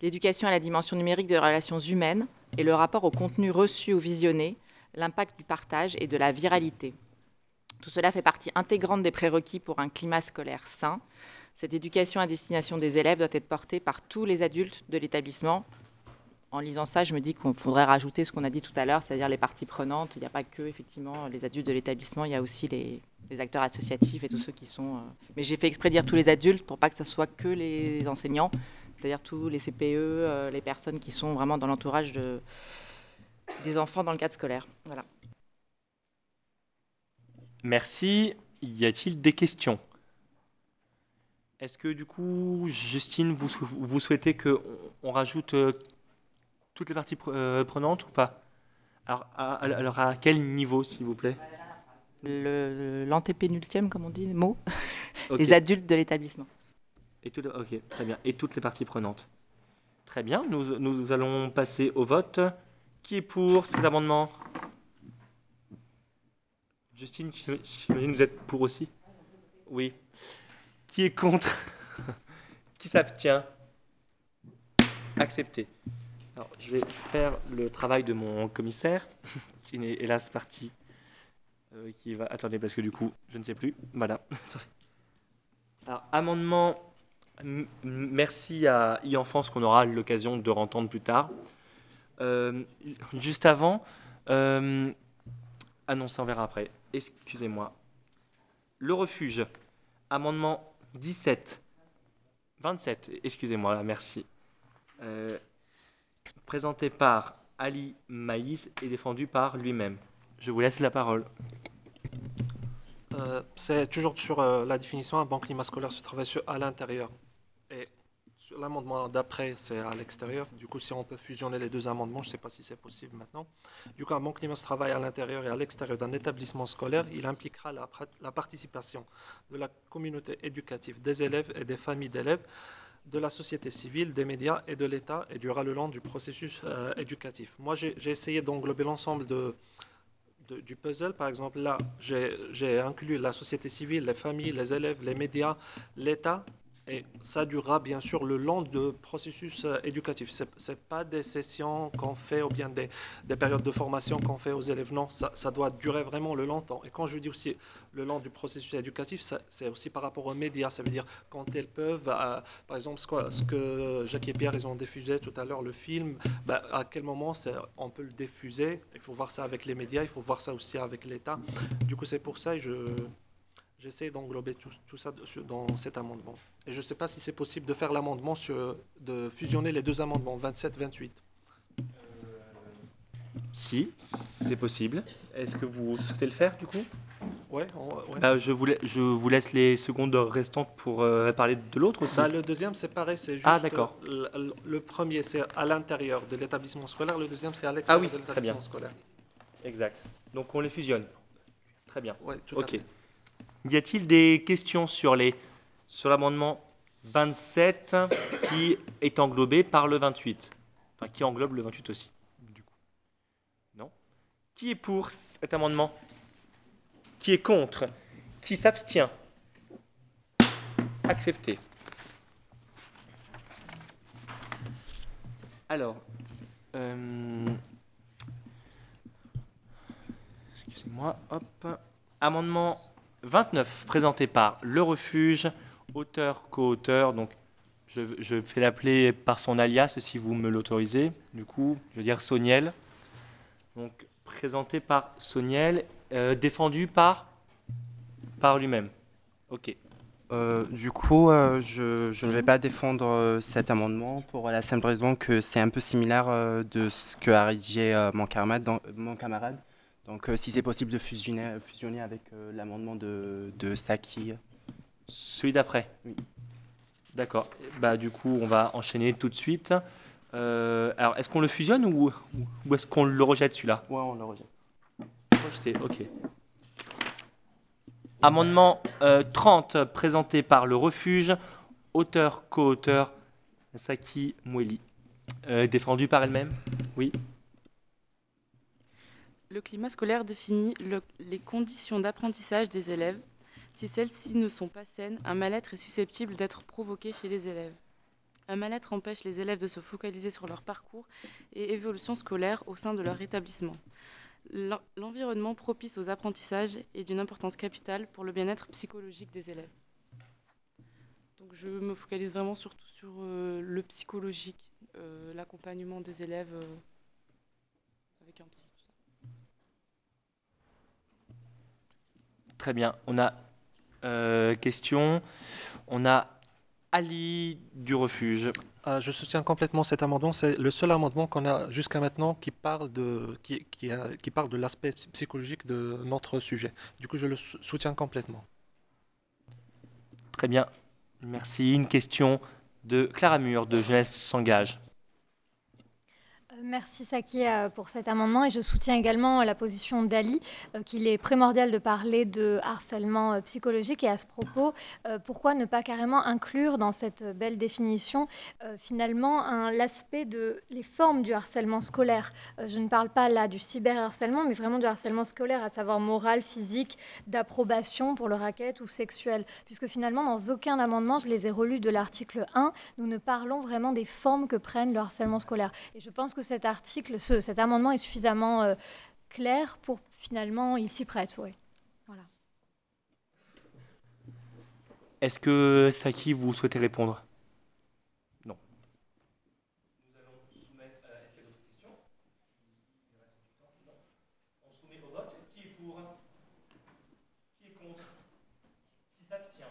L'éducation à la dimension numérique des relations humaines et le rapport au contenu reçu ou visionné, l'impact du partage et de la viralité. Tout cela fait partie intégrante des prérequis pour un climat scolaire sain. Cette éducation à destination des élèves doit être portée par tous les adultes de l'établissement. En lisant ça, je me dis qu'on faudrait rajouter ce qu'on a dit tout à l'heure, c'est-à-dire les parties prenantes. Il n'y a pas que effectivement les adultes de l'établissement, il y a aussi les, acteurs associatifs et tous ceux qui sont. euh, Mais j'ai fait exprès dire tous les adultes pour pas que ce soit que les enseignants, c'est-à-dire tous les CPE, euh, les personnes qui sont vraiment dans l'entourage de... des enfants dans le cadre scolaire. Voilà. Merci. Y a-t-il des questions? Est-ce que du coup, Justine, vous, sou- vous souhaitez qu'on on rajoute euh, toutes les parties pre- euh, prenantes ou pas? Alors à, alors à quel niveau, s'il vous plaît? Le- L'antépénultième, comme on dit, mot, Ok. les adultes de l'établissement. Et tout- ok, très bien. Et toutes les parties prenantes. Très bien. Nous, nous allons passer au vote. Qui est pour cet amendement? Justine, j'im- j'imagine vous êtes pour aussi? Oui. Qui est contre? Qui s'abstient? Accepté. Alors, je vais faire le travail de mon commissaire, qui n'est hélas parti. Euh, qui va. Attendez, parce que du coup, je ne sais plus. Voilà. Alors, amendement. Merci à e-enfance qu'on aura l'occasion de entendre plus tard. Euh, juste avant, euh, non, ça on verra après. Excusez-moi. Le refuge, amendement 17, 27, excusez-moi, merci. Euh, présenté par Ali Maïs et défendu par lui-même. Je vous laisse la parole. Euh, c'est toujours sur euh, la définition, un bon climat scolaire se travaille sur, à l'intérieur. L'amendement d'après, c'est à l'extérieur. Du coup, si on peut fusionner les deux amendements, je ne sais pas si c'est possible maintenant. Du coup, un bon climat se travaille à l'intérieur et à l'extérieur d'un établissement scolaire. Il impliquera la, participation de la communauté éducative, des élèves et des familles d'élèves, de la société civile, des médias et de l'État et durera le long du processus euh, éducatif. Moi, j'ai essayé d'englober l'ensemble de, de- du puzzle. Par exemple, là, j'ai inclus la société civile, les familles, les élèves, les médias, l'État. Et ça durera bien sûr le long du processus euh, éducatif. Ce n'est pas des sessions qu'on fait ou bien des, des périodes de formation qu'on fait aux élèves. Non, ça, doit durer vraiment le longtemps. Et quand je dis aussi le long du processus éducatif, c'est aussi par rapport aux médias. Ça veut dire quand elles peuvent, euh, par exemple, ce que, Jacques et Pierre ils ont diffusé tout à l'heure, le film, bah, à quel moment on peut le diffuser. Il faut voir ça avec les médias, il faut voir ça aussi avec l'État. Du coup, c'est pour ça que je, j'essaie d'englober tout, tout ça dans cet amendement. Et je ne sais pas si c'est possible de faire l'amendement, de fusionner les deux amendements, 27-28. Si, c'est possible. Est-ce que vous souhaitez le faire du coup? Ouais, on- ouais. Bah, je, vous la- je vous laisse les secondes restantes pour euh, parler de l'autre aussi. Bah, le deuxième, c'est pareil, c'est juste. Ah, d'accord. euh, Le, le premier, c'est à l'intérieur de l'établissement scolaire, le deuxième, c'est à Ah l'extérieur oui, de l'établissement scolaire. Exact. Donc on les fusionne. Très bien. Ouais, tout à ok. fait. Y a-t-il des questions sur les sur l'amendement 27 qui est englobé par le 28 Enfin, qui englobe le 28 aussi. Du coup. Non? Qui est pour cet amendement? Qui est contre? Qui s'abstient? Accepté. Alors, euh, excusez-moi, hop. Amendement 29, présenté par Le Refuge, auteur, co-auteur. Donc, je, je fais l'appeler par son alias, si vous me l'autorisez. Du coup, je veux dire Soniel. Donc, présenté par Soniel, euh, défendu par, par lui-même. Ok. Euh, du coup, euh, je, je ne vais pas défendre cet amendement pour la simple raison que c'est un peu similaire de ce que a rédigé mon mon camarade. Donc, euh, si c'est possible de fusionner, fusionner avec euh, l'amendement de, de Saki. Celui d'après Oui. D'accord. Bah, du coup, on va enchaîner tout de suite. Euh, alors, est-ce qu'on le fusionne ou, ou est-ce qu'on le rejette celui-là? Ouais, on le rejette. Rejeté, ok. Amendement euh, 30, présenté par Le Refuge, auteur, co-auteur, Saki Mweli. Euh, défendu par elle-même? Oui. Le climat scolaire définit le- les conditions d'apprentissage des élèves. Si celles-ci ne sont pas saines, un mal-être est susceptible d'être provoqué chez les élèves. Un mal-être empêche les élèves de se focaliser sur leur parcours et évolution scolaire au sein de leur établissement. L'en- L'environnement propice aux apprentissages est d'une importance capitale pour le bien-être psychologique des élèves. Donc je me focalise vraiment surtout sur euh, le psychologique, euh, l'accompagnement des élèves euh, avec un psy. tout ça. Très bien. On a euh, question. On a Ali du Refuge. Ah, je soutiens complètement cet amendement. C'est le seul amendement qu'on a jusqu'à maintenant qui parle de, qui, qui, a- qui parle de l'aspect psy- psychologique de notre sujet. Du coup, je le sou- soutiens complètement. Très bien. Merci. Une question de Clara Mur de Jeunesse s'engage. Merci Saki euh, pour cet amendement et je soutiens également la position d'Ali euh, qu'il est primordial de parler de harcèlement euh, psychologique et à ce propos, pourquoi ne pas carrément inclure dans cette belle définition finalement l'aspect de les formes du harcèlement scolaire? Je ne parle pas là du cyberharcèlement mais vraiment du harcèlement scolaire, à savoir moral, physique, d'approbation pour le racket ou sexuel, puisque finalement dans aucun amendement, je les ai relus de l'article 1, nous ne parlons vraiment des formes que prennent le harcèlement scolaire. Et je pense que cet article, ce- cet amendement est suffisamment euh, clair pour finalement, il s'y prête, oui. Voilà. Est-ce que Saki, vous souhaitez répondre? Non. Nous allons soumettre. euh, Est-ce qu'il y a d'autres questions? Il reste du temps Non. On soumet au vote. Qui est pour? Qui est contre? Qui s'abstient?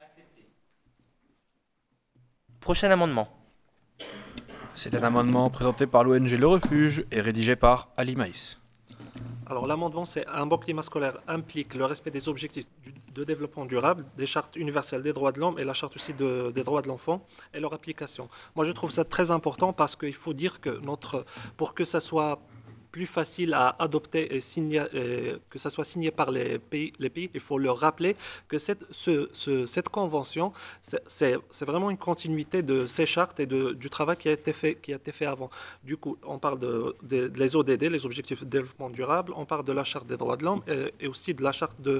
Accepté. Prochain amendement. C'est un amendement présenté par l'ONG Le Refuge et rédigé par Ali Maïs. Alors l'amendement, c'est un bon climat scolaire implique le respect des objectifs de développement durable, des chartes universelles des droits de l'homme et la charte aussi de- des droits de l'enfant et leur application. Moi, je trouve ça très important parce qu'il faut dire que notre, pour que ça soit plus facile à adopter et et que ça soit signé par les pays, il faut leur rappeler que cette, ce- ce- cette convention, c'est- vraiment une continuité de ces chartes et du travail qui a été fait, avant. Du coup, on parle de, de- les ODD, les objectifs de développement durable, on parle de la charte des droits de l'homme et, aussi de la charte de,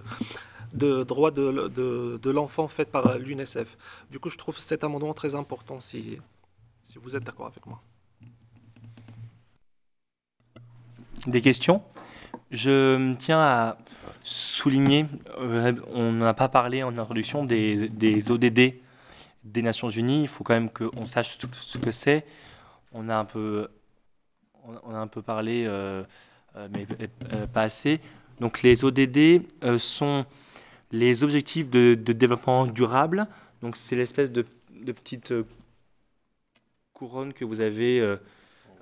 droits de, l'enfant faite par l'UNICEF. Du coup, je trouve cet amendement très important si vous êtes d'accord avec moi. Des questions Je tiens à souligner, euh, on n'a pas parlé en introduction des, ODD des Nations Unies. Il faut quand même qu'on sache ce, que c'est. On a un peu, on a un peu parlé, euh, euh, mais euh, pas assez. Donc les ODD sont les objectifs de, développement durable. Donc c'est l'espèce de, petite couronne que vous avez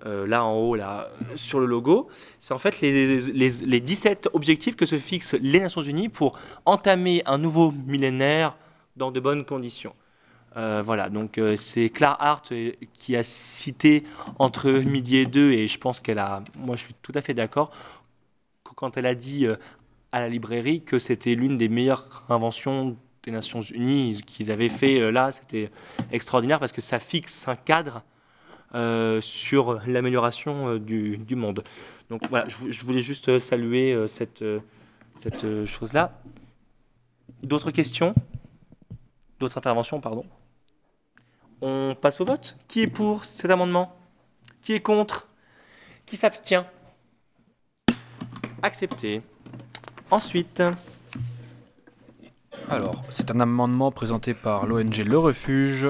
euh, là en haut, là, sur le logo. C'est en fait les, les, les 17 objectifs que se fixent les Nations Unies pour entamer un nouveau millénaire dans de bonnes conditions. Euh, voilà, donc euh, c'est Claire Hart qui a cité entre midi et deux, et je pense qu'elle a, moi je suis tout à fait d'accord, qu- quand elle a dit à la librairie que c'était l'une des meilleures inventions des Nations Unies qu'ils avaient fait là, c'était extraordinaire parce que ça fixe un cadre sur l'amélioration euh, du, monde. Donc voilà, je, je voulais juste euh, saluer euh, cette, euh, cette euh, chose-là. D'autres questions? D'autres interventions, pardon? On passe au vote. Qui est pour cet amendement? Qui est contre? Qui s'abstient? Accepté. Ensuite, Alors, c'est un amendement présenté par l'ONG Le Refuge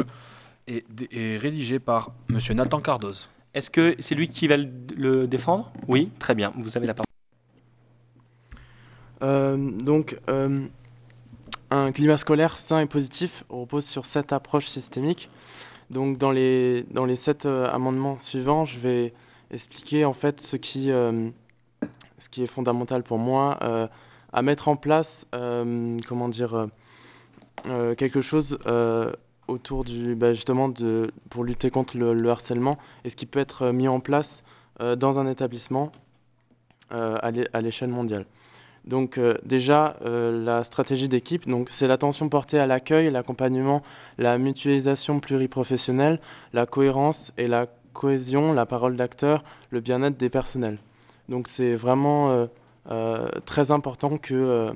et, et rédigé par Monsieur Nathan Cardoz. est-ce que c'est lui qui va le, le défendre? Oui, très bien. Vous avez la parole. Euh, donc, euh, un climat scolaire sain et positif repose sur sept approches systémiques. Donc, dans les, dans les sept euh, amendements suivants, je vais expliquer en fait ce qui, euh, ce qui est fondamental pour moi euh, à mettre en place, euh, comment dire, quelque chose euh, autour du, bah, justement, de, pour lutter contre le, le harcèlement et ce qui peut être mis en place euh, dans un établissement euh, à l'é- à l'échelle mondiale. Donc euh, déjà, euh, la stratégie d'équipe, c'est l'attention portée à l'accueil, l'accompagnement, la mutualisation pluriprofessionnelle, la cohérence et la cohésion, la parole d'acteur, le bien-être des personnels. Donc c'est vraiment euh, euh, très important que, euh,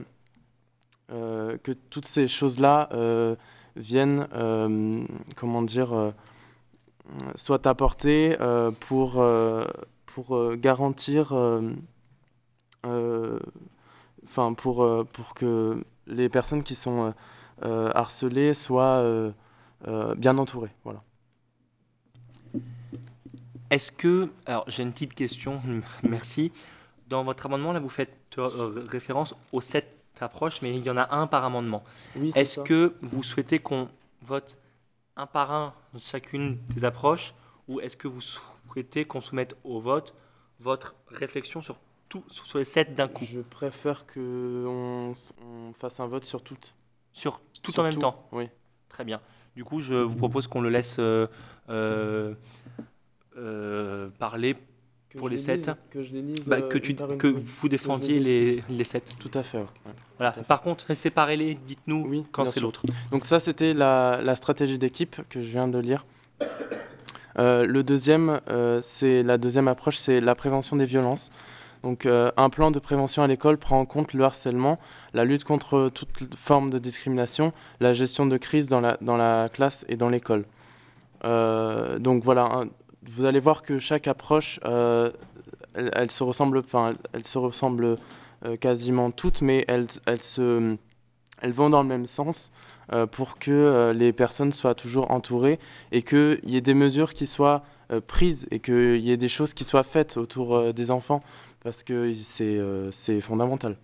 euh, que toutes ces choses-là euh, viennent, euh, comment dire, euh, soient apportées euh, pour, pour garantir enfin pour, pour que les personnes qui sont harcelées soient bien entourées. Voilà. Est-ce que, alors j'ai une petite question, merci. Dans votre amendement, là, vous faites référence aux sept approches, mais il y en a un par amendement. Oui, c'est Est-ce ça. que vous souhaitez qu'on vote un par un chacune des approches, ou est-ce que vous souhaitez qu'on soumette au vote votre réflexion sur tout, sur les sept d'un coup? Je préfère qu'on on fasse un vote sur toutes. Sur tout Sur en même tout, temps? Oui. Très bien. Du coup, je vous propose qu'on le laisse euh, euh, euh, parler Que pour je les sept. que je les lise, Bah, euh, que, une tu, par une, que oui. vous Que défendiez les, les sept. Tout à fait. ouais. Voilà. Par contre, séparez-les, dites-nous Oui, quand c'est l'autre. Donc ça, c'était la, la stratégie d'équipe que je viens de lire. Euh, le deuxième, euh, c'est la deuxième approche, c'est la prévention des violences. Donc, euh, un plan de prévention à l'école prend en compte le harcèlement, la lutte contre toute forme de discrimination, la gestion de crise dans la, dans la classe et dans l'école. Donc voilà, un- vous allez voir que chaque approche, elle, elle se ressemble, enfin, elle se ressemble quasiment toutes, mais elles, se, elles vont dans le même sens euh, pour que euh, les personnes soient toujours entourées et qu'il y ait des mesures qui soient euh, prises et qu'il y ait des choses qui soient faites autour euh, des enfants parce que c'est euh, fondamental.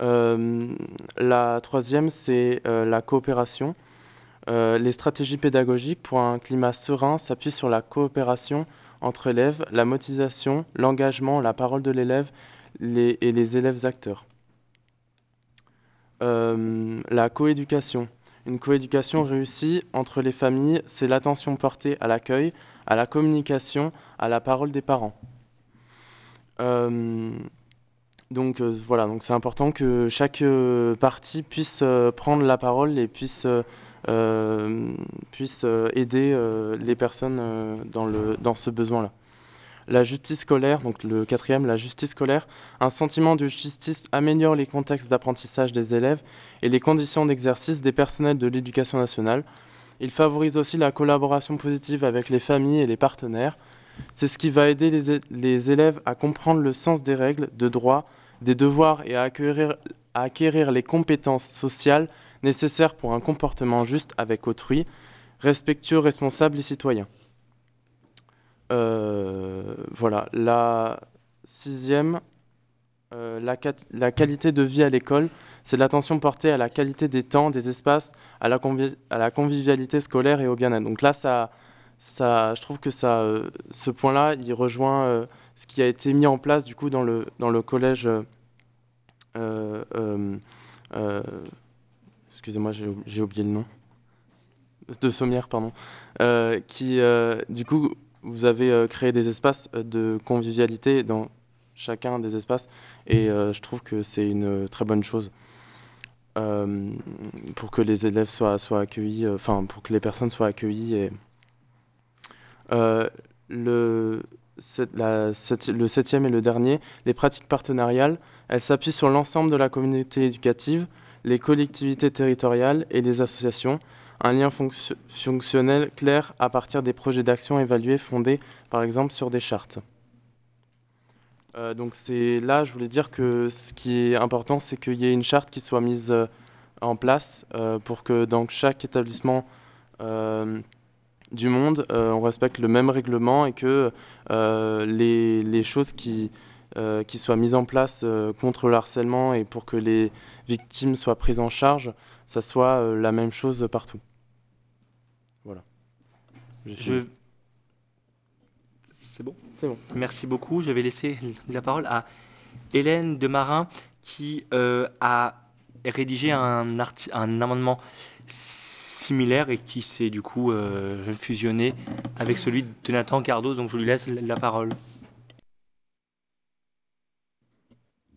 Euh, la troisième, c'est euh, la coopération. Euh, les stratégies pédagogiques pour un climat serein s'appuient sur la coopération entre élèves, la motivation, l'engagement, la parole de l'élève et les élèves acteurs. Euh, la coéducation. Une coéducation réussie entre les familles, c'est l'attention portée à l'accueil, à la communication, à la parole des parents. Euh, donc euh, voilà, donc c'est important que chaque partie puisse prendre la parole et puisse, puisse aider les personnes dans, le, dans ce besoin-là. La justice scolaire, donc le quatrième, la justice scolaire. Un sentiment de justice améliore les contextes d'apprentissage des élèves et les conditions d'exercice des personnels de l'éducation nationale. Il favorise aussi la collaboration positive avec les familles et les partenaires. C'est ce qui va aider les, élèves à comprendre le sens des règles, de droits, des devoirs et à acquérir les compétences sociales nécessaires pour un comportement juste avec autrui, respectueux, responsable et citoyen. Euh, voilà, la sixième, euh, la, qualité de vie à l'école, c'est l'attention portée à la qualité des temps, des espaces, à la, convivialité scolaire et au bien-être. Donc là, ça, je trouve que ça, euh, ce point-là, il rejoint ce qui a été mis en place du coup dans le, collège. excusez-moi, j'ai ou- j'ai oublié le nom de Sommières, pardon, qui, du coup, vous avez euh, créé des espaces euh, de convivialité dans chacun des espaces, et euh, je trouve que c'est une très bonne chose pour que les élèves soient, soient accueillis, enfin, pour que les personnes soient accueillies. Et, le, le septième et le dernier, les pratiques partenariales, elles s'appuient sur l'ensemble de la communauté éducative, les collectivités territoriales et les associations. Un lien fonction- fonctionnel clair à partir des projets d'action évalués fondés par exemple sur des chartes. Euh, donc c'est là, je voulais dire que ce qui est important, c'est qu'il y ait une charte qui soit mise euh, en place euh, pour que dans chaque établissement du monde, on respecte le même règlement et que les, choses qui, soient mises en place contre le harcèlement et pour que les victimes soient prises en charge, ça soit la même chose partout. Je... C'est bon C'est bon. Merci beaucoup. Je vais laisser la parole à Hélène Demarin qui euh, a rédigé un amendement similaire et qui s'est du coup euh, fusionné avec celui de Nathan Cardos. Donc je lui laisse la parole.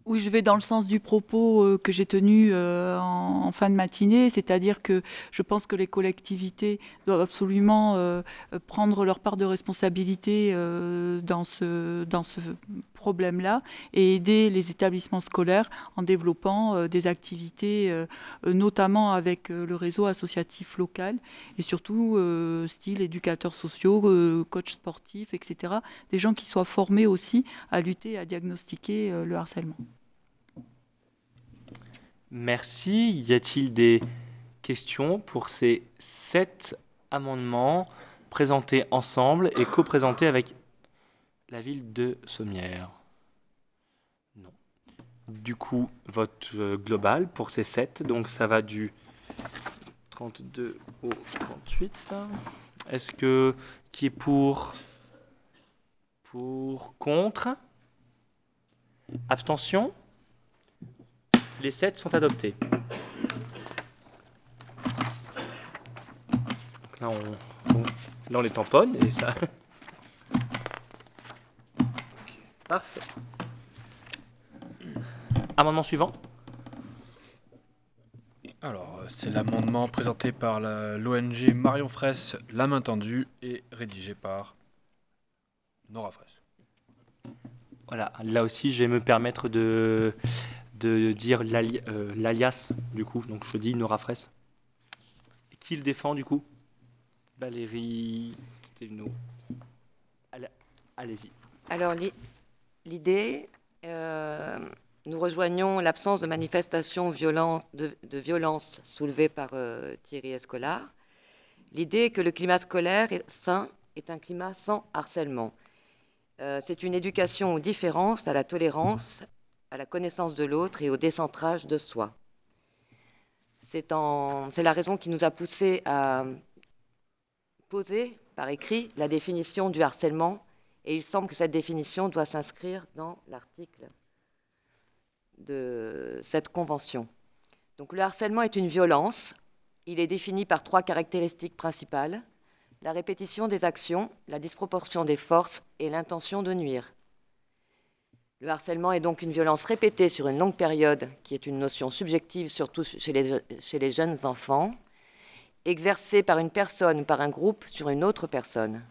Oui, je vais dans le sens du propos euh, que j'ai tenu euh, en, fin de matinée, c'est-à-dire que je pense que les collectivités doivent absolument euh, prendre leur part de responsabilité dans ce problème-là et aider les établissements scolaires en développant euh, des activités, euh, euh, notamment avec le réseau associatif local et surtout style éducateurs sociaux, coachs sportifs, etc. Des gens qui soient formés aussi à lutter, à diagnostiquer le harcèlement. Merci. Y a-t-il des questions pour ces sept amendements présentés ensemble et co-présentés avec la ville de Sommières Non. Du coup, vote euh, global pour ces sept. Donc ça va du 32 au 38. Est-ce que qui est pour Pour contre? Abstention? Les sept sont adoptés. Là, on, on- là, on les tamponne et ça. Ok, Parfait. Amendement suivant. Alors, c'est l'amendement présenté par l'ONG Marion Fraisse, La Main Tendue, et rédigé par Nora Fraisse. Voilà, là aussi, je vais me permettre de, de dire euh, l'alias, du coup. Donc, je dis Nora Fraisse. Qui le défend, du coup? Valérie Allez-y. Alors, l'idée, euh, nous rejoignons l'absence de manifestations de, violence soulevée par euh, Thierry Escolar. L'idée que le climat scolaire est sain est un climat sans harcèlement. Euh, C'est une éducation aux différences, à la tolérance, à la connaissance de l'autre et au décentrage de soi. C'est c'est la raison qui nous a poussé à poser par écrit la définition du harcèlement et il semble que cette définition doit s'inscrire dans l'article de cette convention. Donc le harcèlement est une violence. Il est défini par trois caractéristiques principales. La répétition des actions, la disproportion des forces et l'intention de nuire. Le harcèlement est donc une violence répétée sur une longue période, qui est une notion subjective surtout chez les, chez les jeunes enfants, exercée par une personne ou par un groupe sur une autre personne.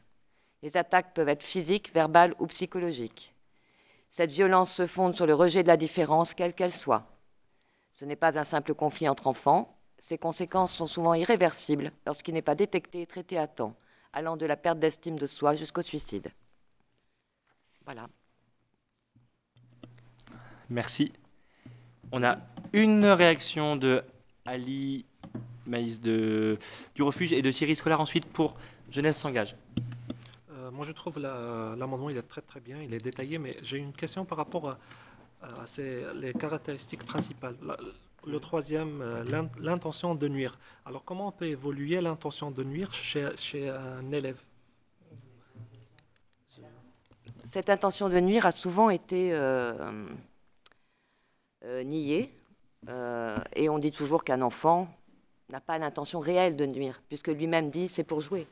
Les attaques peuvent être physiques, verbales ou psychologiques. Cette violence se fonde sur le rejet de la différence, quelle qu'elle soit. Ce n'est pas un simple conflit entre enfants. Ses conséquences sont souvent irréversibles lorsqu'il n'est pas détecté et traité à temps, allant de la perte d'estime de soi jusqu'au suicide. Voilà. Merci. On a une réaction de Ali Maïs du refuge et de Thierry Scolar ensuite pour Jeunesse s'engage. Euh, moi, je trouve la- l'amendement, il est très très bien, il est détaillé, mais j'ai une question par rapport à, ces- les caractéristiques principales. Le troisième, euh, l'in- l'intention de nuire. Alors, comment on peut évoluer l'intention de nuire chez, un élève? Cette intention de nuire a souvent été euh, niée, et on dit toujours qu'un enfant n'a pas l'intention réelle de nuire, puisque lui-même dit c'est pour jouer.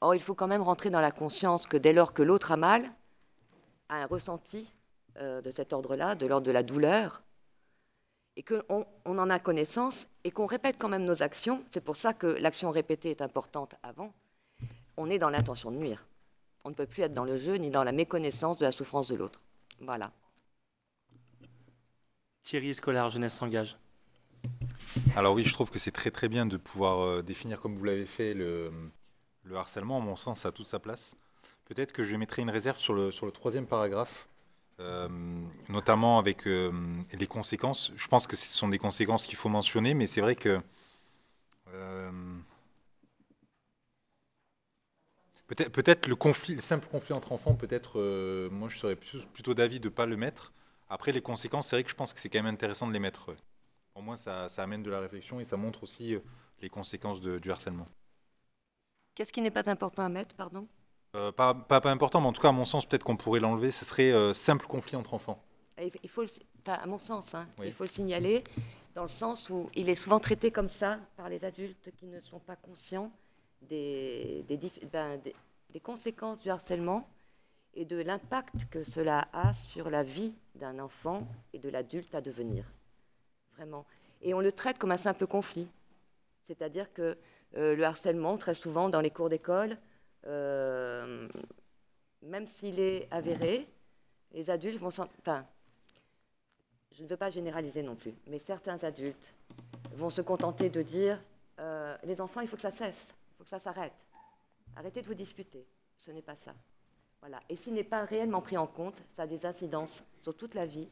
Or, il faut quand même rentrer dans la conscience que dès lors que l'autre a mal, a un ressenti euh, de cet ordre-là, de l'ordre de la douleur, et qu'on on en a connaissance et qu'on répète quand même nos actions, c'est pour ça que l'action répétée est importante avant, on est dans l'intention de nuire. On ne peut plus être dans le jeu ni dans la méconnaissance de la souffrance de l'autre. Voilà. Thierry Scolar, Jeunesse s'engage. Alors oui, je trouve que c'est très très bien de pouvoir euh, définir comme vous l'avez fait le, le harcèlement. À mon sens, a toute sa place. Peut-être que je mettrai une réserve sur le, troisième paragraphe, euh, notamment avec euh, les conséquences. Je pense que ce sont des conséquences qu'il faut mentionner, mais c'est vrai que euh, peut-être le conflit, le simple conflit entre enfants, peut-être, moi je serais plutôt d'avis de ne pas le mettre. Après, les conséquences, c'est vrai que je pense que c'est quand même intéressant de les mettre. Au moins, ça, amène de la réflexion et ça montre aussi les conséquences du harcèlement. Qu'est-ce qui n'est pas important à mettre, pardon? Euh, pas, pas, pas important, mais en tout cas, à mon sens, peut-être qu'on pourrait l'enlever. Ce serait euh, simple conflit entre enfants. Il faut, enfin, à mon sens, hein, Oui. il faut le signaler dans le sens où il est souvent traité comme ça par les adultes qui ne sont pas conscients des, des, dif- ben, des- des conséquences du harcèlement et de l'impact que cela a sur la vie d'un enfant et de l'adulte à devenir. Vraiment. Et on le traite comme un simple conflit. C'est-à-dire que le harcèlement, très souvent dans les cours d'école, euh, même s'il est avéré, les adultes vont s'en... Enfin, je ne veux pas généraliser non plus, mais certains adultes vont se contenter de dire euh, les enfants, il faut que ça cesse, il faut que ça s'arrête. Arrêtez de vous disputer. Ce n'est pas ça. Voilà. Et s'il n'est pas réellement pris en compte, ça a des incidences sur toute la vie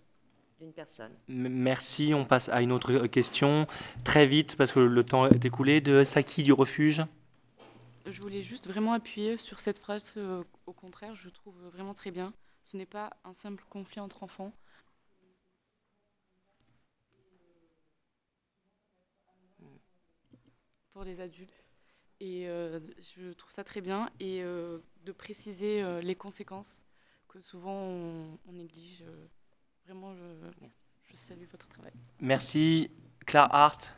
d'une personne. Merci, on passe à une autre question. Très vite, parce que le temps est écoulé, de Saki du refuge. Je voulais juste vraiment appuyer sur cette phrase, euh, au contraire, je trouve vraiment très bien. Ce n'est pas un simple conflit entre enfants. Pour les adultes. Et euh, je trouve ça très bien. Et euh, de préciser euh, les conséquences que souvent on, on néglige. Vraiment, je, je salue votre travail. Merci. Claire Hart,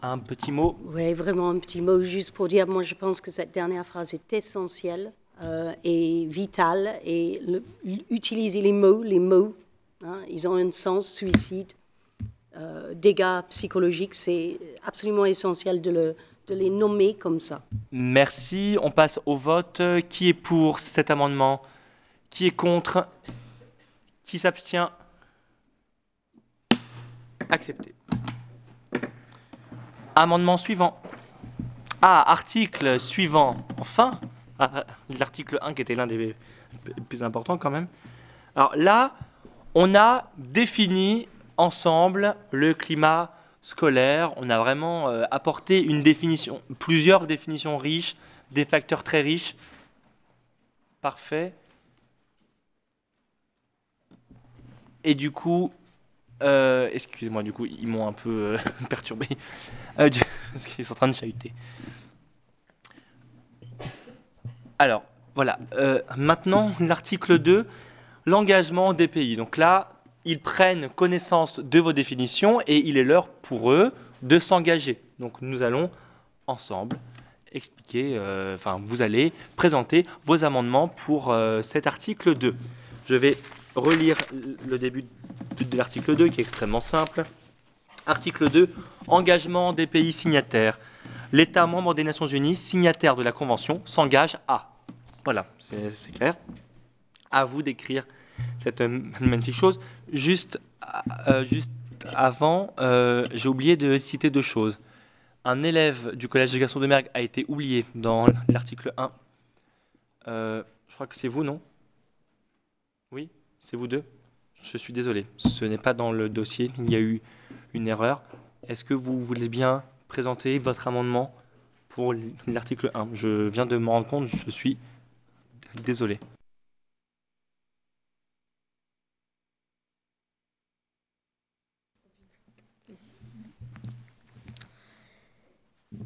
un petit mot. Oui, vraiment un petit mot juste pour dire, moi je pense que cette dernière phrase est essentielle euh, et vitale. Et le- utiliser les mots, les mots, hein, ils ont un sens, suicide, euh, dégâts psychologiques, c'est absolument essentiel de, le- de les nommer comme ça. Merci. On passe au vote. Qui est pour cet amendement? Qui est contre? Qui s'abstient? Accepté. Amendement suivant. Ah, article suivant. Enfin Ah, ah, L'article 1 qui était l'un des plus importants quand même. Alors là, on a défini ensemble le climat scolaire. On a vraiment euh, apporté une définition, plusieurs définitions riches, des facteurs très riches. Parfait. Et du coup, euh, excusez-moi, du coup, ils m'ont un peu euh, perturbé. Euh, sont en train de chahuter. Alors, voilà. euh, maintenant, l'article 2, l'engagement des pays. Donc là, ils prennent connaissance de vos définitions et il est l'heure pour eux de s'engager. Donc nous allons ensemble expliquer, enfin vous allez présenter vos amendements pour cet article 2. Je vais relire le début de l'article 2 qui est extrêmement simple. Article 2, engagement des pays signataires. L'État membre des Nations Unies, signataire de la Convention, s'engage à. Voilà, c'est clair. À vous d'écrire cette euh, magnifique chose. Juste, euh, juste avant, euh, j'ai oublié de citer deux choses. Un élève du collège de Gaston de Mergue a été oublié dans l'article 1. Euh, je crois que c'est vous, non? Oui? C'est vous deux? Je suis désolé. Ce n'est pas dans le dossier. Il y a eu une erreur. Est-ce que vous voulez bien présenter votre amendement pour l'article 1 Je viens de me rendre compte, je suis désolé.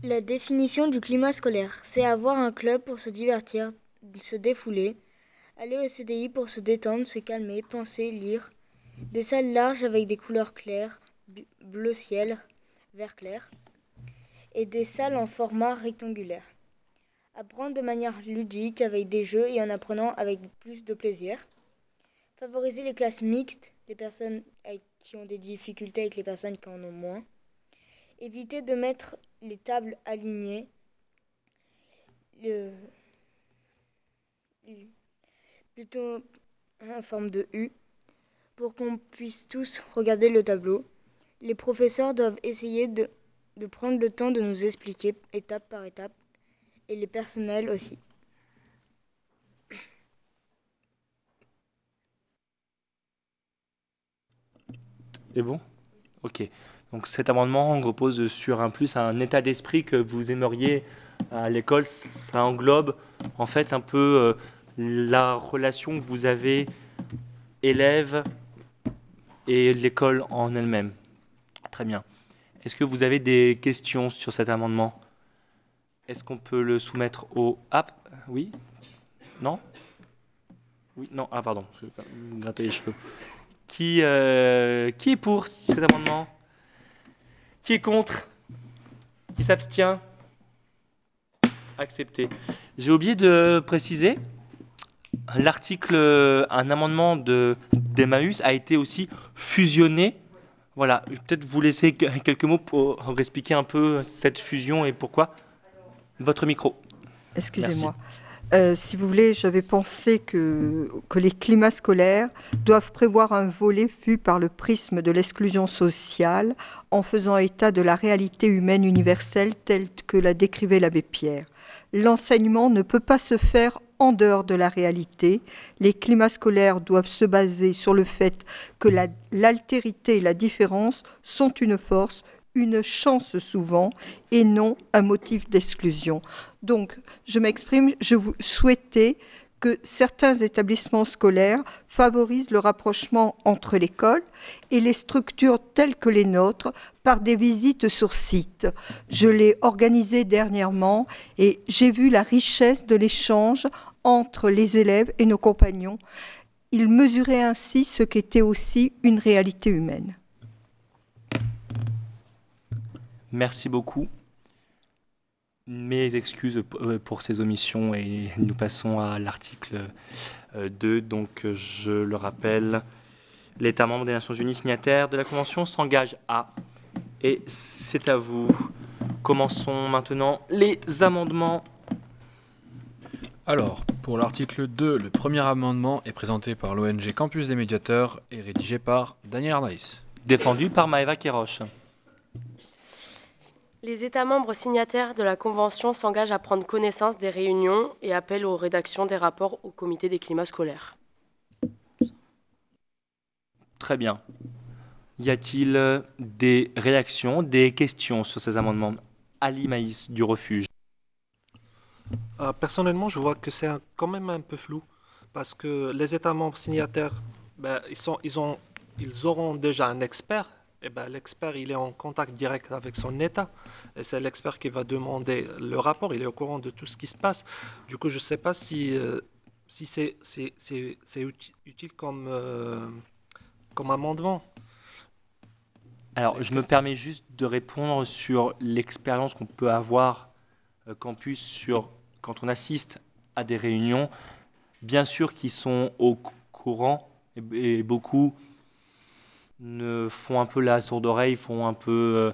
La définition du climat scolaire, c'est avoir un club pour se divertir, se défouler, aller au CDI pour se détendre, se calmer, penser, lire, des salles larges avec des couleurs claires, bleu ciel, vert clair, et des salles en format rectangulaire. Apprendre de manière ludique avec des jeux et en apprenant avec plus de plaisir. Favoriser les classes mixtes, les personnes qui ont des difficultés avec les personnes qui en ont moins. Éviter de mettre les tables alignées. Le- plutôt en forme de U pour qu'on puisse tous regarder le tableau. Les professeurs doivent essayer de prendre le temps de nous expliquer étape par étape, et les personnels aussi. C'est bon? Ok. Donc cet amendement repose sur un plus un état d'esprit que vous aimeriez à l'école. Ça englobe en fait un peu euh, la relation que vous avez élève et l'école en elle-même. Très bien. Est-ce que vous avez des questions sur cet amendement? Est-ce qu'on peut le soumettre au... Oui? Non? Oui, non, ah pardon, je vais gratter les cheveux. Qui, euh, qui est pour cet amendement? Qui est contre? Qui s'abstient? Accepté. J'ai oublié de préciser, l'article, un amendement de d'Emmaüs a été aussi fusionné. Voilà, je vais peut-être vous laisser quelques mots pour expliquer un peu cette fusion et pourquoi. Votre micro. Excusez-moi. Euh, si vous voulez, j'avais pensé que, que les climats scolaires doivent prévoir un volet vu par le prisme de l'exclusion sociale en faisant état de la réalité humaine universelle telle que la décrivait l'abbé Pierre. L'enseignement ne peut pas se faire en dehors de la réalité. Les climats scolaires doivent se baser sur le fait que l'altérité et la différence sont une force, une chance souvent, et non un motif d'exclusion. Donc, je m'exprime, je vous souhaitais que certains établissements scolaires favorisent le rapprochement entre l'école et les structures telles que les nôtres par des visites sur site. Je l'ai organisé dernièrement et j'ai vu la richesse de l'échange entre les élèves et nos compagnons. Ils mesuraient ainsi ce qu'était aussi une réalité humaine. Merci beaucoup. Mes excuses euh, pour ces omissions et nous passons à l'article 2. Euh, Donc, je le rappelle, l'État membre des Nations Unies signataire de la Convention s'engage à, et c'est à vous. Commençons maintenant les amendements. Alors, pour l'article 2, le premier amendement est présenté par l'ONG Campus des médiateurs et rédigé par Daniel Arnaïs. Défendu par Maëva Kéroche. Les États membres signataires de la Convention s'engagent à prendre connaissance des réunions et appellent aux rédactions des rapports au comité des climats scolaires. Très bien. Y a-t-il des réactions, des questions sur ces amendements? Ali Maïs du refuge. Euh, personnellement, je vois que c'est quand même un peu flou parce que les États membres signataires, ben, ils, sont, ils, ont, ils auront déjà un expert eh ben, l'expert il est en contact direct avec son État et c'est l'expert qui va demander le rapport, il est au courant de tout ce qui se passe. Du coup, je ne sais pas si, euh, si c'est, c'est, c'est, c'est utile comme, euh, comme amendement. Alors, je me permets juste de répondre sur l'expérience qu'on peut avoir euh, campus sur quand on assiste à des réunions, bien sûr qu'ils sont au courant et, et beaucoup ne font un peu la sourde oreille, font un peu. Euh,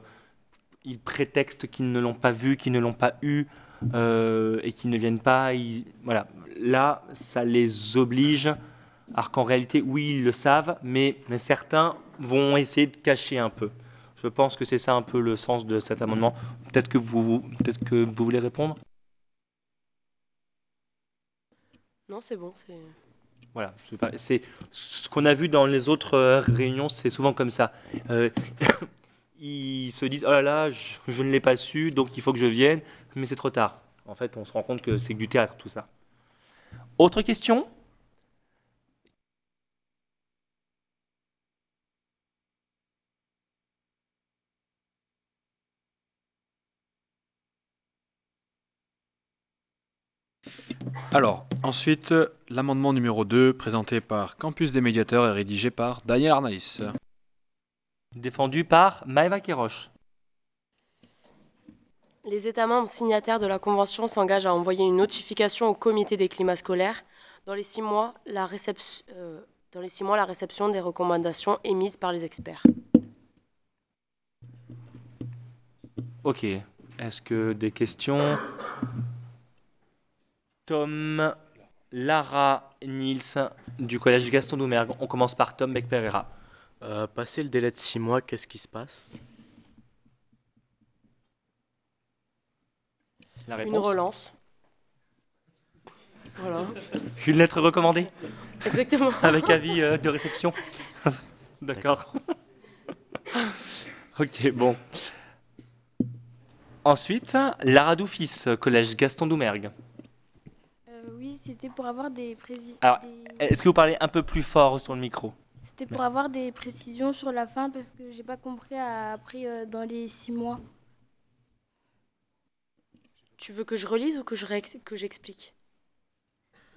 ils prétextent qu'ils ne l'ont pas vu, qu'ils ne l'ont pas eu euh, et qu'ils ne viennent pas. Voilà. Là, ça les oblige. Alors qu'en réalité, oui, ils le savent, mais, mais certains vont essayer de cacher un peu. Je pense que c'est ça un peu le sens de cet amendement. Peut-être que vous, peut-être que vous voulez répondre? Non, c'est bon. C'est... Voilà, c'est ce qu'on a vu dans les autres euh, réunions, c'est souvent comme ça. Euh, ils se disent oh là là, je, je ne l'ai pas su, donc il faut que je vienne, mais c'est trop tard. En fait, on se rend compte que c'est du théâtre tout ça. Autre question? Alors, ensuite, l'amendement numéro 2, présenté par Campus des médiateurs et rédigé par Daniel Arnaïs. Défendu par Maëva Kéroche. Les États membres signataires de la Convention s'engagent à envoyer une notification au comité des climats scolaires dans les six mois la, réception, euh, dans les six mois, la réception des recommandations émises par les experts. Ok. Est-ce que des questions? Tom, Lara Niels du collège Gaston Doumergue. On commence par Tom Beck-Pereira. Euh, passé le délai de six mois, qu'est-ce qui se passe? La Une relance. Voilà. Une lettre recommandée? Exactement. Avec avis euh, de réception D'accord. ok, bon. Ensuite, Lara Doufis, collège Gaston Doumergue. C'était pour avoir des, Alors, des- est-ce que vous parlez un peu plus fort sur le micro? C'était pour avoir des précisions sur la fin parce que j'ai pas compris à- après euh, dans les six mois. Tu veux que je relise ou que je réex- que j'explique?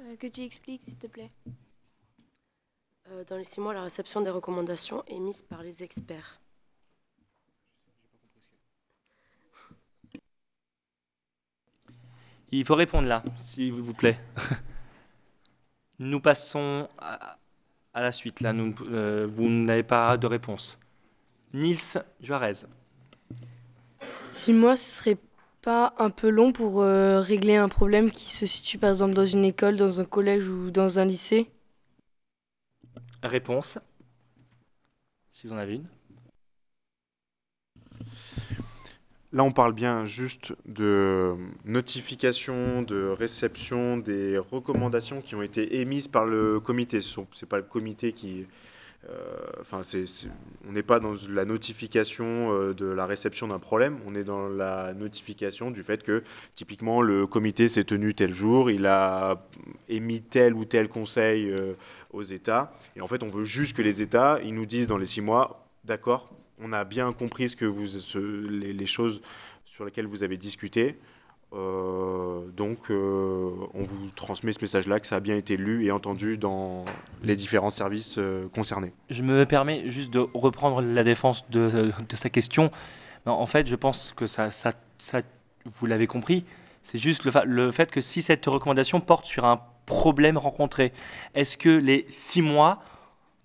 Euh, que tu expliques, s'il te plaît. Euh, Dans les six mois, la réception des recommandations émises par les experts. Il faut répondre là, s'il vous plaît. Nous passons à, à la suite. Là, nous, euh, vous n'avez pas de réponse. Nils Juarez. Six mois, ce serait pas un peu long pour euh, régler un problème qui se situe par exemple dans une école, dans un collège ou dans un lycée? Réponse. Si vous en avez une. Là, on parle bien juste de notification, de réception des recommandations qui ont été émises par le comité. Ce n'est pas le comité qui. euh, Enfin, on n'est pas dans la notification euh, de la réception d'un problème, on est dans la notification du fait que, typiquement, le comité s'est tenu tel jour, il a émis tel ou tel conseil euh, aux États, et en fait, on veut juste que les États, ils nous disent dans les six mois, d'accord, on a bien compris ce que vous, les, choses sur lesquelles vous avez discuté. Euh, donc, euh, on vous transmet ce message-là, que ça a bien été lu et entendu dans les différents services euh, concernés. Je me permets juste de reprendre la défense de, sa question. Ben, En fait, je pense que vous l'avez compris, c'est juste le fait que si cette recommandation porte sur un problème rencontré, est-ce que les six mois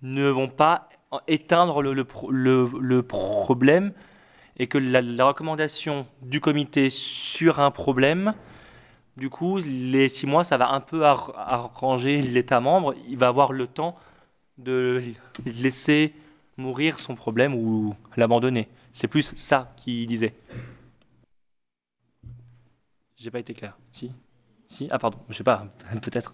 ne vont pas éteindre le, le pro- le- le problème et que la, recommandation du comité sur un problème, du coup, les six mois, ça va un peu ar- arranger l'État membre. Il va avoir le temps de laisser mourir son problème ou l'abandonner. C'est plus ça qu'il disait. J'ai pas été clair. Si? Si? Ah pardon, je sais pas, peut-être.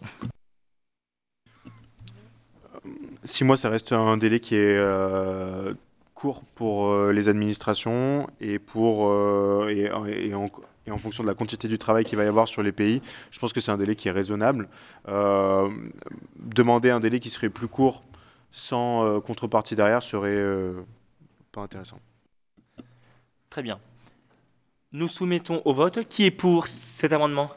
Six mois, ça reste un délai qui est euh, court pour euh, les administrations et, pour, euh, en, et en fonction de la quantité du travail qu'il va y avoir sur les pays, je pense que c'est un délai qui est raisonnable. Demander un délai qui serait plus court sans contrepartie derrière serait pas intéressant. Très bien. Nous soumettons au vote. Qui est pour cet amendement?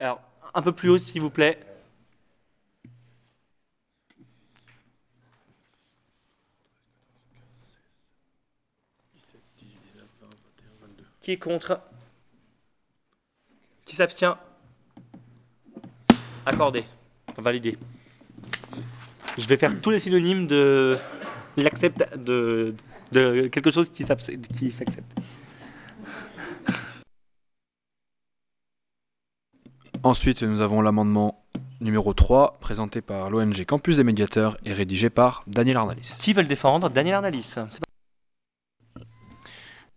Alors, un peu plus haut, s'il vous plaît. Qui est contre Qui s'abstient Accordé. Validé. Je vais faire tous les synonymes de l'accepte de, de quelque chose qui s'accepte. Ensuite, nous avons l'amendement numéro 3, présenté par l'ONG Campus des médiateurs et rédigé par Daniel Arnalis. Qui veut le défendre? Daniel Arnalis.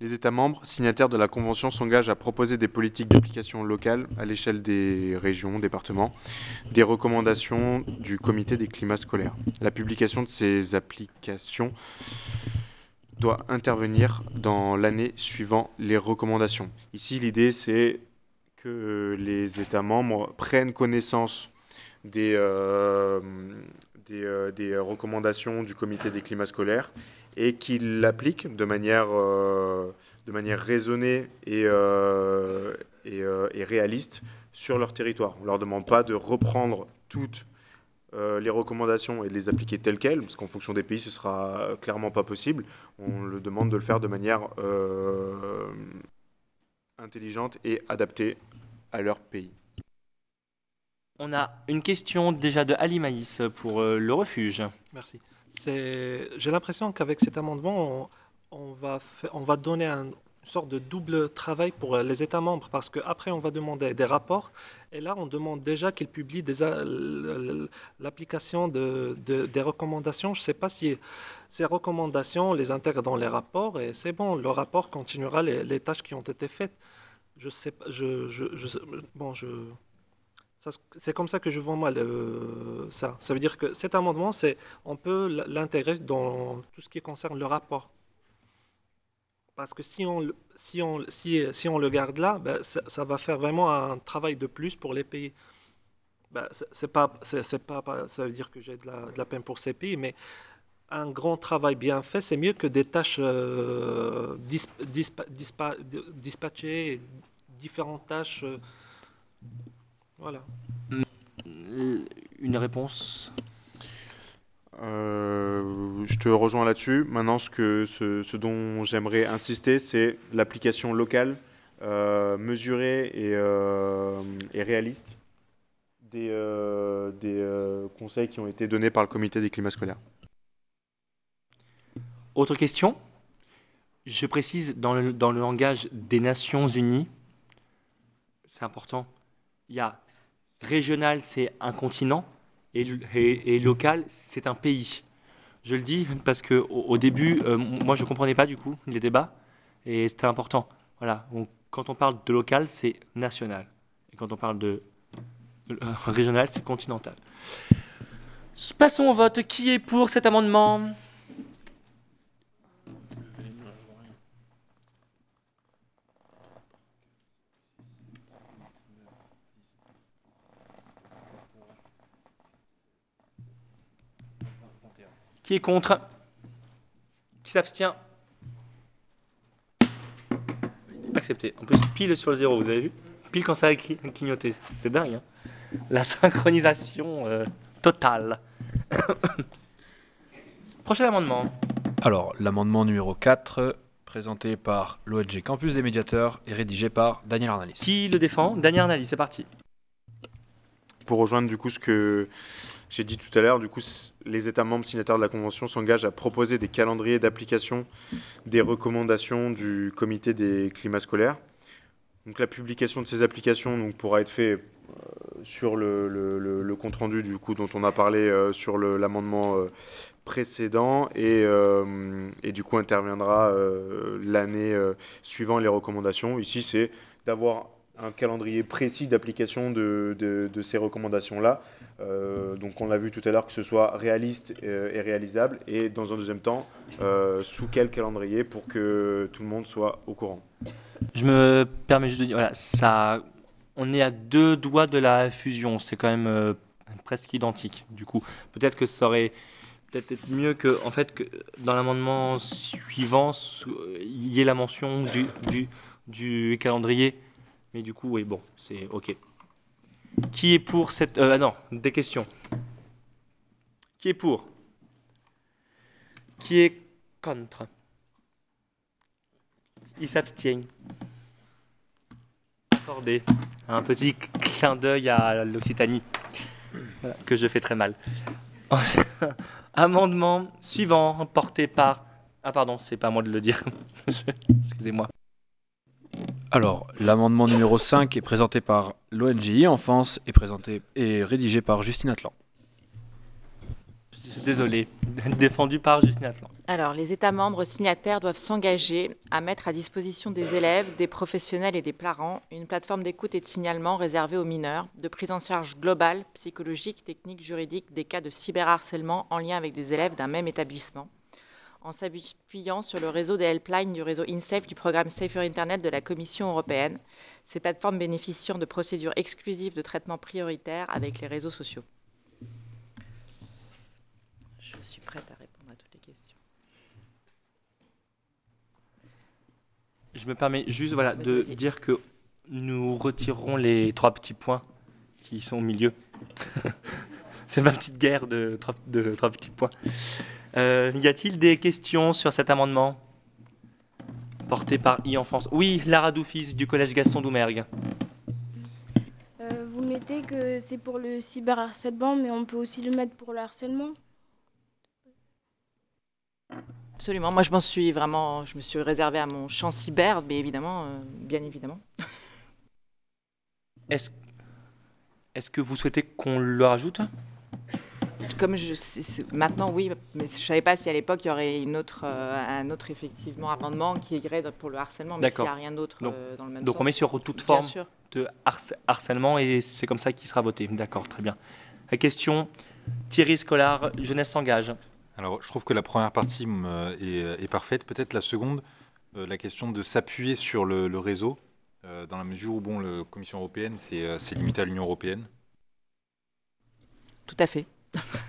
Les États membres signataires de la Convention s'engagent à proposer des politiques d'application locale à l'échelle des régions, départements, des recommandations du Comité des climats scolaires. La publication de ces applications doit intervenir dans l'année suivant les recommandations. Ici, l'idée, c'est que les États membres prennent connaissance des, euh, des, euh, des recommandations du comité des climats scolaires et qu'ils l'appliquent de manière, euh, de manière raisonnée et, euh, et, euh, et réaliste sur leur territoire. On ne leur demande pas de reprendre toutes euh, les recommandations et de les appliquer telles quelles, parce qu'en fonction des pays, ce sera clairement pas possible. On le demande de le faire de manière euh, intelligente et adaptée à leur pays. On a une question déjà de Ali Maïs pour euh, le refuge. Merci. J'ai l'impression qu'avec cet amendement, on, va, donner un- une sorte de double travail pour les États membres parce qu'après on va demander des rapports et là on demande déjà qu'ils publient l'application de, de, des recommandations. Je ne sais pas si ces recommandations on les intègre dans les rapports et c'est bon, le rapport continuera les, tâches qui ont été faites. Je sais pas, je bon, je, c'est comme ça que je vois moi le, ça. Ça veut dire que cet amendement, c'est, on peut l'intégrer dans tout ce qui concerne le rapport. Parce que si on, si on, si, si on le garde là, ben, ça, va faire vraiment un travail de plus pour les pays. Ben, c'est pas, c'est pas, ça veut dire que j'ai de la, peine pour ces pays, mais un grand travail bien fait, c'est mieux que des tâches euh, dis, dispa, dispa, dispatchées, différentes tâches. Euh, voilà. Une réponse? Euh, je te rejoins là-dessus. Maintenant, ce, que, ce, ce dont j'aimerais insister, c'est l'application locale, euh, mesurée et, euh, et, réaliste des, euh, des euh, conseils qui ont été donnés par le comité des climats scolaires. Autre question? Je précise dans le, dans le langage des Nations Unies, c'est important, il y a régional, c'est un continent, et, local, c'est un pays. Je le dis parce que au, début, euh, moi, je ne comprenais pas du coup les débats, et c'était important. Voilà. Quand on parle de local, c'est national, et quand on parle de euh, régional, c'est continental. Passons au vote. Qui est pour cet amendement? Qui est contre? Qui s'abstient? Accepté. En plus, pile sur le zéro, vous avez vu? Pile quand ça a clignoté. C'est dingue. Hein La synchronisation euh, totale. Prochain amendement. Alors, l'amendement numéro 4, présenté par l'ONG Campus des médiateurs et rédigé par Daniel Arnalis. Qui le défend? Daniel Arnalis, c'est parti. Pour rejoindre du coup ce que j'ai dit tout à l'heure, du coup, les États membres signataires de la Convention s'engagent à proposer des calendriers d'application des recommandations du comité des climats scolaires. Donc la publication de ces applications donc, pourra être faite euh, sur le, le, le, le, compte rendu du coup dont on a parlé euh, sur l'amendement euh, précédent et, et, du coup interviendra l'année suivant les recommandations. Ici, c'est d'avoir un calendrier précis d'application de, ces recommandations-là. Euh, donc on l'a vu tout à l'heure que ce soit réaliste et, et, réalisable et dans un deuxième temps, euh, sous quel calendrier pour que tout le monde soit au courant. Je me permets juste de dire, voilà, ça, on est à deux doigts de la fusion, c'est quand même euh, presque identique. Du coup, peut-être que ça aurait peut-être mieux que, en fait, que dans l'amendement suivant, il y ait la mention du calendrier mais du coup, oui, bon, c'est OK. Qui est pour cette... Euh, non, des questions. Qui est pour? Qui est contre? Il s'abstient. Accordé. Un petit clin d'œil à l'Occitanie, que je fais très mal. Amendement suivant, porté par... Ah pardon, c'est pas moi de le dire. Excusez-moi. Alors, l'amendement numéro 5 est présenté par l'ONGI Enfance et, présenté, et rédigé par Justine Atlan. Désolé, défendu par Justine Atlan. Alors, les États membres signataires doivent s'engager à mettre à disposition des élèves, des professionnels et des parents une plateforme d'écoute et de signalement réservée aux mineurs, de prise en charge globale, psychologique, technique, juridique des cas de cyberharcèlement en lien avec des élèves d'un même établissement en s'appuyant sur le réseau des helplines du réseau INSAFE du programme Safer Internet de la Commission européenne, ces plateformes bénéficiant de procédures exclusives de traitement prioritaire avec les réseaux sociaux. Je suis prête à répondre à toutes les questions. Je me permets juste voilà, de dire que nous retirerons les trois petits points qui sont au milieu. C'est ma petite guerre de trois, de trois petits points. Euh, y a-t-il des questions sur cet amendement porté par e-enfance Oui, Lara Doufis du collège Gaston Doumergue. Euh, vous mettez que c'est pour le cyberharcèlement, mais on peut aussi le mettre pour le harcèlement? Absolument. Moi, je m'en suis vraiment, je me suis réservé à mon champ cyber, mais évidemment, euh, bien évidemment. Est-ce est que vous souhaitez qu'on le rajoute? Comme je, c'est- maintenant, oui, mais je savais pas si à l'époque il y aurait une autre, euh, un autre effectivement amendement qui irait pour le harcèlement, mais s'il n'y a rien d'autre euh, dans le même donc sens. on met sur toute forme sûr. de harc- harcèlement et c'est comme ça qu'il sera voté. D'accord, très bien. La question, Thierry Scolar, Jeunesse s'engage. Alors, je trouve que la première partie me- est, est parfaite. Peut-être la seconde, euh, la question de s'appuyer sur le, le réseau, euh, dans la mesure où, bon, la Commission européenne, c'est euh, c'est limité à l'Union européenne. Tout à fait.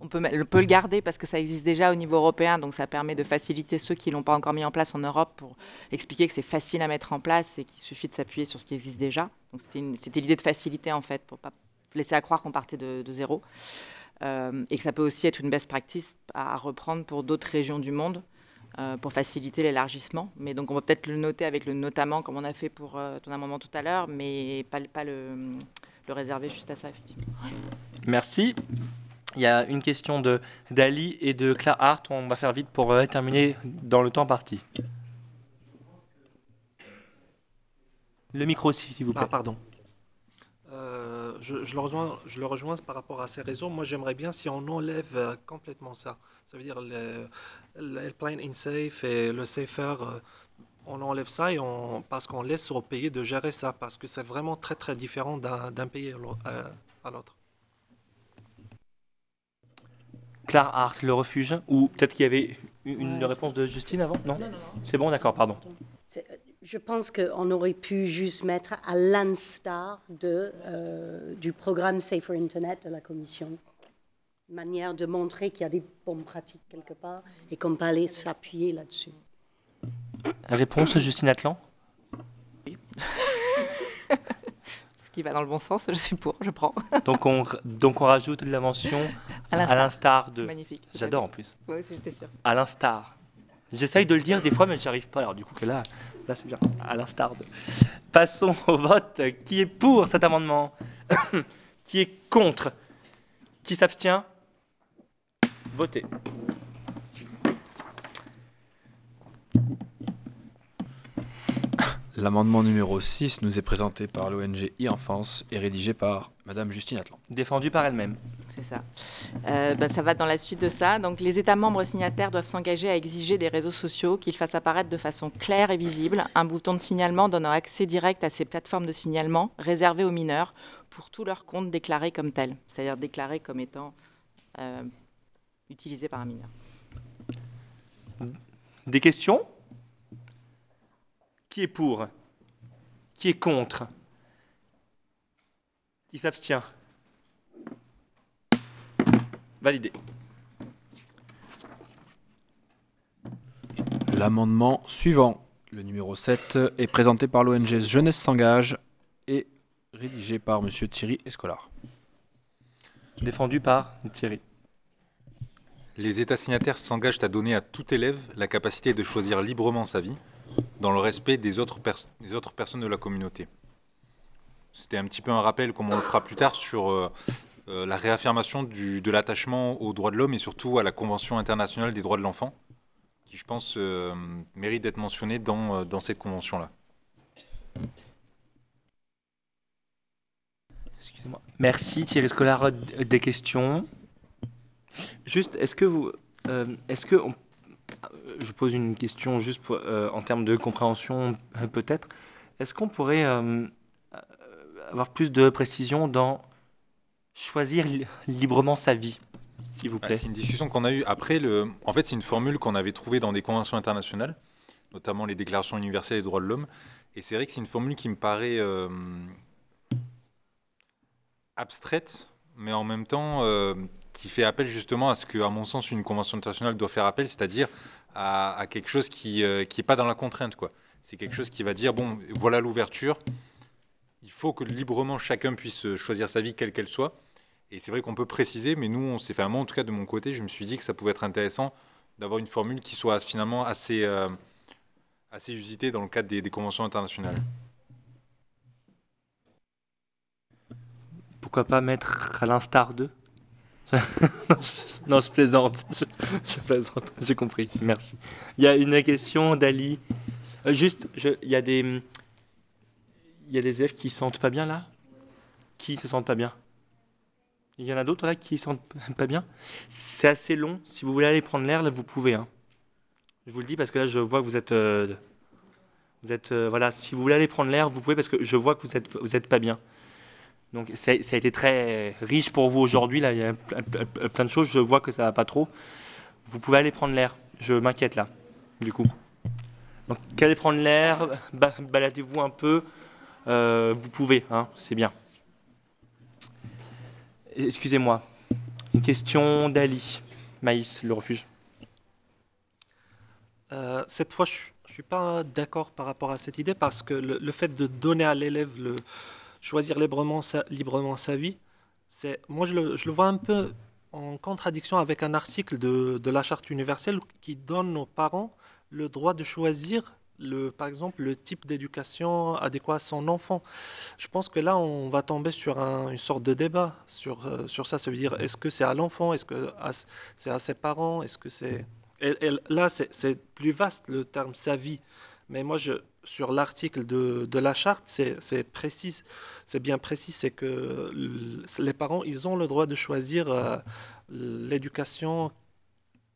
On peut, le garder parce que ça existe déjà au niveau européen, donc ça permet de faciliter ceux qui ne l'ont pas encore mis en place en Europe pour expliquer que c'est facile à mettre en place et qu'il suffit de s'appuyer sur ce qui existe déjà. Donc c'était l'idée de faciliter en fait, pour pas laisser à croire qu'on partait de, zéro. Euh, et que ça peut aussi être une best practice à, reprendre pour d'autres régions du monde euh, pour faciliter l'élargissement. Mais donc on va peut-être le noter avec le notamment comme on a fait pour euh, ton amendement tout à l'heure, mais pas le, le réserver juste à ça effectivement. Merci. Il y a une question de d'Ali et de Claire Hart. On va faire vite pour euh, terminer dans le temps parti. Le micro, s'il vous plaît. Ah, pardon. Euh, je, je le rejoins, je le rejoins par rapport à ces réseaux. Moi, j'aimerais bien si on enlève euh, complètement ça. Ça veut dire le, le InSafe et le Safer, on enlève ça et on, parce qu'on laisse aux pays de gérer ça, parce que c'est vraiment très très différent d'un pays à à l'autre. Claire Hart, le refuge. Ou peut-être qu'il y avait une Ouais, réponse de Justine avant? Non, Non, non, non. C'est bon, d'accord, pardon. C'est- Je pense qu'on aurait pu juste mettre à l'instar de, euh, du programme Safer Internet de la Commission. Une manière de montrer qu'il y a des bonnes pratiques quelque part et qu'on peut aller s'appuyer là-dessus. Réponse, Justine Atlan Ce qui va dans le bon sens, je suis pour, je prends. donc on, donc on rajoute la mention À l'instar. de. Magnifique. J'adore en plus. Oui, j'étais sûre. À l'instar. J'essaye de le dire des fois, mais j'y arrive pas. Alors du coup que là, là c'est bien. À l'instar de. Passons au vote. Qui est pour cet amendement? Qui est contre? Qui s'abstient? Votez. L'amendement numéro 6 nous est présenté par l'ONG e-enfance et rédigé par Madame Justine Atlan. Défendu par elle-même. C'est ça. Euh, bah, ça va dans la suite de ça. Donc, les États membres signataires doivent s'engager à exiger des réseaux sociaux qu'ils fassent apparaître de façon claire et visible un bouton de signalement donnant accès direct à ces plateformes de signalement réservées aux mineurs pour tous leurs comptes déclarés comme tels, c'est-à-dire déclarés comme étant euh, utilisés par un mineur. Des questions? Qui est pour? Qui est contre? Qui s'abstient? Validé. L'amendement suivant, le numéro 7, est présenté par l'ONG Jeunesse s'engage et rédigé par Monsieur Thierry Escolar. Défendu par Thierry. Les États signataires s'engagent à donner à tout élève la capacité de choisir librement sa vie, dans le respect des autres, pers- des autres personnes de la communauté. C'était un petit peu un rappel, comme on le fera plus tard, sur euh, euh, la réaffirmation du- de l'attachement aux droits de l'homme et surtout à la Convention internationale des droits de l'enfant, qui, je pense, euh, mérite d'être mentionnée dans, euh, dans cette convention-là. Excusez-moi. Merci Thierry Scolar. Des questions? Juste, est-ce que vous, euh, est-ce que, on- je pose une question juste pour, euh, en termes de compréhension euh, peut-être. Est-ce qu'on pourrait euh, euh, avoir plus de précision dans choisir li- librement sa vie, s'il vous Ouais, plaît? C'est une discussion qu'on a eue après. Le... En fait, c'est une formule qu'on avait trouvée dans des conventions internationales, notamment les déclarations universelles des droits de l'homme. Et c'est vrai que c'est une formule qui me paraît euh, abstraite, mais en même temps euh, qui fait appel justement à ce que, à mon sens, une convention internationale doit faire appel, c'est-à-dire à, quelque chose qui n'est pas dans la contrainte. quoi. C'est quelque chose qui va dire, bon, voilà l'ouverture, il faut que librement chacun puisse choisir sa vie, quelle qu'elle soit. Et c'est vrai qu'on peut préciser, mais nous, on s'est fait, moi en tout cas de mon côté, je me suis dit que ça pouvait être intéressant d'avoir une formule qui soit finalement assez, euh, assez usitée dans le cadre des, des conventions internationales. Pourquoi pas mettre à l'instar de non, je, plaisante. Je, plaisante. J'ai compris. Merci. Il y a une question d'Ali. Euh, juste, il y a des, il y a des élèves qui se sentent pas bien là? Qui se sentent pas bien? Il y en a d'autres là qui se sentent pas bien? C'est assez long. Si vous voulez aller prendre l'air, là, vous pouvez. hein. Je vous le dis parce que là, je vois que vous êtes, euh, vous êtes, euh, voilà. Si vous voulez aller prendre l'air, vous pouvez parce que je vois que vous êtes, vous êtes pas bien. Donc ça, a été très riche pour vous aujourd'hui. Là, il y a plein, de choses. Je vois que ça va pas trop. Vous pouvez aller prendre l'air. Je m'inquiète là, du coup. Donc, allez prendre l'air, ba- baladez-vous un peu. Euh, vous pouvez, hein, c'est bien. Excusez-moi. Une question d'Ali. Maïs, le refuge. Euh, cette fois, je ne suis pas d'accord par rapport à cette idée parce que le fait de donner à l'élève le choisir librement sa, vie, c'est moi je le, vois un peu en contradiction avec un article de, la Charte universelle qui donne aux parents le droit de choisir par exemple le type d'éducation adéquat à son enfant. Je pense que là on va tomber sur un- une sorte de débat sur, euh, sur ça. Ça dire est-ce que c'est à l'enfant, est-ce que c'est à ses parents, est-ce que c'est là, c'est plus vaste le terme sa vie. Mais moi, je, sur l'article de, la charte, c'est bien précis, c'est que les parents, ils ont le droit de choisir euh, l'éducation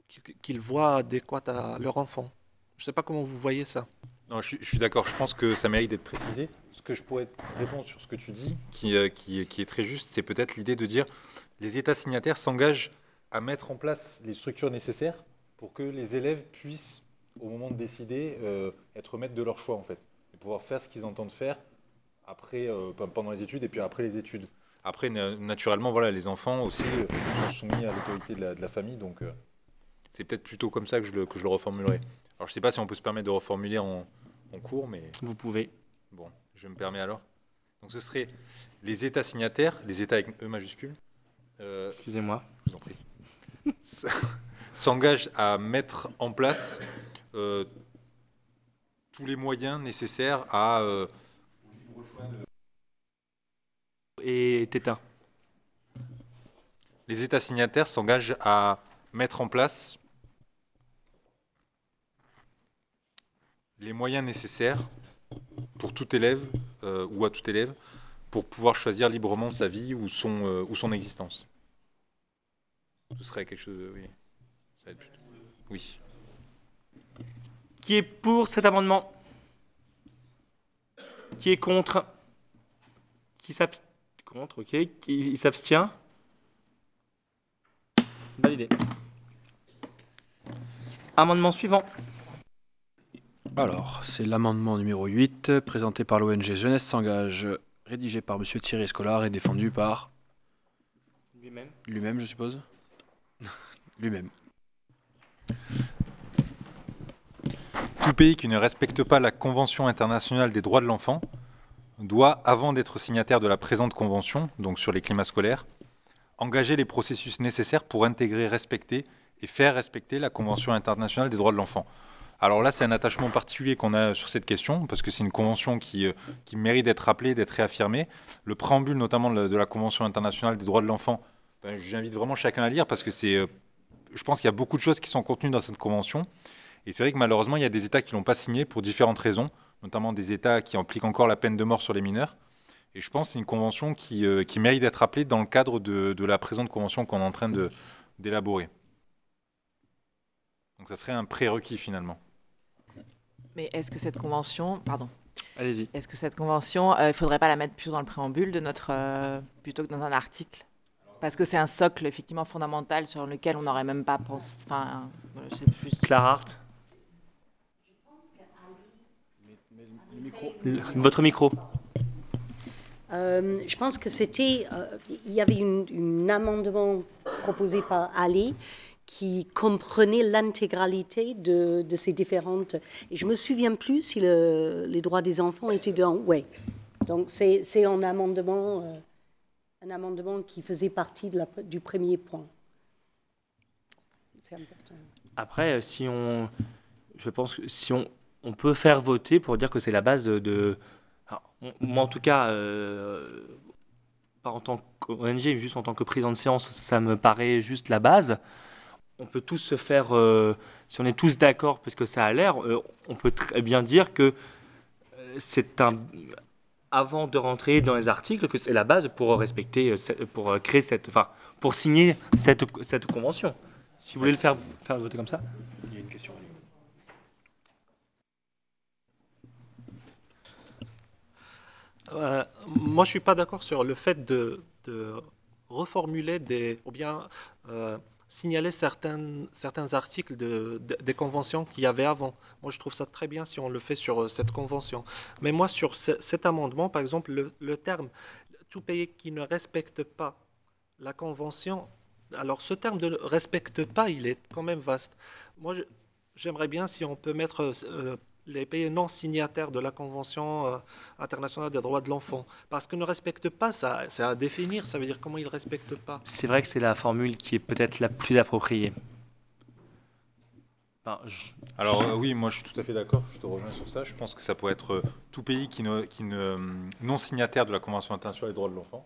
qu'- qu'ils voient adéquate à leur enfant. Je ne sais pas comment vous voyez ça. Non, je, suis- je suis d'accord, je pense que ça mérite d'être précisé. Ce que je pourrais répondre sur ce que tu dis, qui, euh, qui, qui est très juste, c'est peut-être l'idée de dire les États signataires s'engagent à mettre en place les structures nécessaires pour que les élèves puissent, au moment de décider, euh, être maîtres de leur choix en fait, et pouvoir faire ce qu'ils entendent faire après, euh, pe- pendant les études et puis après les études. Après, na- naturellement, voilà, les enfants aussi euh, sont soumis à l'autorité de la, de la famille, donc c'est peut-être plutôt comme ça que je le, que je le reformulerai. Alors, je sais pas si on peut se permettre de reformuler en, en cours, mais Vous pouvez. bon, je me permets alors. Donc, ce serait les États signataires, les États avec E majuscule. euh, Excusez-moi. Je vous en prie. S'engagent à mettre en place tous les moyens nécessaires à euh, Et Tétin. les États signataires s'engagent à mettre en place les moyens nécessaires pour tout élève euh, ou à tout élève pour pouvoir choisir librement sa vie ou son, euh, ou son existence. Ce serait quelque chose, de- oui. Oui. Qui est pour cet amendement Qui est contre Qui s'abstient Contre, ok. Qui s'abstient Validé. Amendement suivant. Alors, c'est l'amendement numéro 8, présenté par l'ONG Jeunesse s'engage, rédigé par Monsieur Thierry Scolar et défendu par Lui-même. lui-même, je suppose Lui-même. Tout pays qui ne respecte pas la Convention internationale des droits de l'enfant doit, avant d'être signataire de la présente convention, donc sur les climats scolaires, engager les processus nécessaires pour intégrer, respecter et faire respecter la Convention internationale des droits de l'enfant. Alors là, c'est un attachement particulier qu'on a sur cette question, parce que c'est une convention qui, euh, mérite d'être rappelée, d'être réaffirmée. Le préambule notamment de la, Convention internationale des droits de l'enfant, ben, j'invite vraiment chacun à lire, parce que euh, je pense qu'il y a beaucoup de choses qui sont contenues dans cette convention. Et c'est vrai que malheureusement, il y a des États qui ne l'ont pas signé pour différentes raisons, notamment des États qui impliquent encore la peine de mort sur les mineurs. Et je pense que c'est une convention qui, euh, qui mérite d'être rappelée dans le cadre de, de la présente convention qu'on est en train de- d'élaborer. Donc ça serait un prérequis finalement. Mais est-ce que cette convention, pardon, Allez-y. est-ce que cette convention, euh, il ne faudrait pas la mettre plutôt dans le préambule de notre, euh, plutôt que dans un article? Parce que c'est un socle effectivement fondamental sur lequel on n'aurait même pas pensé. Enfin, juste. Clara Hart? Le- Votre micro. Euh, je pense que c'était, euh, il y avait une- un amendement proposé par Ali qui comprenait l'intégralité de, de ces différentes. Et je me souviens plus si le- les droits des enfants étaient dans. Oui. Donc c'est c'est un amendement, euh, un amendement qui faisait partie de la- du premier point. C'est important. Après, si on, je pense que si on, on peut faire voter pour dire que c'est la base de, moi en tout cas, euh, pas en tant qu'ONG, mais juste en tant que président de séance, ça me paraît juste la base. On peut tous se faire, euh, si on est tous d'accord, parce que ça a l'air, euh, on peut très bien dire que c'est un, avant de rentrer dans les articles, que c'est la base pour respecter, pour créer cette, enfin, pour signer cette, cette convention. Si vous voulez le faire, faire voter comme ça. Il y a une question. Euh, moi, je suis pas d'accord sur le fait de, reformuler ou bien euh, signaler certains, articles de, de- des conventions qu'il y avait avant. Moi, je trouve ça très bien si on le fait sur euh, cette convention. Mais moi, sur ce- cet amendement, par exemple, le, terme tout pays qui ne respecte pas la convention, alors ce terme de ne respecte pas, il est quand même vaste. Moi, j'aimerais bien si on peut mettre les pays non signataires de la Convention euh, internationale des droits de l'enfant. Parce que ne respecte pas, ça, c'est à définir, ça veut dire comment il ne respecte pas. C'est vrai que c'est la formule qui est peut-être la plus appropriée. Je- Alors euh, oui, moi je suis tout à fait d'accord, je te rejoins sur ça. Je pense que ça pourrait être euh, tout pays qui ne, qui ne, non signataire de la Convention internationale des droits de l'enfant.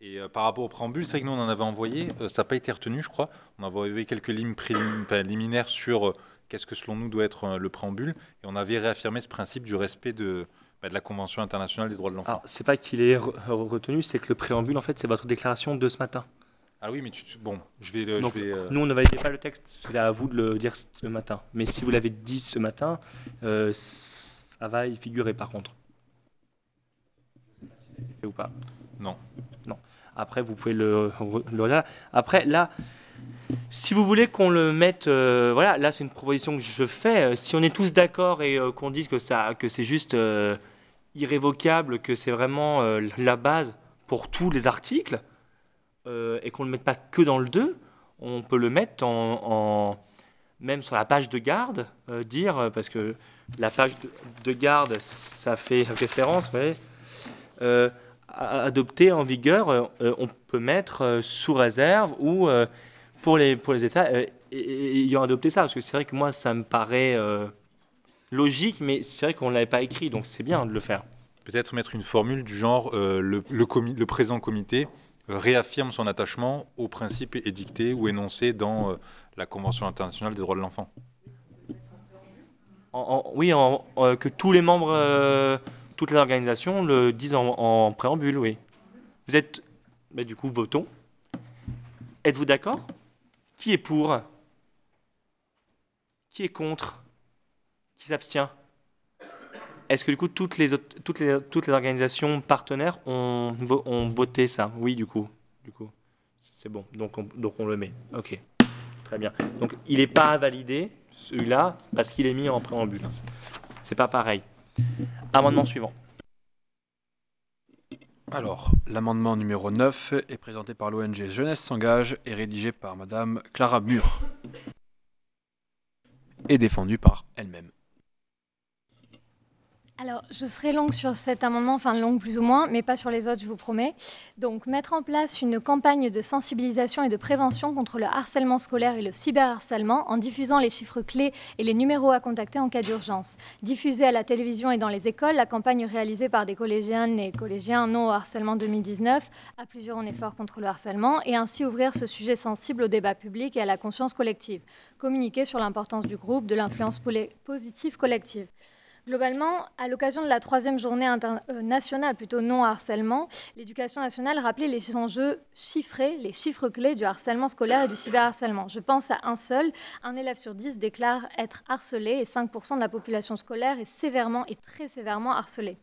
Et euh, par rapport au préambule, c'est vrai que nous on en avait envoyé, euh, ça n'a pas été retenu je crois. On avait envoyé quelques lignes prélim- enfin, liminaires sur euh, qu'est-ce que selon nous doit être euh, le préambule. Et on avait réaffirmé ce principe du respect de, bah, de la Convention internationale des droits de l'enfant. Alors, c'est pas qu'il est re- retenu, c'est que le préambule, en fait, c'est votre déclaration de ce matin. Ah oui, mais tu, bon, je vais... Donc, je vais euh, nous, on ne validait pas le texte, c'était à vous de le dire ce matin. Mais si vous l'avez dit ce matin, euh, ça va y figurer par contre. Ou pas Non. Non. Après, vous pouvez le. Après, là, si vous voulez qu'on le mette, euh, voilà, là c'est une proposition que je fais. Euh, Si on est tous d'accord et euh, qu'on dise que ça, que c'est juste irrévocable, que c'est vraiment la base pour tous les articles, et qu'on ne le mette pas que dans le 2, on peut le mettre en, même sur la page de garde, dire, parce que la page de, de garde, ça fait référence, vous voyez, euh, a- adopté en vigueur, on peut mettre sous réserve ou pour, les, pour les États euh, ayant adopté ça, parce que c'est vrai que moi, ça me paraît euh, logique, mais c'est vrai qu'on ne l'avait pas écrit, donc c'est bien de le faire. Peut-être mettre une formule du genre euh, le, le, comi- le présent comité réaffirme son attachement aux principes édictés ou énoncés dans euh, la Convention internationale des droits de l'enfant. En- en- oui, en- que tous les membres, toutes les organisations le disent en, en préambule, oui. Vous êtes, bah, du coup, votons. Êtes-vous d'accord? Qui est pour? Qui est contre? Qui s'abstient? Est-ce que du coup toutes les, organisations partenaires ont voté ça? Oui, du coup. Du coup, c'est bon. Donc on, donc on le met. Ok. Très bien. Donc il n'est pas validé celui-là parce qu'il est mis en préambule. C'est pas pareil. Amendement suivant. Alors, l'amendement numéro 9 est présenté par l'ONG Jeunesse s'engage et rédigé par Madame Clara Mur. Et défendu par elle-même. Alors, je serai longue sur cet amendement, enfin longue plus ou moins, mais pas sur les autres, je vous promets. Donc, mettre en place une campagne de sensibilisation et de prévention contre le harcèlement scolaire et le cyberharcèlement en diffusant les chiffres clés et les numéros à contacter en cas d'urgence. Diffuser à la télévision et dans les écoles, la campagne réalisée par des collégiennes et collégiens non au harcèlement 2019 à plusieurs en effort contre le harcèlement et ainsi ouvrir ce sujet sensible au débat public et à la conscience collective. Communiquer sur l'importance du groupe, de l'influence positive collective. Globalement, à l'occasion de la troisième journée inter- euh, plutôt non harcèlement, l'éducation nationale rappelait les enjeux chiffrés, les chiffres clés du harcèlement scolaire et du cyberharcèlement. Je pense à un seul, un élève sur dix déclare être harcelé et 5% de la population scolaire est sévèrement et très sévèrement harcelée.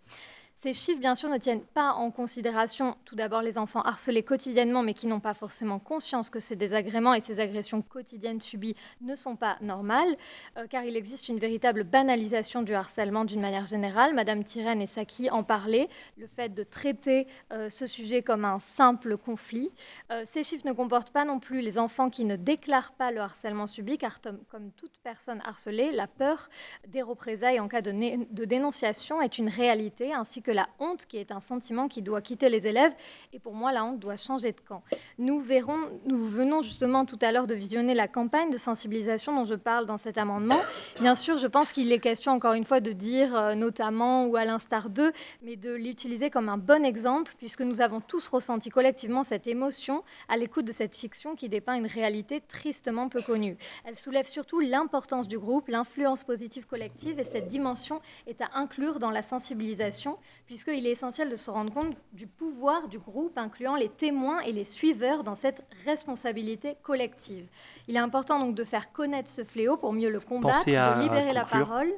Ces chiffres, bien sûr, ne tiennent pas en considération tout d'abord les enfants harcelés quotidiennement, mais qui n'ont pas forcément conscience que ces désagréments et ces agressions quotidiennes subies ne sont pas normales, euh, car il existe une véritable banalisation du harcèlement d'une manière générale. Madame Tirène et Saki en parlaient, le fait de traiter euh, ce sujet comme un simple conflit. Euh, ces chiffres ne comportent pas non plus les enfants qui ne déclarent pas le harcèlement subi, car comme toute personne harcelée, la peur des représailles en cas de, de dénonciation est une réalité, ainsi que la honte, qui est un sentiment qui doit quitter les élèves, et pour moi, la honte doit changer de camp. Nous verrons, nous venons justement tout à l'heure de visionner la campagne de sensibilisation dont je parle dans cet amendement. Bien sûr, je pense qu'il est question encore une fois de dire euh, notamment ou à l'instar d'eux, mais de l'utiliser comme un bon exemple, puisque nous avons tous ressenti collectivement cette émotion à l'écoute de cette fiction qui dépeint une réalité tristement peu connue. Elle soulève surtout l'importance du groupe, l'influence positive collective, et cette dimension est à inclure dans la sensibilisation, puisqu'il est essentiel de se rendre compte du pouvoir du groupe, incluant les témoins et les suiveurs dans cette responsabilité collective. Il est important donc de faire connaître ce fléau pour mieux le combattre, de libérer la parole.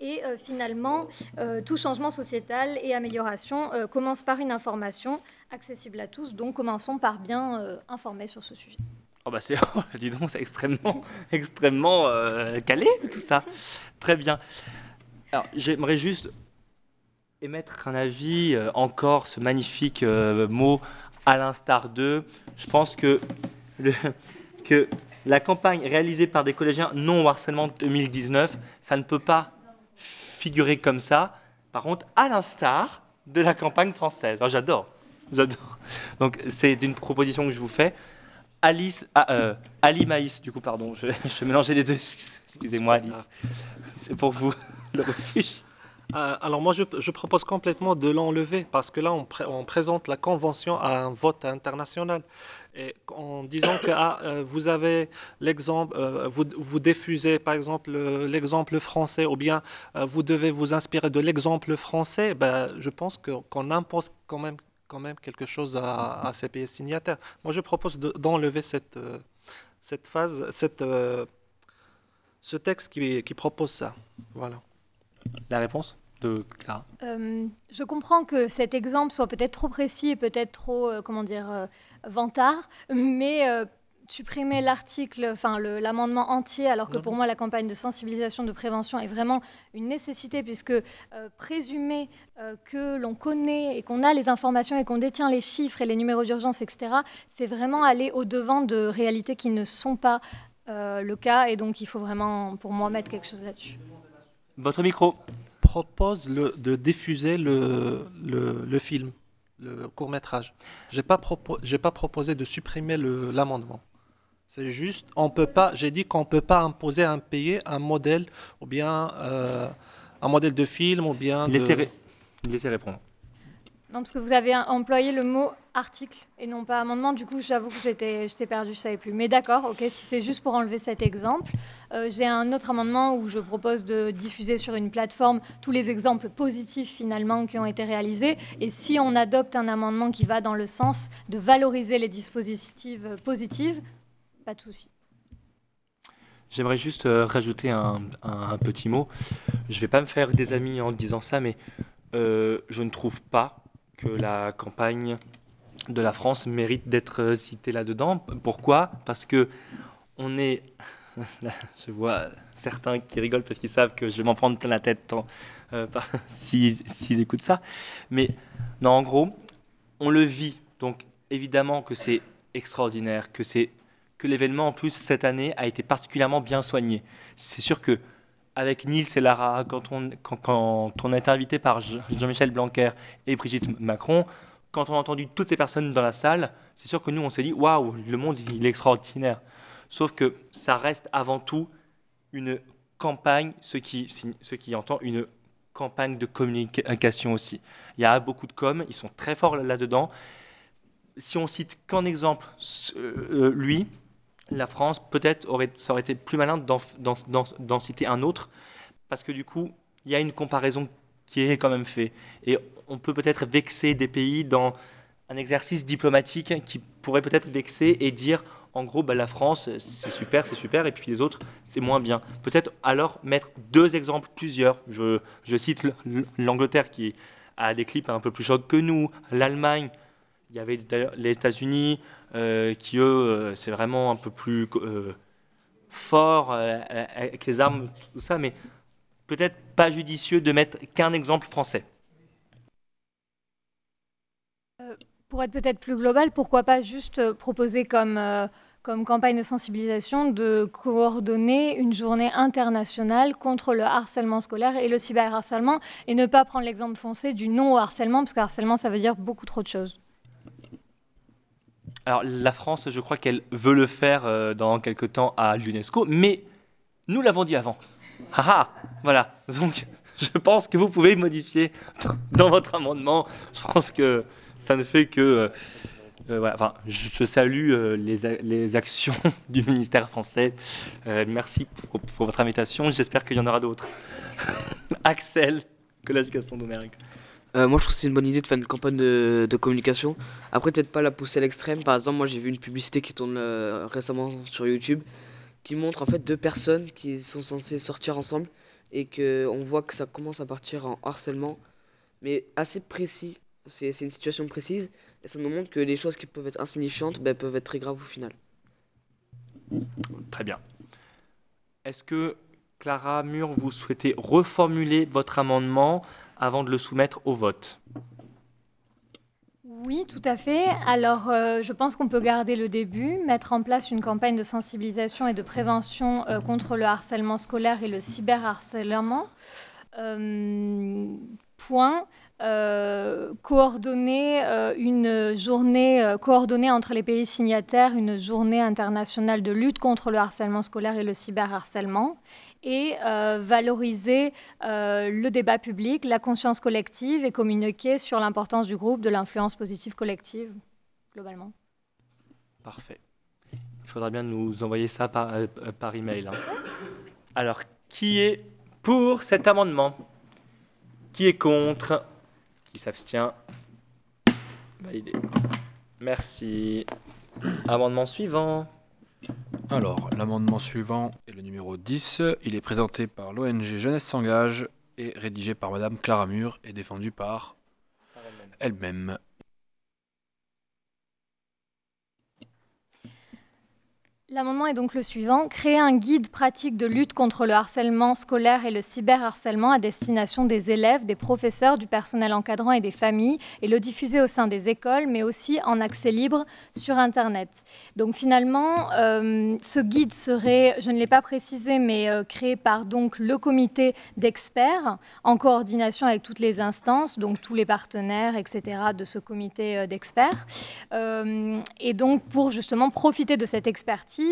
Et euh, finalement, euh, tout changement sociétal et amélioration euh, commence par une information accessible à tous. Donc commençons par bien informer sur ce sujet. Oh bah c'est, dis donc, c'est extrêmement, extrêmement calé tout ça. Très bien. Alors j'aimerais juste émettre un avis euh, encore ce magnifique euh, mot à l'instar d'eux. Je pense que, le, que la campagne réalisée par des collégiens non au harcèlement 2019, ça ne peut pas figurer comme ça. Par contre, à l'instar de la campagne française. Alors, j'adore, j'adore. Donc c'est une proposition que je vous fais. Alice, ah, euh, Ali Maïs, du coup, pardon, je, je mélangeais les deux. Excusez-moi, Alice. C'est pour vous, le refuge. Euh, alors moi, je, propose complètement de l'enlever parce que là, on, pré- on présente la convention à un vote international. Et en disant que ah, euh, vous avez l'exemple, euh, vous, vous diffusez par exemple l'exemple français ou bien vous devez vous inspirer de l'exemple français, ben, je pense qu'on impose quand même, quand même quelque chose à, ces pays signataires. Moi, je propose de- d'enlever cette, cette phase, cette, ce texte qui, qui propose ça. Voilà. La réponse de Clara Euh, je comprends que cet exemple soit peut-être trop précis et peut-être trop, euh, comment dire, euh, vantard, mais euh, supprimer l'article, enfin l'amendement entier, alors que pour moi la campagne de sensibilisation, de prévention est vraiment une nécessité, puisque présumer que l'on connaît et qu'on a les informations et qu'on détient les chiffres et les numéros d'urgence, etc., c'est vraiment aller au-devant de réalités qui ne sont pas le cas, et donc il faut vraiment, pour moi, mettre quelque chose là-dessus. Votre micro. propose le- de diffuser le, le, le film, le court métrage. J'ai pas j'ai pas proposé de supprimer l'amendement. C'est juste, on peut pas. J'ai dit qu'on peut pas imposer à un pays un modèle ou bien euh, un modèle de film ou bien. Laissez, de... ré- laissez répondre. Non, parce que vous avez employé le mot article et non pas amendement. Du coup, j'avoue que j'étais, j'étais perdue, je savais plus. Mais d'accord, ok, si c'est juste pour enlever cet exemple, euh, j'ai un autre amendement où je propose de diffuser sur une plateforme tous les exemples positifs finalement qui ont été réalisés. Et si on adopte un amendement qui va dans le sens de valoriser les dispositifs euh, positifs, pas de souci. J'aimerais juste euh, rajouter un, un- petit mot. Je vais pas me faire des amis en disant ça, mais je ne trouve pas que la campagne de la France mérite d'être citée là-dedans. Pourquoi? Parce que on est. Je vois certains qui rigolent parce qu'ils savent que je vais m'en prendre plein la tête tant, euh, s'ils s'ils écoutent ça. Mais non, en gros, on le vit. Donc évidemment que c'est extraordinaire, que c'est que l'événement en plus cette année a été particulièrement bien soigné. C'est sûr que avec Nils et Lara, quand on, quand, quand on a été invité par Jean- Jean-Michel Blanquer et Brigitte Macron, quand on a entendu toutes ces personnes dans la salle, c'est sûr que nous on s'est dit waouh, le monde il est extraordinaire. Sauf que ça reste avant tout une campagne, ce qui, ce entend une campagne de communication aussi. Il y a beaucoup de com, ils sont très forts là-dedans. Si on cite qu'en exemple euh, lui, la France, peut-être aurait, ça aurait été plus malin d'en, citer un autre, parce que du coup, il y a une comparaison qui est quand même faite. Et on peut peut-être vexer des pays dans un exercice diplomatique qui pourrait peut-être vexer et dire, en gros, bah, la France, c'est super, c'est super, et puis les autres, c'est moins bien. Peut-être alors mettre deux exemples, plusieurs. Je, je cite l'Angleterre qui a des clips un peu plus chocs que nous, l'Allemagne, il y avait les États-Unis euh, qui, eux, euh, c'est vraiment un peu plus euh, fort avec les armes, tout ça, mais peut-être pas judicieux de mettre qu'un exemple français. Pour être peut-être plus global, pourquoi pas juste proposer comme, comme campagne de sensibilisation de coordonner une journée internationale contre le harcèlement scolaire et le cyberharcèlement et ne pas prendre l'exemple foncé du non au harcèlement parce que harcèlement ça veut dire beaucoup trop de choses. Alors la France, je crois qu'elle veut le faire euh, dans quelque temps à l'UNESCO, mais nous l'avons dit avant. Haha, voilà. Donc je pense que vous pouvez modifier dans, votre amendement. Je pense que ça ne fait que... euh, euh, enfin, je, salue les, les actions du ministère français. Merci pour, votre invitation. J'espère qu'il y en aura d'autres. Axel, Collège Gaston Doumergue. Euh, moi, je trouve que c'est une bonne idée de faire une campagne de, communication. Après, peut-être pas la pousser à l'extrême. Par exemple, moi, j'ai vu une publicité qui tourne euh, récemment sur YouTube qui montre en fait deux personnes qui sont censées sortir ensemble et que on voit que ça commence à partir en harcèlement, mais assez précis. C'est c'est une situation précise et ça nous montre que les choses qui peuvent être insignifiantes ben, peuvent être très graves au final. Très bien. Est-ce que Clara Mur, vous souhaitez reformuler votre amendement avant de le soumettre au vote Oui, tout à fait. Alors, euh, je pense qu'on peut garder le début, mettre en place une campagne de sensibilisation et de prévention euh, contre le harcèlement scolaire et le cyberharcèlement. Euh, point. Coordonner une journée coordonnée entre les pays signataires, une journée internationale de lutte contre le harcèlement scolaire et le cyberharcèlement, et euh, valoriser euh, le débat public, la conscience collective et communiquer sur l'importance du groupe, de l'influence positive collective, globalement. Parfait. Il faudra bien nous envoyer ça par, euh, par email. hein. Alors, qui est pour cet amendement? Qui est contre? Qui s'abstient? Validé. Merci. Amendement suivant. Alors, l'amendement suivant est le numéro 10. Il est présenté par l'ONG Jeunesse s'engage et rédigé par Madame Clara Mur et défendu par elle-même. L'amendement est donc le suivant. Créer un guide pratique de lutte contre le harcèlement scolaire et le cyberharcèlement à destination des élèves, des professeurs, du personnel encadrant et des familles et le diffuser au sein des écoles, mais aussi en accès libre sur Internet. Donc finalement, euh, ce guide serait, je ne l'ai pas précisé, mais euh, créé par donc le comité d'experts en coordination avec toutes les instances, donc tous les partenaires, etc. de ce comité euh, d'experts. Et donc pour justement profiter de cette expertise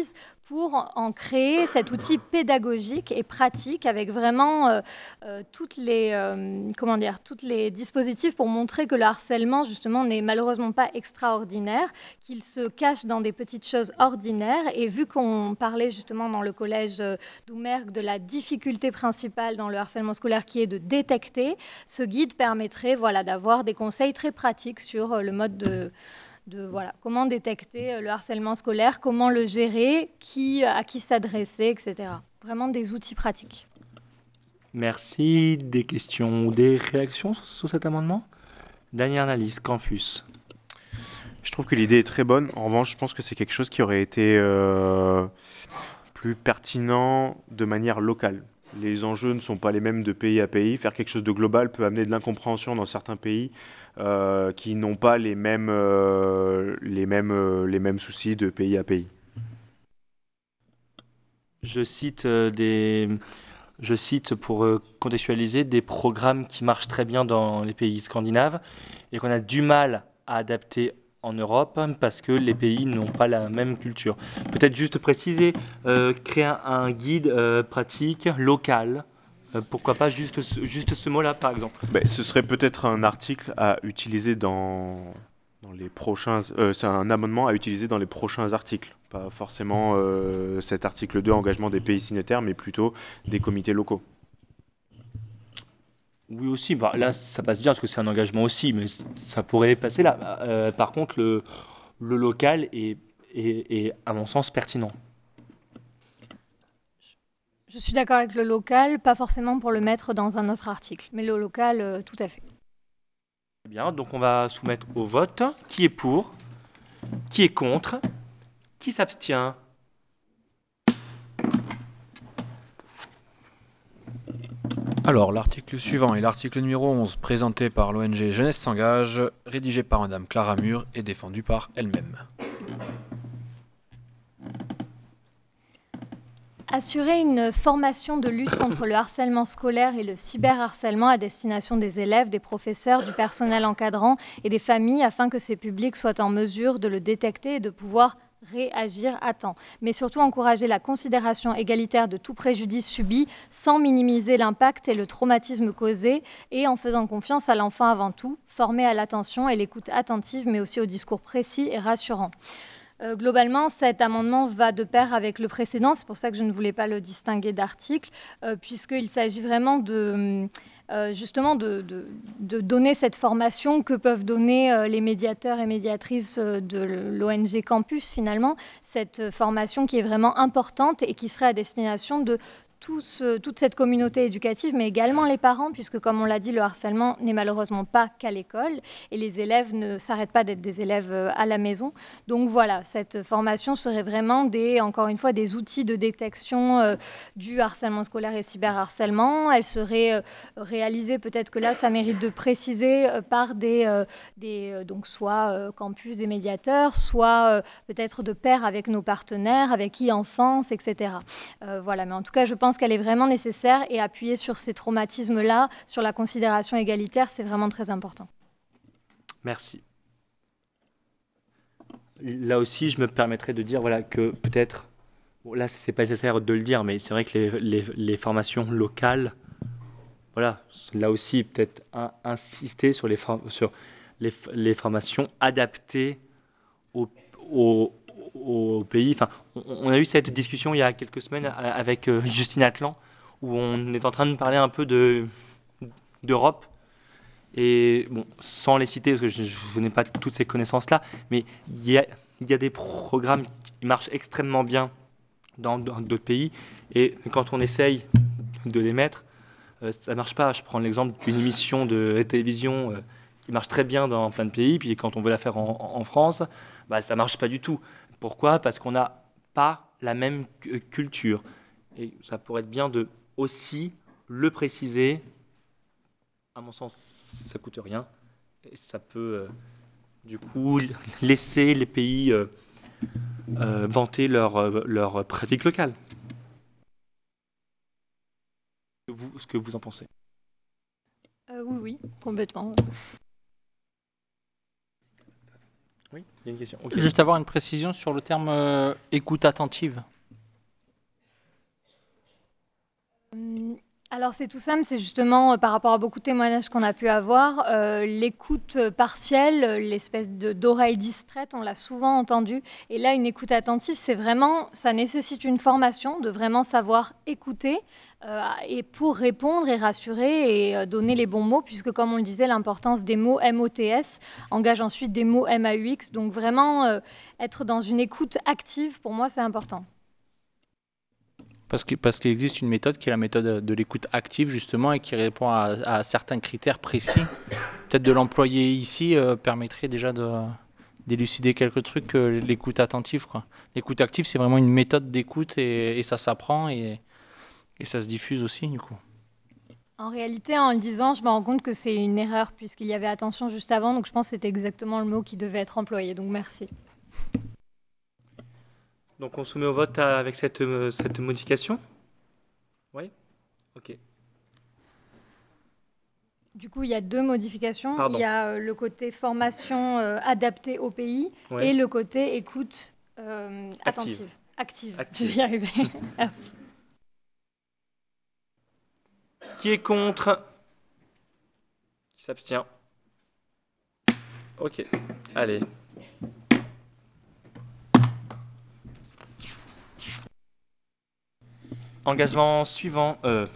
pour en créer cet outil pédagogique et pratique avec vraiment euh, euh, toutes les euh, comment dire les dispositifs pour montrer que le harcèlement justement n'est malheureusement pas extraordinaire, qu'il se cache dans des petites choses ordinaires. Et vu qu'on parlait justement dans le collège euh, d'Oumergue de la difficulté principale dans le harcèlement scolaire qui est de détecter, ce guide permettrait voilà d'avoir des conseils très pratiques sur le mode de de voilà, comment détecter euh, le harcèlement scolaire, comment le gérer, qui, à qui s'adresser, etc. Vraiment des outils pratiques. Merci. Des questions ou des réactions sur, sur cet amendement? Dernière analyse, campus. Je trouve que l'idée est très bonne. En revanche, je pense que c'est quelque chose qui aurait été euh, plus pertinent de manière locale. Les enjeux ne sont pas les mêmes de pays à pays. Faire quelque chose de global peut amener de l'incompréhension dans certains pays euh, qui n'ont pas les mêmes, euh, les, mêmes, euh, les mêmes soucis de pays à pays. Je cite des, je cite pour contextualiser des programmes qui marchent très bien dans les pays scandinaves et qu'on a du mal à adapter en Europe parce que les pays n'ont pas la même culture. Peut-être juste préciser, euh, créer un, guide euh, pratique local. Euh, pourquoi pas juste ce, juste ce mot-là, par exemple Ben, ce serait peut-être un article à utiliser dans, dans les prochains. c'est un amendement à utiliser dans les prochains articles. Pas forcément cet article 2, engagement des pays signataires, mais plutôt des comités locaux. Oui aussi, bah, là ça passe bien parce que c'est un engagement aussi, mais ça pourrait passer là. Euh, par contre, le, le local est, est, est, à mon sens pertinent. Je suis d'accord avec le local, pas forcément pour le mettre dans un autre article, mais le local, euh, tout à fait. Bien, donc on va soumettre au vote. Qui est pour? Qui est contre? Qui s'abstient? Alors, l'article suivant est l'article numéro 11, présenté par l'ONG Jeunesse s'engage, rédigé par Madame Clara Mur et défendu par elle-même. Assurer une formation de lutte contre le harcèlement scolaire et le cyberharcèlement à destination des élèves, des professeurs, du personnel encadrant et des familles afin que ces publics soient en mesure de le détecter et de pouvoir réagir à temps, mais surtout encourager la considération égalitaire de tout préjudice subi sans minimiser l'impact et le traumatisme causé et en faisant confiance à l'enfant avant tout, formé à l'attention et l'écoute attentive, mais aussi au discours précis et rassurant. Euh, globalement, cet amendement va de pair avec le précédent, c'est pour ça que je ne voulais pas le distinguer d'article, euh, puisqu'il s'agit vraiment de... Euh, justement de, donner cette formation que peuvent donner euh, les médiateurs et médiatrices euh, de l'ONG Campus finalement, cette formation qui est vraiment importante et qui serait à destination de toute cette communauté éducative, mais également les parents, puisque comme on l'a dit, le harcèlement n'est malheureusement pas qu'à l'école et les élèves ne s'arrêtent pas d'être des élèves euh, à la maison. Donc voilà, cette formation serait vraiment des, encore une fois, des outils de détection euh, du harcèlement scolaire et cyberharcèlement. Elle serait euh, réalisée, peut-être que là, ça mérite de préciser, par des, des donc soit campus des médiateurs, soit peut-être de pair avec nos partenaires, avec e-enfance, etc. voilà, mais en tout cas, je pense qu'elle est vraiment nécessaire et appuyer sur ces traumatismes-là, sur la considération égalitaire, c'est vraiment très important. Merci. Là aussi, je me permettrai de dire voilà, que peut-être, là, ce n'est pas nécessaire de le dire, mais c'est vrai que les, formations locales, voilà, là aussi, peut-être insister sur les, sur les formations adaptées aux, aux, au pays. Enfin, on, a eu cette discussion il y a quelques semaines avec euh, Justine Atlan, où on est en train de parler un peu de d'Europe. Et bon, sans les citer, parce que je, n'ai pas toutes ces connaissances-là, mais il y, a, des programmes qui marchent extrêmement bien dans d'autres pays. Et quand on essaye de les mettre, euh, ça ne marche pas. Je prends l'exemple d'une émission de télévision euh, qui marche très bien dans plein de pays, puis quand on veut la faire en, en France, bah, ça ne marche pas du tout. Pourquoi? Parce qu'on n'a pas la même culture. Et ça pourrait être bien de aussi le préciser. À mon sens, ça coûte rien. Et ça peut, euh, du coup, laisser les pays euh, euh, vanter leurs leur euh, pratiques locales. Vous, ce que vous en pensez? Euh, Oui, oui, complètement. Oui, il y a une question. Okay. Juste avoir une précision sur le terme euh, écoute attentive. Hum, alors c'est tout simple, c'est justement euh, par rapport à beaucoup de témoignages qu'on a pu avoir, euh, l'écoute partielle, l'espèce d'oreille distraite, on l'a souvent entendu. Et là, une écoute attentive, c'est vraiment, ça nécessite une formation de vraiment savoir écouter euh, et pour répondre et rassurer et euh, donner les bons mots, puisque comme on le disait, l'importance des mots MOTS engage ensuite des mots MAUX. Donc vraiment euh, être dans une écoute active, pour moi, c'est important. Parce qu'il parce qu existe une méthode qui est la méthode de l'écoute active justement et qui répond à, certains critères précis. Peut-être de l'employer ici euh, permettrait déjà de d'élucider quelques trucs l'écoute attentive. L'écoute active, c'est vraiment une méthode d'écoute et, ça s'apprend et, et ça se diffuse aussi du coup. En réalité, en le disant, je me rends compte que c'est une erreur puisqu'il y avait attention juste avant, donc je pense que c'était exactement le mot qui devait être employé. Donc merci. Donc on soumet au vote avec cette, euh, cette modification Oui Ok. Du coup, il y a deux modifications. Pardon. Il y a euh, le côté formation euh, adaptée au pays ouais. et le côté écoute euh, attentive. Active. Active. Je vais y arriver. Merci. Qui est contre? Qui s'abstient? Ok. Allez. Engagement suivant, euh,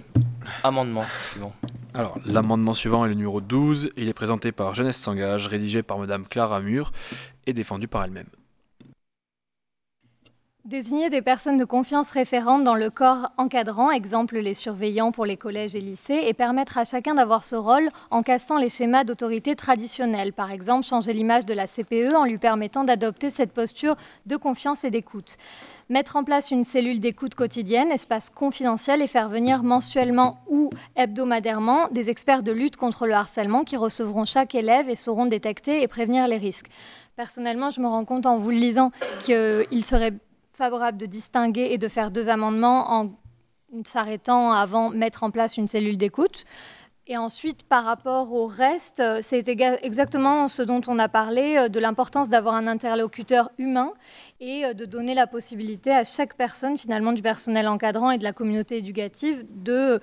amendement suivant. Alors, l'amendement suivant est le numéro 12. Il est présenté par Jeunesse s'engage, rédigé par Madame Clara Mur et défendu par elle-même. Désigner des personnes de confiance référentes dans le corps encadrant, exemple les surveillants pour les collèges et lycées, et permettre à chacun d'avoir ce rôle en cassant les schémas d'autorité traditionnels. Par exemple, changer l'image de la CPE en lui permettant d'adopter cette posture de confiance et d'écoute. Mettre en place une cellule d'écoute quotidienne, espace confidentiel, et faire venir mensuellement ou hebdomadairement des experts de lutte contre le harcèlement qui recevront chaque élève et sauront détecter et prévenir les risques. Personnellement, je me rends compte en vous le lisant qu'il serait favorable de distinguer et de faire deux amendements en s'arrêtant avant mettre en place une cellule d'écoute. Et ensuite, par rapport au reste, euh, c'est exactement ce dont on a parlé, euh, de l'importance d'avoir un interlocuteur humain et euh, de donner la possibilité à chaque personne, finalement, du personnel encadrant et de la communauté éducative, de,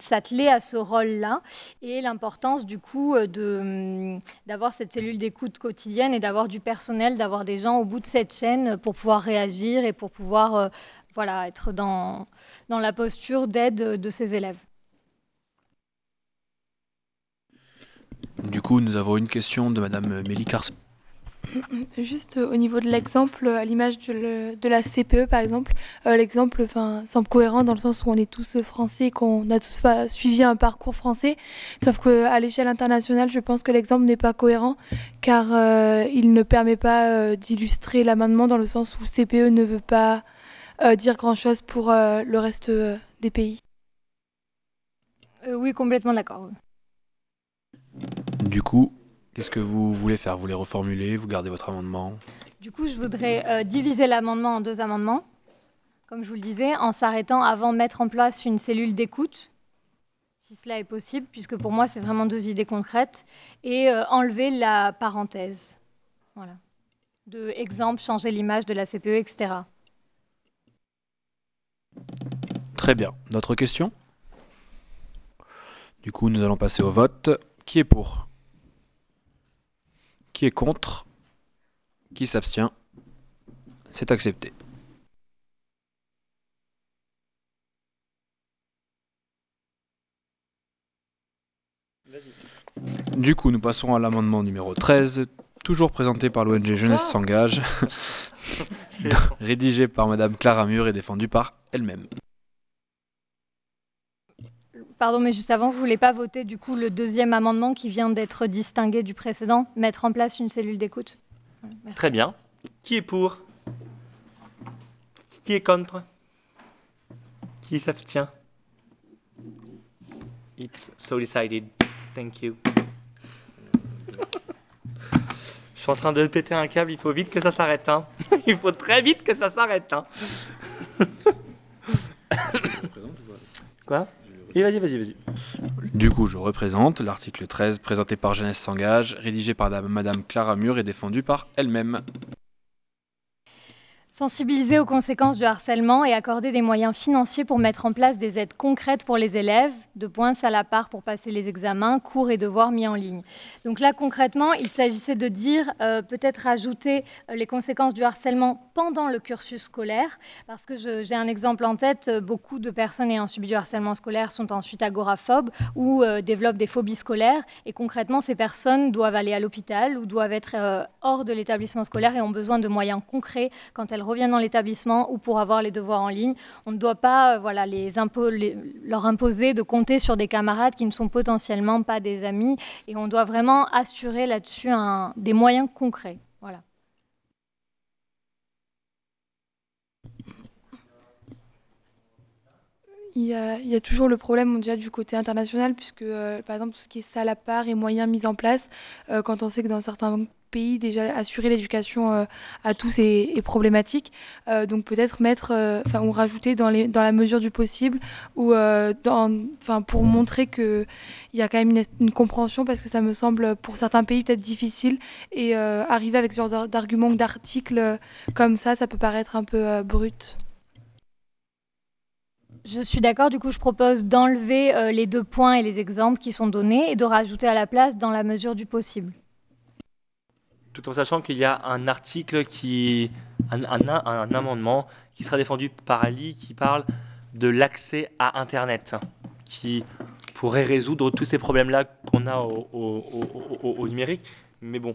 s'atteler à ce rôle-là. Et l'importance, du coup, hum, d'avoir cette cellule d'écoute quotidienne et d'avoir du personnel, d'avoir des gens au bout de cette chaîne pour pouvoir réagir et pour pouvoir voilà, être dans la posture d'aide de ces élèves. Du coup, nous avons une question de Madame Mélie Juste euh, au niveau de l'exemple, à l'image de, la CPE par exemple, euh, l'exemple semble cohérent dans le sens où on est tous français et qu'on a tous suivi un parcours français. Sauf qu'à l'échelle internationale, je pense que l'exemple n'est pas cohérent car euh, il ne permet pas d'illustrer l'amendement dans le sens où CPE ne veut pas dire grand-chose pour le reste des pays. oui, complètement d'accord. Du coup, qu'est-ce que vous voulez faire? Vous les reformuler Vous gardez votre amendement? Du coup, je voudrais euh, diviser l'amendement en deux amendements, comme je vous le disais, en s'arrêtant avant de mettre en place une cellule d'écoute, si cela est possible, puisque pour moi, c'est vraiment deux idées concrètes, et euh, enlever la parenthèse. Voilà. De exemple, changer l'image de la CPE, etc. Très bien. D'autres questions? Du coup, nous allons passer au vote. Qui est pour? Qui est contre Qui s'abstient C'est accepté. Du coup, nous passons à l'amendement numéro 13, toujours présenté par l'ONG Jeunesse s'engage, rédigé par Madame Clara Mur et défendu par elle-même. Pardon, mais juste avant, vous ne voulez pas voter du coup le deuxième amendement qui vient d'être distingué du précédent, mettre en place une cellule d'écoute? Très bien. Qui est pour? Qui est contre? Qui s'abstient? It's so decided. Thank you. Je suis en train de péter un câble, il faut vite que ça s'arrête. Hein. Il faut très vite que ça s'arrête. Hein. Quoi? Vas-y, vas-y, vas-y. Du coup, je représente l'article 13 présenté par Jeunesse s'engage, rédigé par Madame Clara Mur et défendu par elle-même. Sensibiliser aux conséquences du harcèlement et accorder des moyens financiers pour mettre en place des aides concrètes pour les élèves, de points à la part pour passer les examens, cours et devoirs mis en ligne. Donc là, concrètement, il s'agissait de dire euh, peut-être rajouter euh, les conséquences du harcèlement pendant le cursus scolaire, parce que j'ai un exemple en tête, euh, beaucoup de personnes ayant subi du harcèlement scolaire sont ensuite agoraphobes ou développent des phobies scolaires, et concrètement, ces personnes doivent aller à l'hôpital ou doivent être hors de l'établissement scolaire et ont besoin de moyens concrets quand elles reviennent dans l'établissement ou pour avoir les devoirs en ligne. On ne doit pas euh, voilà, les leur imposer de compter sur des camarades qui ne sont potentiellement pas des amis et on doit vraiment assurer là-dessus des moyens concrets. Voilà. Il y, a, toujours le problème déjà du côté international, puisque euh, par exemple tout ce qui est salle à part et moyens mis en place, euh, quand on sait que dans certains pays, déjà assurer l'éducation euh, à tous est, problématique. Euh, donc peut-être mettre, euh, enfin ou rajouter dans, la mesure du possible, ou dans, pour montrer qu'il y a quand même une, compréhension, parce que ça me semble pour certains pays peut-être difficile, et arriver avec ce genre d'arguments d'articles comme ça, ça peut paraître un peu brut. Je suis d'accord, du coup je propose d'enlever les deux points et les exemples qui sont donnés et de rajouter à la place dans la mesure du possible tout en sachant qu'il y a un article qui, un, un, amendement qui sera défendu par Ali qui parle de l'accès à Internet, qui pourrait résoudre tous ces problèmes-là qu'on a au, numérique. Mais bon,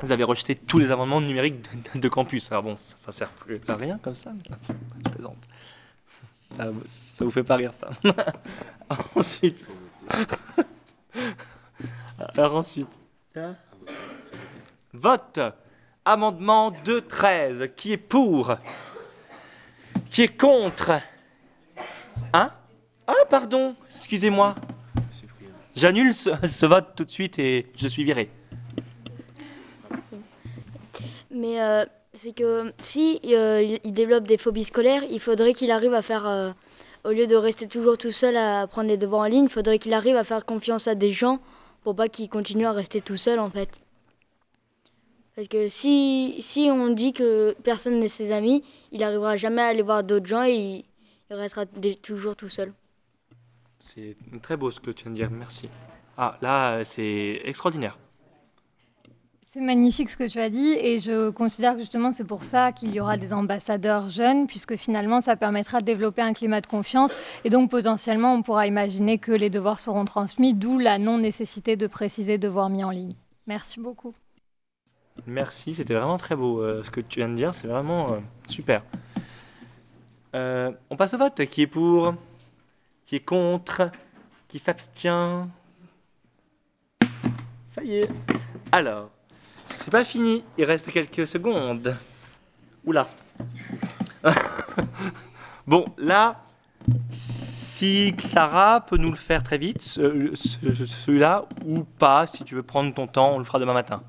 vous avez rejeté tous les amendements numériques de, campus. Alors bon, ça, sert plus à rien comme ça. Ça, ça vous fait pas rire ça. ensuite. Alors ensuite. Vote. Amendement 2.13. Qui est pour? Qui est contre? Hein? Ah, pardon, excusez-moi. J'annule ce, vote tout de suite et je suis viré. Mais euh, c'est que si euh, il, développe des phobies scolaires, il faudrait qu'il arrive à faire, euh, au lieu de rester toujours tout seul à prendre les devoirs en ligne, il faudrait qu'il arrive à faire confiance à des gens pour pas qu'il continue à rester tout seul en fait. Parce que si, si on dit que personne n'est ses amis, il arrivera jamais à aller voir d'autres gens et il, il restera toujours tout seul. C'est très beau ce que tu viens de dire, merci. Ah, là, c'est extraordinaire. C'est magnifique ce que tu as dit et je considère que justement c'est pour ça qu'il y aura des ambassadeurs jeunes puisque finalement ça permettra de développer un climat de confiance et donc potentiellement on pourra imaginer que les devoirs seront transmis, d'où la non-nécessité de préciser devoirs mis en ligne. Merci beaucoup. Merci, c'était vraiment très beau euh, ce que tu viens de dire, c'est vraiment euh, super. Euh, on passe au vote. Qui est pour? Qui est contre? Qui s'abstient? Ça y est. Alors, c'est pas fini, il reste quelques secondes. Oula. bon, là, si Clara peut nous le faire très vite, ce- ce- celui-là, ou pas, si tu veux prendre ton temps, on le fera demain matin.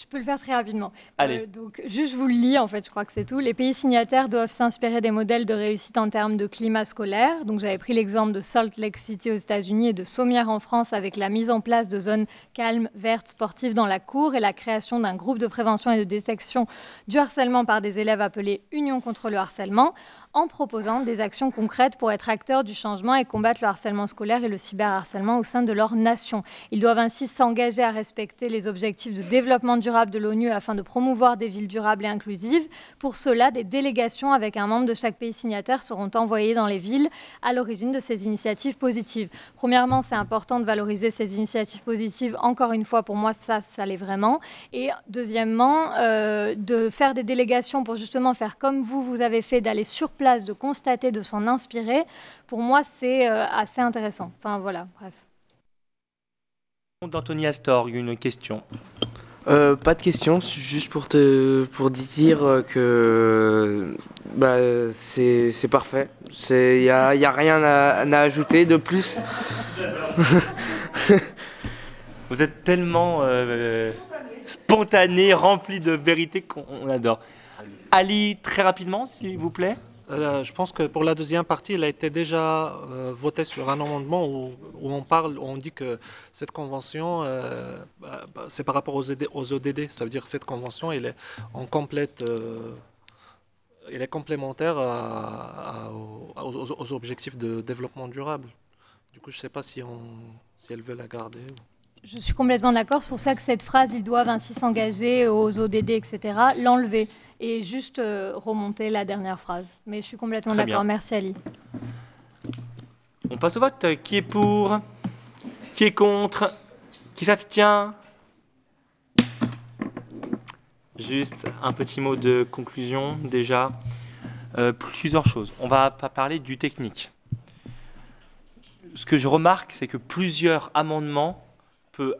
Je peux le faire très rapidement. Allez. Euh, donc, juste je vous le lis, en fait, je crois que c'est tout. Les pays signataires doivent s'inspirer des modèles de réussite en termes de climat scolaire. Donc, j'avais pris l'exemple de Salt Lake City aux États-Unis et de Sommières en France avec la mise en place de zones calmes, vertes, sportives dans la cour et la création d'un groupe de prévention et de détection du harcèlement par des élèves appelé Union contre le harcèlement en proposant des actions concrètes pour être acteurs du changement et combattre le harcèlement scolaire et le cyberharcèlement au sein de leur nation. Ils doivent ainsi s'engager à respecter les objectifs de développement durable de l'ONU afin de promouvoir des villes durables et inclusives. Pour cela, des délégations avec un membre de chaque pays signataire seront envoyées dans les villes à l'origine de ces initiatives positives. Premièrement, c'est important de valoriser ces initiatives positives. Encore une fois, pour moi, ça, ça l'est vraiment. Et deuxièmement, euh, de faire des délégations pour justement faire comme vous, vous avez fait, d'aller sur place, de constater, de s'en inspirer. Pour moi, c'est euh, assez intéressant. Enfin, voilà, bref. D'Anthony Astor, une question. Euh, pas de question, juste pour te pour dire que bah, c'est c'est parfait. Il n'y a, y a rien à, à ajouter de plus. Vous êtes tellement euh, spontané, rempli de vérité qu'on adore. Ali, très rapidement, s'il vous plaît. Euh, je pense que pour la deuxième partie, il a été déjà euh, voté sur un amendement où, on parle, où on dit que cette convention, euh, bah, c'est par rapport aux, ODD. Ça veut dire que cette convention, elle est en complète, euh, elle est complémentaire aux objectifs de développement durable. Du coup, je ne sais pas si, on, si elle veut la garder. Je suis complètement d'accord. C'est pour ça que cette phrase, ils doivent ainsi s'engager aux ODD, etc., l'enlever et juste euh, remonter la dernière phrase. Mais je suis complètement d'accord. Merci Ali. On passe au vote. Qui est pour? Qui est contre? Qui s'abstient? Juste un petit mot de conclusion déjà. Euh, plusieurs choses. On va pas parler du technique. Ce que je remarque, c'est que plusieurs amendements peuvent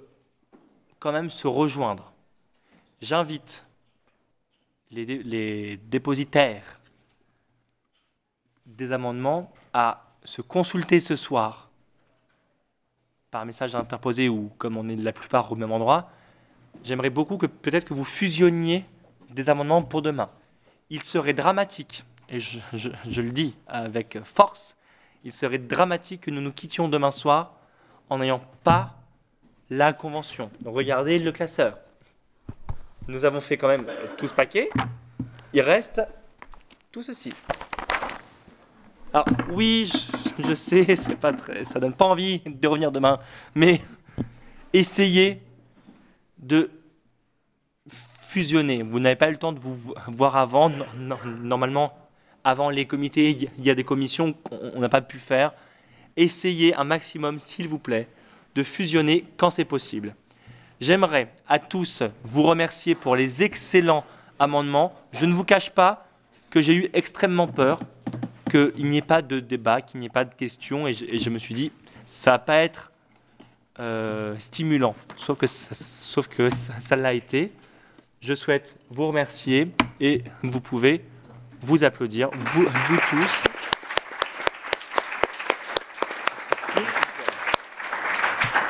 quand même se rejoindre. J'invite les, dé- les dépositaires des amendements à se consulter ce soir par message interposé ou comme on est la plupart au même endroit, j'aimerais beaucoup que peut-être que vous fusionniez des amendements pour demain. Il serait dramatique, et je, le dis avec force, il serait dramatique que nous nous quittions demain soir en n'ayant pas la convention. Regardez le classeur. Nous avons fait quand même tout ce paquet. Il reste tout ceci. Alors oui, je, sais, c'est pas très, ça donne pas envie de revenir demain, mais essayez de fusionner. Vous n'avez pas eu le temps de vous vo- voir avant. No- no- Normalement, avant les comités, il y- a des commissions qu'on on n'a pas pu faire. Essayez un maximum, s'il vous plaît, de fusionner quand c'est possible. J'aimerais à tous vous remercier pour les excellents amendements. Je ne vous cache pas que j'ai eu extrêmement peur qu'il n'y ait pas de débat, qu'il n'y ait pas de questions, et je, me suis dit, ça va pas être euh, stimulant, sauf que, ça, l'a été. Je souhaite vous remercier et vous pouvez vous applaudir, vous tous.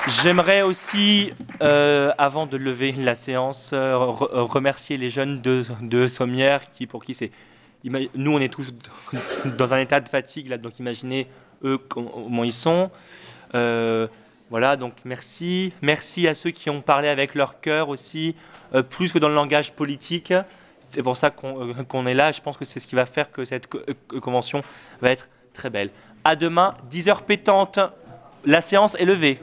J'aimerais aussi, euh, avant de lever la séance, euh, re- remercier les jeunes de, de Sommières qui, pour qui c'est. Nous, on est tous dans un état de fatigue, là, donc imaginez eux comment ils sont. Euh, voilà, donc merci. Merci à ceux qui ont parlé avec leur cœur aussi, plus que dans le langage politique. C'est pour ça qu'on est là. Je pense que c'est ce qui va faire que cette co- convention va être très belle. À demain, 10 heures pétantes. La séance est levée.